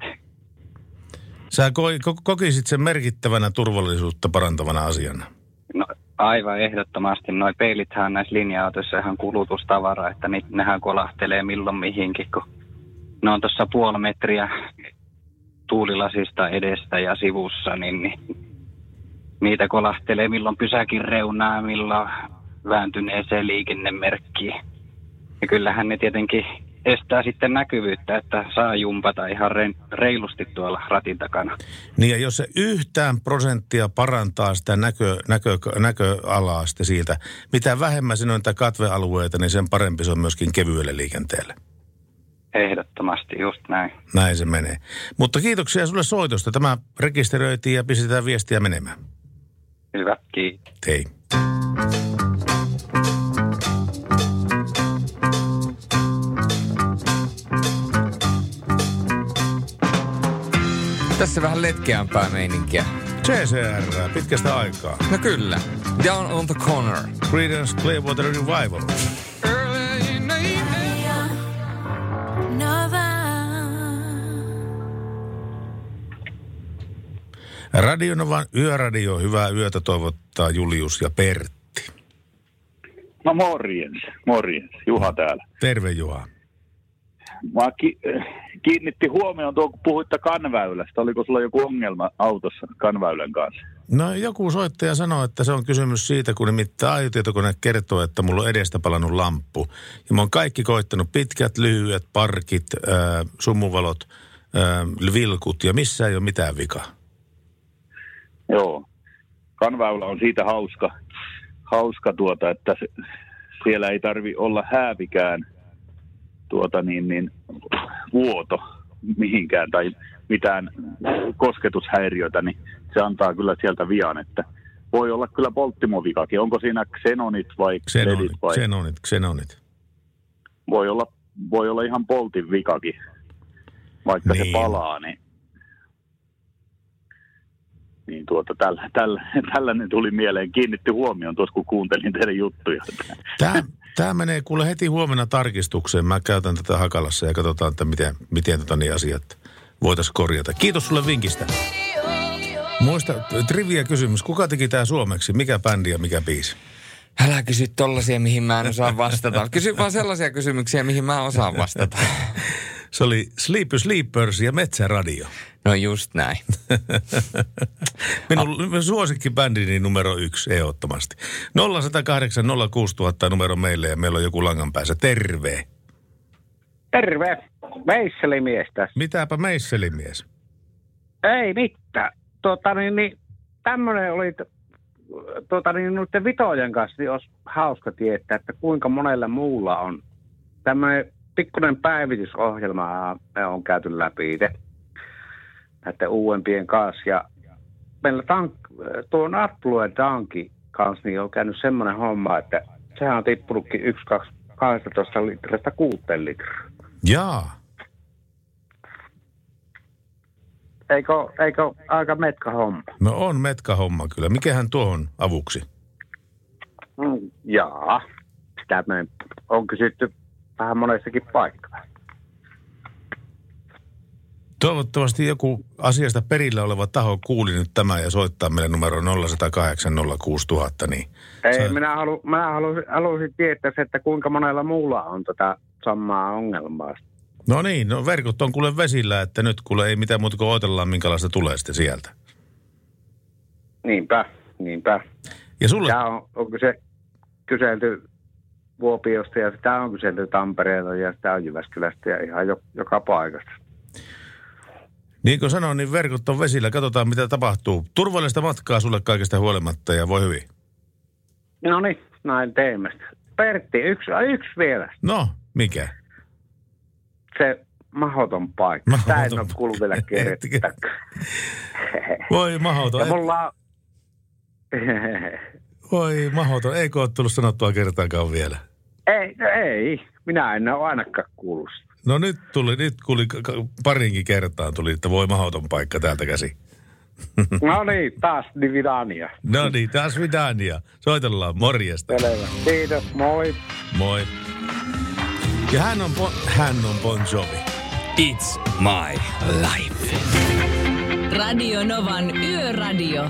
Sä ko- ko- kokisit sen merkittävänä turvallisuutta parantavana asiana. No aivan ehdottomasti. Noi peilithän on näissä linja-autoissa ihan kulutustavara, että ni, nehän kolahtelee milloin mihinkin, kun ne on tuossa puoli metriä tuulilasista edestä ja sivussa, niin, niin niitä kolahtelee milloin pysäkin reunaa, milloin vääntyneeseen liikennemerkkiin. Ja kyllähän ne tietenkin estää sitten näkyvyyttä, että saa jumpata ihan re- reilusti tuolla ratin takana. Niin ja jos se yhtään prosenttia parantaa sitä näkö, näkö, näköalaa sitten siitä, mitä vähemmän siinä on niitä katvealueita, niin sen parempi se on myöskin kevyelle liikenteelle. Ehdottomasti, just näin. Näin se menee. Mutta kiitoksia sulle soitosta. Tämä rekisteröitiin ja pistetään viestiä menemään. Hyvä, kiitos. Hei. Tässä vähän letkeämpää meininkiä. CCR, pitkästä aikaa. No kyllä. Down on the corner. Creedence Clearwater Revival. Radionovan yöradio, hyvää yötä toivottaa Julius ja Pertti. No morjens, morjens. Juha täällä. Terve Juha. Mä ki- kiinnitti huomioon tuo, kun puhuitte kanväylästä. Oliko sulla joku ongelma autossa kanväylän kanssa? No joku soittaja sanoi, että se on kysymys siitä, kun nimittäin ajotietokone kertoo, että mulla on edestä palannut lamppu. Ja mä oon kaikki koittanut pitkät, lyhyet, parkit, äh, sumuvalot, äh, vilkut ja missä ei ole mitään vikaa. Joo. Kanväylä on siitä hauska, hauska tuota, että se, siellä ei tarvi olla häävikään tuota niin, niin, vuoto mihinkään tai mitään kosketushäiriötä, niin se antaa kyllä sieltä vian, että voi olla kyllä polttimovikakin. Onko siinä xenonit vai Xenonit, ledit vai? xenonit, xenonit. Voi olla, voi olla ihan poltin vikakin, vaikka niin. se palaa, niin niin tuota, tällä, tällä, tällainen tuli mieleen, kiinnitti huomioon tuossa, kun kuuntelin teidän juttuja. Tämä, tämä menee kuule heti huomenna tarkistukseen. Mä käytän tätä Hakalassa ja katsotaan, että miten, miten tota niin asiat voitaisiin korjata. Kiitos sulle vinkistä. Muista, trivia kysymys. Kuka teki tämä suomeksi? Mikä bändi ja mikä biisi? Älä kysy tollasia, mihin mä en osaa vastata. Kysy vaan sellaisia kysymyksiä, mihin mä osaan vastata. Se oli Sleepy Sleepers ja Metsäradio. No just näin. Minun suosikkibändini numero yksi, ehdottomasti. 0108 06000 numero meille ja meillä on joku langan päässä. Terve. Terve. Meisselimies tässä. Mitäpä meisselimies? Ei mitään. Tuota, niin, niin, tämmöinen oli tuota, niin, noiden vitojen kanssa, niin olisi hauska tietää, että kuinka monella muulla on tämmöinen pikkuinen päivitysohjelma me on käyty läpi itse näiden uudempien kanssa. Ja meillä tank, tuon Apple Danki kanssa niin on käynyt semmoinen homma, että sehän on tippunutkin 1, 2, 12 litrasta 6 litraa. Jaa. Eikö, eikö aika metka homma? No on metka homma kyllä. Mikähän tuohon avuksi? Mm, jaa. Sitä me on kysytty vähän monessakin paikkaa. Toivottavasti joku asiasta perillä oleva taho kuuli nyt tämä ja soittaa meille numero 0108 06000, niin Ei, minä, halu, minä halusin, halusin tietää se, että kuinka monella muulla on tätä samaa ongelmaa. No niin, no verkot on kuule vesillä, että nyt kuule ei mitään muuta kuin odotellaan, minkälaista tulee sitten sieltä. Niinpä, niinpä. Ja sulla... Tämä on, on kyse, kyselty Vuopiosta ja sitä on kyselty Tampereelta ja sitä on Jyväskylästä ja ihan jo, joka paikasta. Niin kuin sanoin, niin verkot on vesillä. Katsotaan, mitä tapahtuu. Turvallista matkaa sulle kaikesta huolimatta ja voi hyvin. No niin, näin teemme. Pertti, yksi, yksi vielä. No, mikä? Se mahoton paikka. Mahoton Tämä en ole kuullut vielä kertaa. Voi mahoton. Ja mulla on... Voi mahoton. Eikö ole tullut sanottua kertaakaan vielä? ei, no ei, minä en ole ainakaan kuullut. No nyt tuli, nyt kuuli ka- parinkin kertaan tuli, että voi mahoton paikka täältä käsi. No niin, taas Dividania. No niin, taas Vidania. Soitellaan, morjesta. Selvä. Kiitos, moi. Moi. Ja hän on, bon, hän on Bon Jovi. It's my life. Radio Novan Yöradio.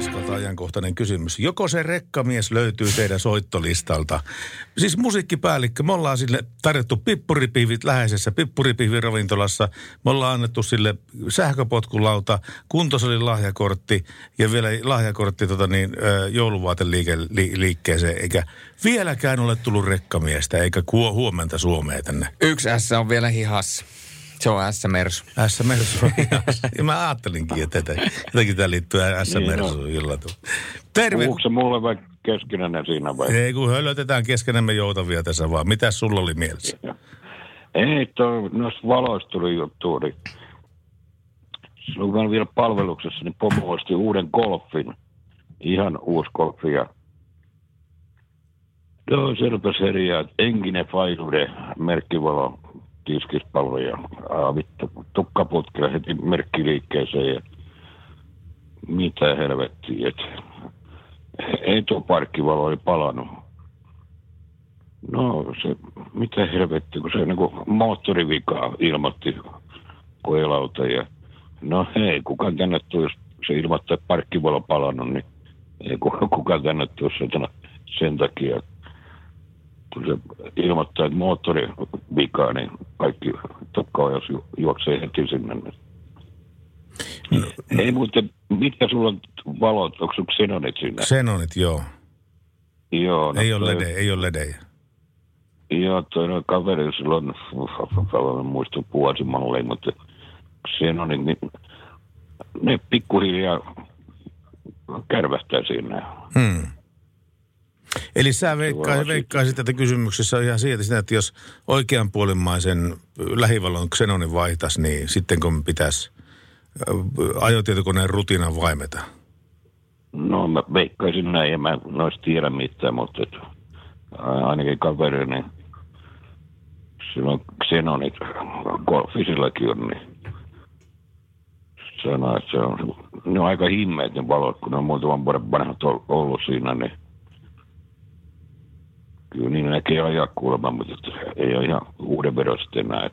Jaskalta ajankohtainen kysymys. Joko se rekkamies löytyy teidän soittolistalta? Siis musiikkipäällikkö, me ollaan sille tarjottu pippuripihvit läheisessä pippuripihviravintolassa. Me ollaan annettu sille sähköpotkulauta, kuntosalin lahjakortti ja vielä lahjakortti tota niin, jouluvaateliikkeeseen. Eikä vieläkään ole tullut rekkamiestä eikä kuo huomenta Suomeen tänne. Yksi S on vielä hihassa. Se on S-mersu. S-mersu. Ja mä ajattelinkin, että tätä, jotenkin tämä liittyy S-mersuun Niin jollain tavalla. Terve. Puhuuko se mulle vai keskinäinen siinä vai? Ei kun hölötetään keskenämme joutavia tässä vaan. Mitäs sulla oli mielessä? Ei, toi, noista valoista tuli juttu. Oli. Silloin kun vielä palveluksessa, niin pomo osti uuden golfin. Ihan uusi golfi. Ja... Joo, se rupesi herjää, että enkinen failude, merkkivalo, tiskispallo ja vittu, tukkaputkilla heti merkkiliikkeeseen ja mitä helvettiä, että etuparkkivalo oli palannut. No se, mitä helvettiä, kun se niinku moottorivikaa ilmoitti koelauta ja no hei, kukaan tänne tuu, jos se ilmoittaa, että parkkivalo palannut, niin ei ku- kukaan tänne satana sen takia. Kun se ilmoittaa, että moottori vikaa, niin kaikki tokkaojassa ju- juoksee heti sinne. No, Ei muuten, mitkä sulla on valot, onko sulla xenonit sinne? Xenonit, joo. Joo. no Ei ole toi- ledejä, ei ole ledejä. Joo, toi noin kaveri silloin, en muista vuosimalleja, mutta xenonit, niin ne pikkuhiljaa kärvähtää siinä. Hmm. Eli sä veikkaa, veikkaisit, että kysymyksessä on ihan siitä, sitä, että jos oikeanpuolimmaisen lähivalon xenonin vaihtas, niin sitten kun pitäisi ö, ajotietokoneen rutiinan vaimeta. No mä veikkaisin näin, en mä noista tiedä mitään, mutta et, ainakin kaveri, niin silloin Xenonit golfisilläkin on, niin sanoo, että se on, ne on aika himmeet ne valot, kun ne on muutaman vuoden vanhat ol- ollut siinä, niin kyllä niin näkee ajaa kuulemma, mutta ei ole ihan uuden vedosta enää.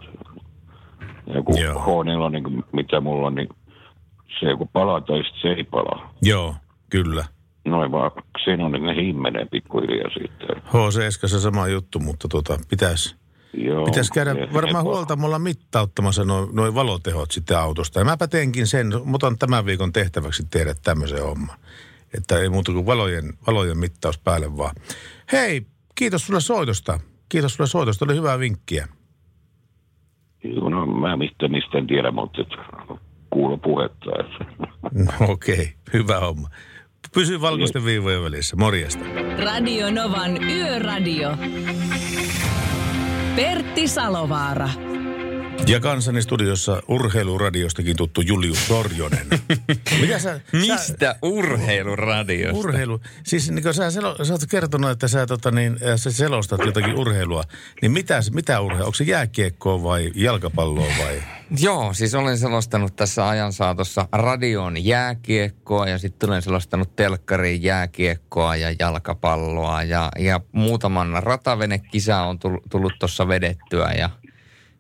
Joku H4, niin mitä mulla on, niin se joku palaa tai sit se ei palaa. Joo, kyllä. Noin vaan Xenonit, ne himmenee pikkuhiljaa sitten. HC se sama juttu, mutta tota, pitäisi Joo, Pitäisi käydä varmaan huoltamalla mittauttamassa noin noi valotehot sitten autosta. Ja mäpä teenkin sen, otan tämän viikon tehtäväksi tehdä tämmöisen homman. Että ei muuta kuin valojen, valojen mittaus päälle vaan. Hei, kiitos sulle soitosta. Kiitos sulle soitosta, oli hyvää vinkkiä. Joo, no mä mistä, mistä en tiedä, mutta et kuulo puhetta. No okei, okay, hyvä homma. Pysy valkoisten viivojen välissä. Morjesta. Radio Novan Yöradio. Pertti Salovaara. Ja kanssani studiossa urheiluradiostakin tuttu Julius Sorjonen. Mitä sä, Mistä urheiluradiosta? Urheilu. Siis niin kun sä, selo, sä oot kertonut, että sä, tota, niin, äh, sä selostat jotakin urheilua. Niin mitä, mitä urheilua? Onko se jääkiekkoa vai jalkapalloa vai? Joo, siis olen selostanut tässä ajan saatossa radion jääkiekkoa ja sitten olen selostanut telkkariin jääkiekkoa ja jalkapalloa ja, ja muutaman ratavenekisa on tullut, tullut tuossa vedettyä ja,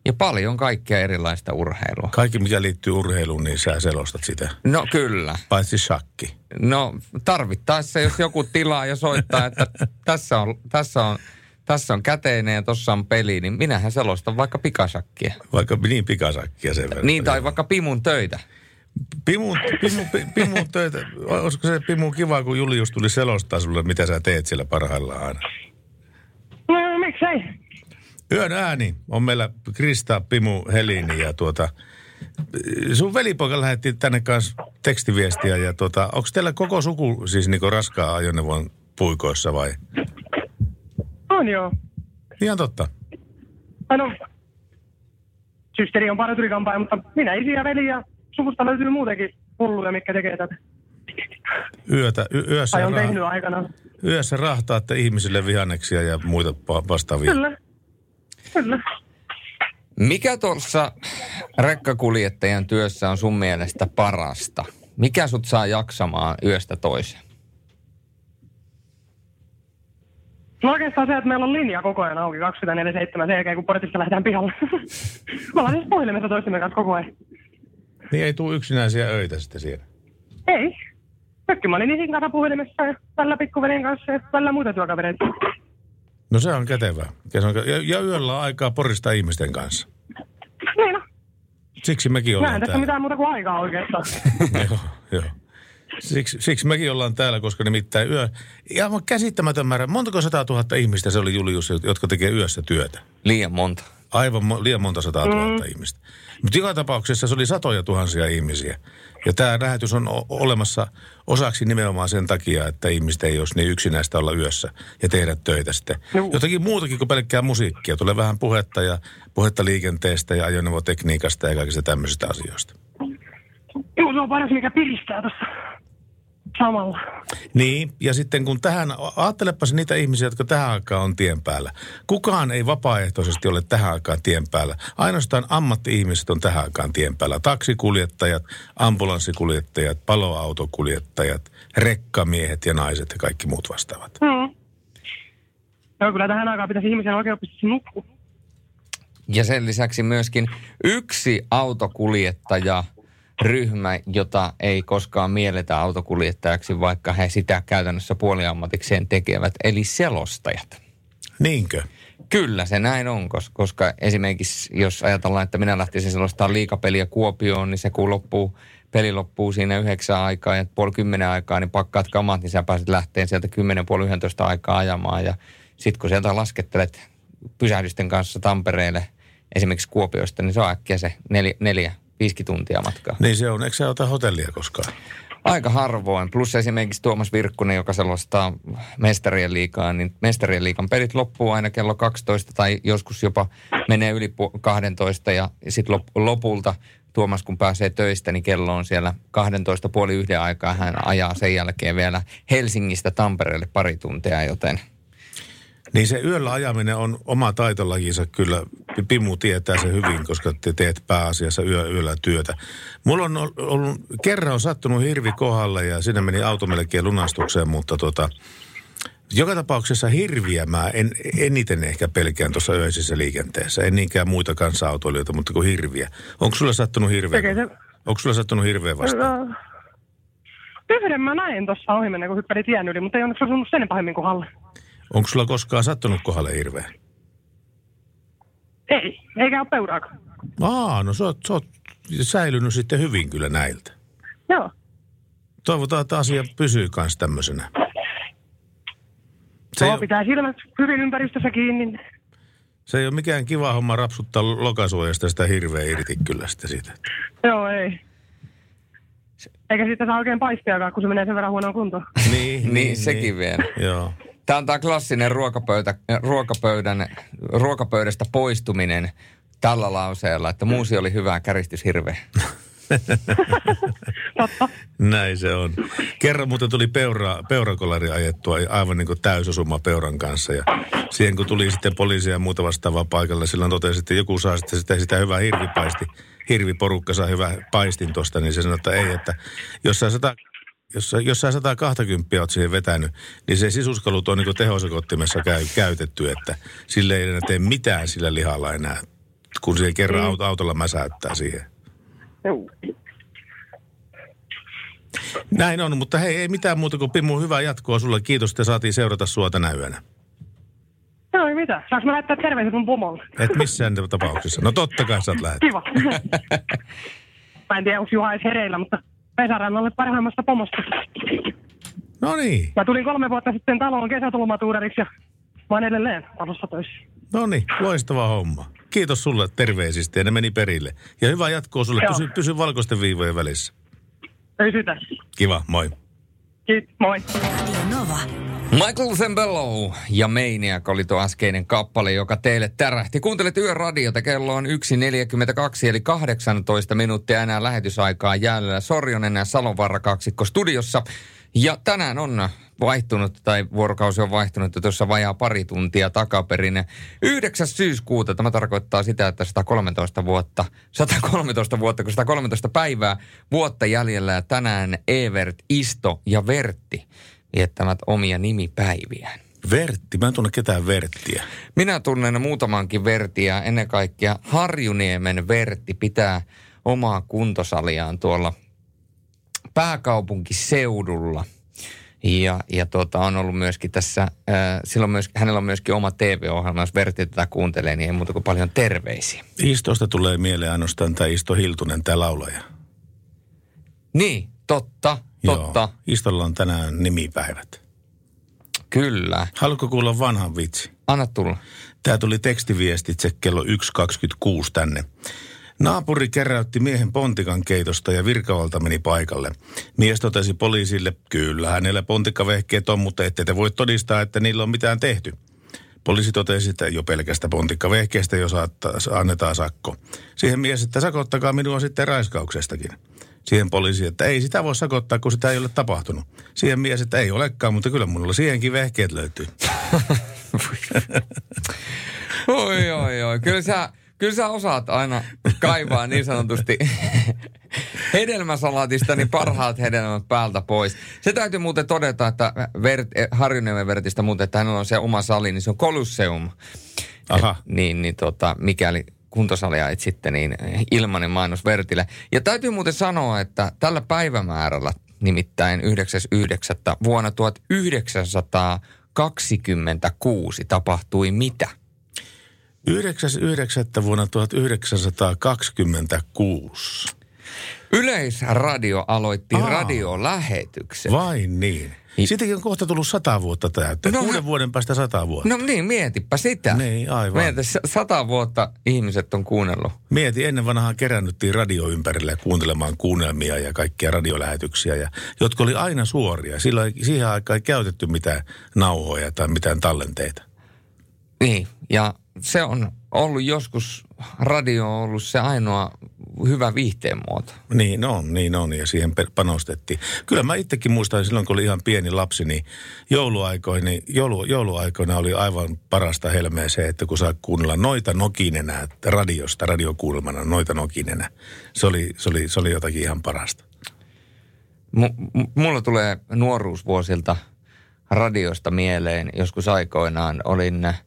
ja paljon kaikkea erilaista urheilua. Kaikki, mikä liittyy urheiluun, niin sä selostat sitä. No kyllä. Paitsi shakki. No tarvittaessa, jos joku tilaa ja soittaa, että tässä on, tässä on, tässä on käteinen ja tuossa on peli, niin minähän selostan vaikka pikasakkia. Vaikka niin pikasakkia sen verran. Niin, tai vaikka Pimun töitä. Pimu, pimu, pi- pimu töitä. Olisiko se Pimu kiva, kun Julius tuli selostaa sulle, mitä sä teet siellä parhaillaan aina? No, miksei? Yön ääni on meillä Krista, Pimu, Helini ja tuota... Sun velipoika lähetti tänne kanssa tekstiviestiä ja tuota, onko teillä koko suku siis niinku raskaa ajoneuvon puikoissa vai? On joo. Ihan totta. Tai no, systeri on parturikampaaja, mutta minä, isi ja veli ja suvusta löytyy muutenkin hulluja, mitkä tekee tätä. Yötä, y- yössä, Tai on rah- tehnyt aikana. yössä rahtaatte ihmisille vihanneksia ja muita vastaavia. Kyllä. Kyllä. Mikä tuossa rekkakuljettajan työssä on sun mielestä parasta? Mikä sut saa jaksamaan yöstä toiseen? No oikeastaan se, että meillä on linja koko ajan auki 24-7 sen jälkeen, kun portista lähdetään pihalle. Me ollaan siis puhelimessa toistemme kanssa koko ajan. Niin ei tule yksinäisiä öitä sitten siellä. Ei. Mökki, mä olin isin kanssa puhelimessa ja tällä pikkuvelin kanssa ja tällä muita työkavereita. No se on kätevää. Ja, se on, kä- ja, ja yöllä on aikaa porista ihmisten kanssa. Niin no, Siksi mekin mä ollaan en tässä täällä. mitään muuta kuin aikaa oikeastaan. joo, joo. Siksi, siksi mekin ollaan täällä, koska nimittäin yö... Ja käsittämätön määrä. Montako sata tuhatta ihmistä se oli Julius, jotka tekee yössä työtä? Liian monta. Aivan liian monta sataa tuhatta ihmistä. Mutta joka tapauksessa se oli satoja tuhansia ihmisiä. Ja tämä lähetys on o- olemassa osaksi nimenomaan sen takia, että ihmiset ei olisi niin yksinäistä olla yössä ja tehdä töitä sitten. Jotakin muutakin kuin pelkkää musiikkia. Tulee vähän puhetta ja puhetta liikenteestä ja ajoneuvotekniikasta ja kaikista tämmöisistä asioista. Joo, se on paras, mikä piristää tuossa samalla. Niin, ja sitten kun tähän, ajattelepas niitä ihmisiä, jotka tähän aikaan on tien päällä. Kukaan ei vapaaehtoisesti ole tähän aikaan tien päällä. Ainoastaan ammatti-ihmiset on tähän aikaan tien päällä. Taksikuljettajat, ambulanssikuljettajat, paloautokuljettajat, rekkamiehet ja naiset ja kaikki muut vastaavat. Mm. Joo, kyllä tähän aikaan pitäisi ihmisen oikein oppia nukkua. Ja sen lisäksi myöskin yksi autokuljettaja ryhmä, jota ei koskaan mielletä autokuljettajaksi, vaikka he sitä käytännössä puoliammatikseen tekevät, eli selostajat. Niinkö? Kyllä se näin on, kos- koska esimerkiksi jos ajatellaan, että minä lähtisin sellaista liikapeliä Kuopioon, niin se kun loppuu, peli loppuu siinä yhdeksän aikaa ja puoli kymmenen aikaa, niin pakkaat kamat, niin sä pääset lähteen sieltä kymmenen puoli yhdentoista aikaa ajamaan. Ja sitten kun sieltä laskettelet pysähdysten kanssa Tampereelle, esimerkiksi Kuopiosta, niin se on äkkiä se neljä, neljä viisikin tuntia matkaa. Niin se on. Eikö sä ota hotellia koskaan? Aika harvoin. Plus esimerkiksi Tuomas Virkkunen, joka selostaa mestarien liikaa, niin mestarien liikan pelit loppuu aina kello 12 tai joskus jopa menee yli pu- 12 ja sitten lop- lopulta Tuomas kun pääsee töistä, niin kello on siellä 12 puoli yhden aikaa. Hän ajaa sen jälkeen vielä Helsingistä Tampereelle pari tuntia, joten Niin se yöllä ajaminen on oma taitolajinsa kyllä. Pimu tietää se hyvin, koska te teet pääasiassa yö, yöllä työtä. Mulla on ol- ollut, kerran on sattunut hirvi kohdalle ja siinä meni auto melkein lunastukseen, mutta tota, joka tapauksessa hirviä mä en, eniten ehkä pelkään tuossa yöisessä liikenteessä. En niinkään muita kanssa-autoilijoita, mutta kuin hirviä. Onko sulla sattunut hirveä? Onko sulla sattunut hirveä vastaan? Yhden mä näin tuossa ohi mennä, kun hyppäli tien yli, mutta ei onneksi osunut sen pahemmin kuin halle. Onko sulla koskaan sattunut kohdalle hirveä? Ei, eikä ole peuraakaan. Aa, no sä oot, sä oot säilynyt sitten hyvin kyllä näiltä. Joo. Toivotaan, että asia pysyy myös tämmöisenä. Se Joo, pitää silmät hyvin ympäristössä kiinni. Se ei ole mikään kiva homma rapsuttaa lokasuojasta sitä hirveä irti kyllä sitten siitä. Joo, ei. Eikä siitä saa oikein paistiakaan, kun se menee sen verran huonoon kuntoon. Niin, niin, sekin vielä. Joo. Tämä on tämä klassinen ruokapöytä, ruokapöydän, ruokapöydästä poistuminen tällä lauseella, että muusi oli hyvä, käristys hirveä. Näin se on. Kerran muuten tuli peura, peurakolari ajettua aivan niin kuin täysosuma peuran kanssa. Ja siihen kun tuli sitten poliisia ja muuta vastaavaa paikalle, silloin totesi, että joku saa sitten sitä, sitä hyvää hirvipaisti. Hirviporukka saa hyvää paistin tosta, niin se sanoi, että ei, että jos sä sata, jos, sä- jos sä 120 oot siihen vetänyt, niin se sisuskalut on niin kuin tehosakottimessa käy, käytetty, että sille ei enää tee mitään sillä lihalla enää, kun siihen kerran auto, autolla mäsäyttää siihen. Joo. Näin on, mutta hei, ei mitään muuta kuin Pimu, hyvää jatkoa sulle. Kiitos, että saatiin seurata sua tänä yönä. Joo, ei mitään. Saanko mä lähettää terveiset mun pomolle? Et missään tapauksessa. No totta kai sä oot lähet. Kiva. mä en tiedä, onko Juha edes hereillä, mutta Vesarannalle parhaimmasta pomosta. No niin. Mä tulin kolme vuotta sitten taloon kesätulomatuurariksi ja mä oon edelleen talossa töissä. No niin, loistava homma. Kiitos sulle terveisistä ja ne meni perille. Ja hyvää jatkoa sulle. Joo. Pysy, pysy valkoisten viivojen välissä. Ei sitä. Kiva, moi. Kiitos, moi. Nova. Michael Zembello ja Maniac oli tuo äskeinen kappale, joka teille tärähti. Kuuntelet Yöradiota, kello on 1.42 eli 18 minuuttia enää lähetysaikaa jäljellä. Sorjonen ja Salonvarra kaksikko studiossa. Ja tänään on vaihtunut, tai vuorokausi on vaihtunut jo tuossa vajaa pari tuntia takaperin. 9. syyskuuta, tämä tarkoittaa sitä, että 113 vuotta, 113 vuotta, kun 113 päivää vuotta jäljellä ja tänään Evert, Isto ja Vertti viettävät omia nimipäiviään. Vertti, mä en tunne ketään Verttiä. Minä tunnen muutamankin Vertiä, ennen kaikkea Harjuniemen Vertti pitää omaa kuntosaliaan tuolla pääkaupunkiseudulla. Ja, ja tuota, on ollut myöskin tässä, ää, silloin myös, hänellä on myöskin oma TV-ohjelma, jos Vertti tätä kuuntelee, niin ei muuta kuin paljon terveisiä. Istosta tulee mieleen ainoastaan tämä Isto Hiltunen, tämä laulaja. Niin, totta, totta. Joo, Istolla on tänään nimipäivät. Kyllä. Haluatko kuulla vanhan vitsi? Anna tulla. Tämä tuli tekstiviestitse kello 1.26 tänne. Naapuri keräytti miehen pontikan keitosta ja virkavalta meni paikalle. Mies totesi poliisille, kyllä hänellä pontikkavehkeet on, mutta ette te voi todistaa, että niillä on mitään tehty. Poliisi totesi, että jo pelkästä pontikkavehkeestä jo saattaa, annetaan sakko. Siihen mies, että sakottakaa minua sitten raiskauksestakin. Siihen poliisi, että ei sitä voi sakottaa, kun sitä ei ole tapahtunut. Siihen mies, että ei olekaan, mutta kyllä minulla siihenkin vehkeet löytyy. Oi, oi, oi. Kyllä sä, kyllä sä osaat aina kaivaa niin sanotusti hedelmäsalaatista niin parhaat hedelmät päältä pois. Se täytyy muuten todeta, että Vert, eh, Harjuniemen Vertistä muuten, että hänellä on se oma sali, niin se on Colosseum. Aha. Et, niin, niin tota, mikäli kuntosalia et sitten, niin ilmainen mainos Vertille. Ja täytyy muuten sanoa, että tällä päivämäärällä, nimittäin 9.9. vuonna 1926 tapahtui mitä? 9.9. vuonna 1926. Yleisradio aloitti Aa, radiolähetyksen. Vain niin. Siitäkin on kohta tullut sata vuotta täyttä. No, Kuuden vuoden päästä sata vuotta. No niin, mietipä sitä. Niin, aivan. Mieti, sata vuotta ihmiset on kuunnellut. Mieti, ennen vanhaa kerännyttiin radio ympärille kuuntelemaan kuunnelmia ja kaikkia radiolähetyksiä, ja, jotka oli aina suoria. Silloin siihen aikaan ei käytetty mitään nauhoja tai mitään tallenteita. Niin, ja se on ollut joskus, radio on ollut se ainoa hyvä viihteen muoto. Niin on, niin on, ja siihen panostettiin. Kyllä mä itsekin muistan silloin, kun oli ihan pieni lapsi, niin jouluaikoina, joulu, jouluaikoina oli aivan parasta helmeä se, että kun saa kuunnella noita nokinenä radiosta, radiokuulmana noita nokinenä. Se oli, se oli, se oli jotakin ihan parasta. M- mulla tulee nuoruusvuosilta radiosta mieleen, joskus aikoinaan olin –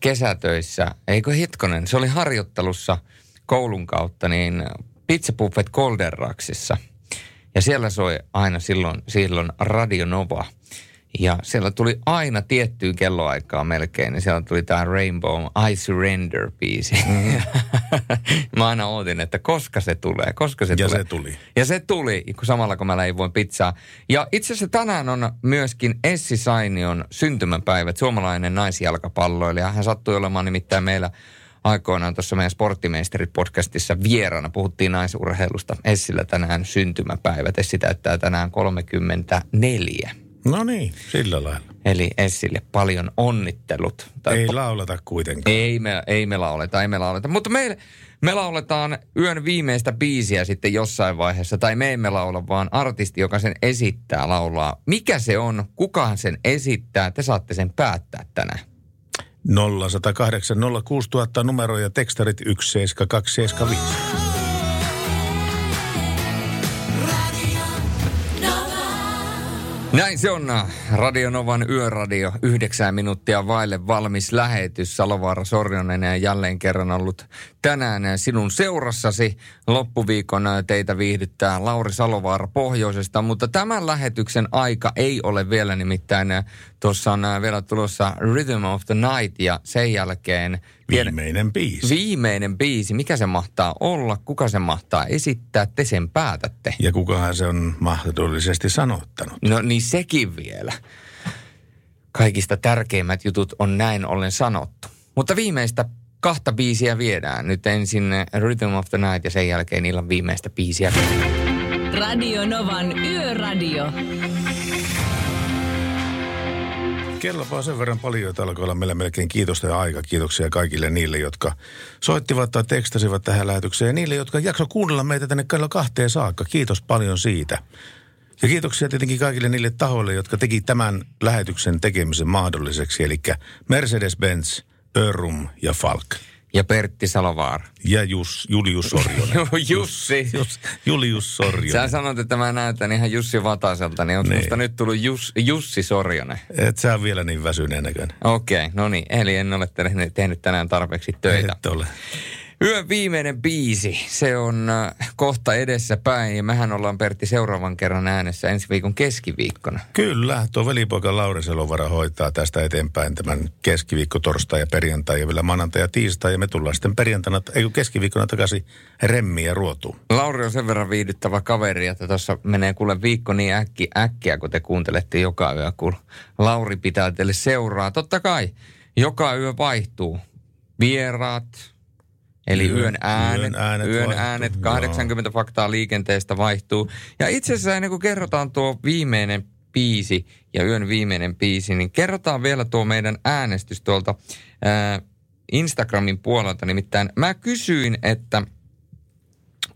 kesätöissä, eikö hitkonen, se oli harjoittelussa koulun kautta, niin Pizza Buffet Goldenraksissa. Ja siellä soi aina silloin, silloin Radio Nova. Ja siellä tuli aina tiettyyn kelloaikaan melkein, niin siellä tuli tämä Rainbow I Surrender-biisi. Mm-hmm. mä aina ootin, että koska se tulee, koska se ja tulee. se tuli. Ja se tuli, samalla kun mä leivoin pizzaa. Ja itse asiassa tänään on myöskin Essi Sainion syntymäpäivät, suomalainen naisjalkapalloilija. Hän sattui olemaan nimittäin meillä aikoinaan tuossa meidän Sporttimeisterit-podcastissa vieraana. Puhuttiin naisurheilusta. Essillä tänään syntymäpäivät. Essi täyttää tänään 34. No niin, sillä lailla. Eli Essille paljon onnittelut. Tai ei po- lauleta kuitenkaan. Ei me, ei me lauleta, ei me lauleta. Mutta me, me lauletaan yön viimeistä biisiä sitten jossain vaiheessa. Tai me emme laula, vaan artisti, joka sen esittää, laulaa. Mikä se on, kuka sen esittää, te saatte sen päättää tänään. 0108 06000 numero ja tekstarit 17275. Näin se on. Radionovan yöradio, yhdeksän minuuttia vaille valmis lähetys. Salovaara Sorjonen ja jälleen kerran ollut tänään sinun seurassasi. Loppuviikon teitä viihdyttää Lauri Salovaara pohjoisesta, mutta tämän lähetyksen aika ei ole vielä nimittäin. Tuossa on vielä tulossa Rhythm of the Night ja sen jälkeen Viimeinen biisi. Viimeinen biisi. Mikä se mahtaa olla? Kuka se mahtaa esittää? Te sen päätätte. Ja kukahan se on mahdollisesti sanottanut? No niin sekin vielä. Kaikista tärkeimmät jutut on näin ollen sanottu. Mutta viimeistä kahta biisiä viedään. Nyt ensin Rhythm of the Night ja sen jälkeen illan viimeistä biisiä. Radio Novan Yöradio. Kello sen verran paljon, että alkoi olla meillä melkein kiitosta ja aika. Kiitoksia kaikille niille, jotka soittivat tai tekstasivat tähän lähetykseen. Ja niille, jotka jakso kuunnella meitä tänne kello kahteen saakka. Kiitos paljon siitä. Ja kiitoksia tietenkin kaikille niille tahoille, jotka teki tämän lähetyksen tekemisen mahdolliseksi. Eli Mercedes-Benz, Örum ja Falk. Ja Pertti Salovaara. Ja Jus, Julius Sorjonen. Jussi. Jus, Julius Sorjonen. Sä sanot, että mä näytän ihan Jussi Vataselta, niin onko niin. musta nyt tullut Jus, Jussi Sorjonen? Et sä on vielä niin väsyneen näköinen. Okei, okay, no niin. Eli en ole tehnyt tänään tarpeeksi töitä. Et ole. Yön viimeinen biisi, se on äh, kohta edessä päin ja mehän ollaan Pertti seuraavan kerran äänessä ensi viikon keskiviikkona. Kyllä, tuo velipoika Lauri Selovara hoitaa tästä eteenpäin tämän keskiviikko, torstai ja perjantai ja vielä maanantai ja tiistai ja me tullaan sitten perjantaina, ei keskiviikkona takaisin remmiä ja ruotuun. Lauri on sen verran viihdyttävä kaveri, että tuossa menee kuule viikko niin äkki, äkkiä, kun te kuuntelette joka yö, kun Lauri pitää teille seuraa. Totta kai, joka yö vaihtuu. Vieraat, Eli yön, yön äänet, yön äänet, yön vaihtuu, äänet 80 joo. faktaa liikenteestä vaihtuu. Ja itse asiassa ennen kuin kerrotaan tuo viimeinen biisi ja yön viimeinen biisi, niin kerrotaan vielä tuo meidän äänestys tuolta ää, Instagramin puolelta. Nimittäin mä kysyin, että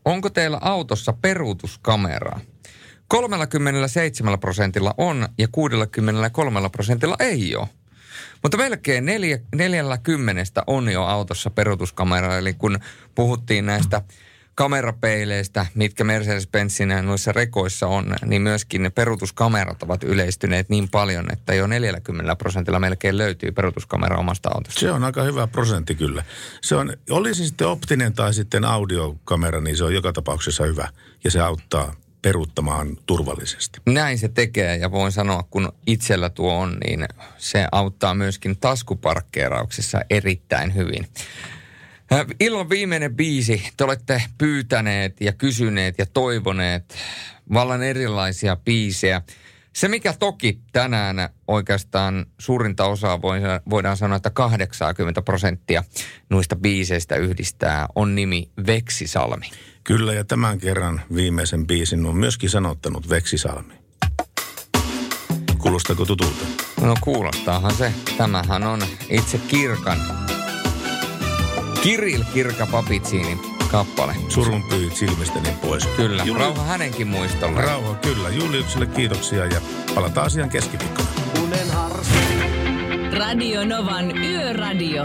onko teillä autossa peruutuskameraa? 37 prosentilla on ja 63 prosentilla ei ole. Mutta melkein neljä, neljällä kymmenestä on jo autossa peruutuskamera. Eli kun puhuttiin näistä kamerapeileistä, mitkä Mercedes-Benzin noissa rekoissa on, niin myöskin ne peruutuskamerat ovat yleistyneet niin paljon, että jo 40 prosentilla melkein löytyy peruutuskamera omasta autosta. Se on aika hyvä prosentti kyllä. Se on, olisi sitten optinen tai sitten audiokamera, niin se on joka tapauksessa hyvä ja se auttaa peruuttamaan turvallisesti. Näin se tekee ja voin sanoa, kun itsellä tuo on, niin se auttaa myöskin taskuparkkeerauksessa erittäin hyvin. Äh, Illan viimeinen biisi. Te olette pyytäneet ja kysyneet ja toivoneet vallan erilaisia biisejä. Se, mikä toki tänään oikeastaan suurinta osaa voidaan sanoa, että 80 prosenttia noista biiseistä yhdistää, on nimi Veksisalmi. Kyllä, ja tämän kerran viimeisen biisin on myöskin sanottanut Veksisalmi. Kuulostako tutulta? No kuulostaahan se. Tämähän on itse Kirkan. Kiril Kirka Papitsiini kappale. Surun pyyt silmistäni pois. Kyllä, Juli... rauha hänenkin muistolle. Rauha, kyllä. Juliukselle kiitoksia ja palataan asian keskiviikkona. Radio Novan Yöradio.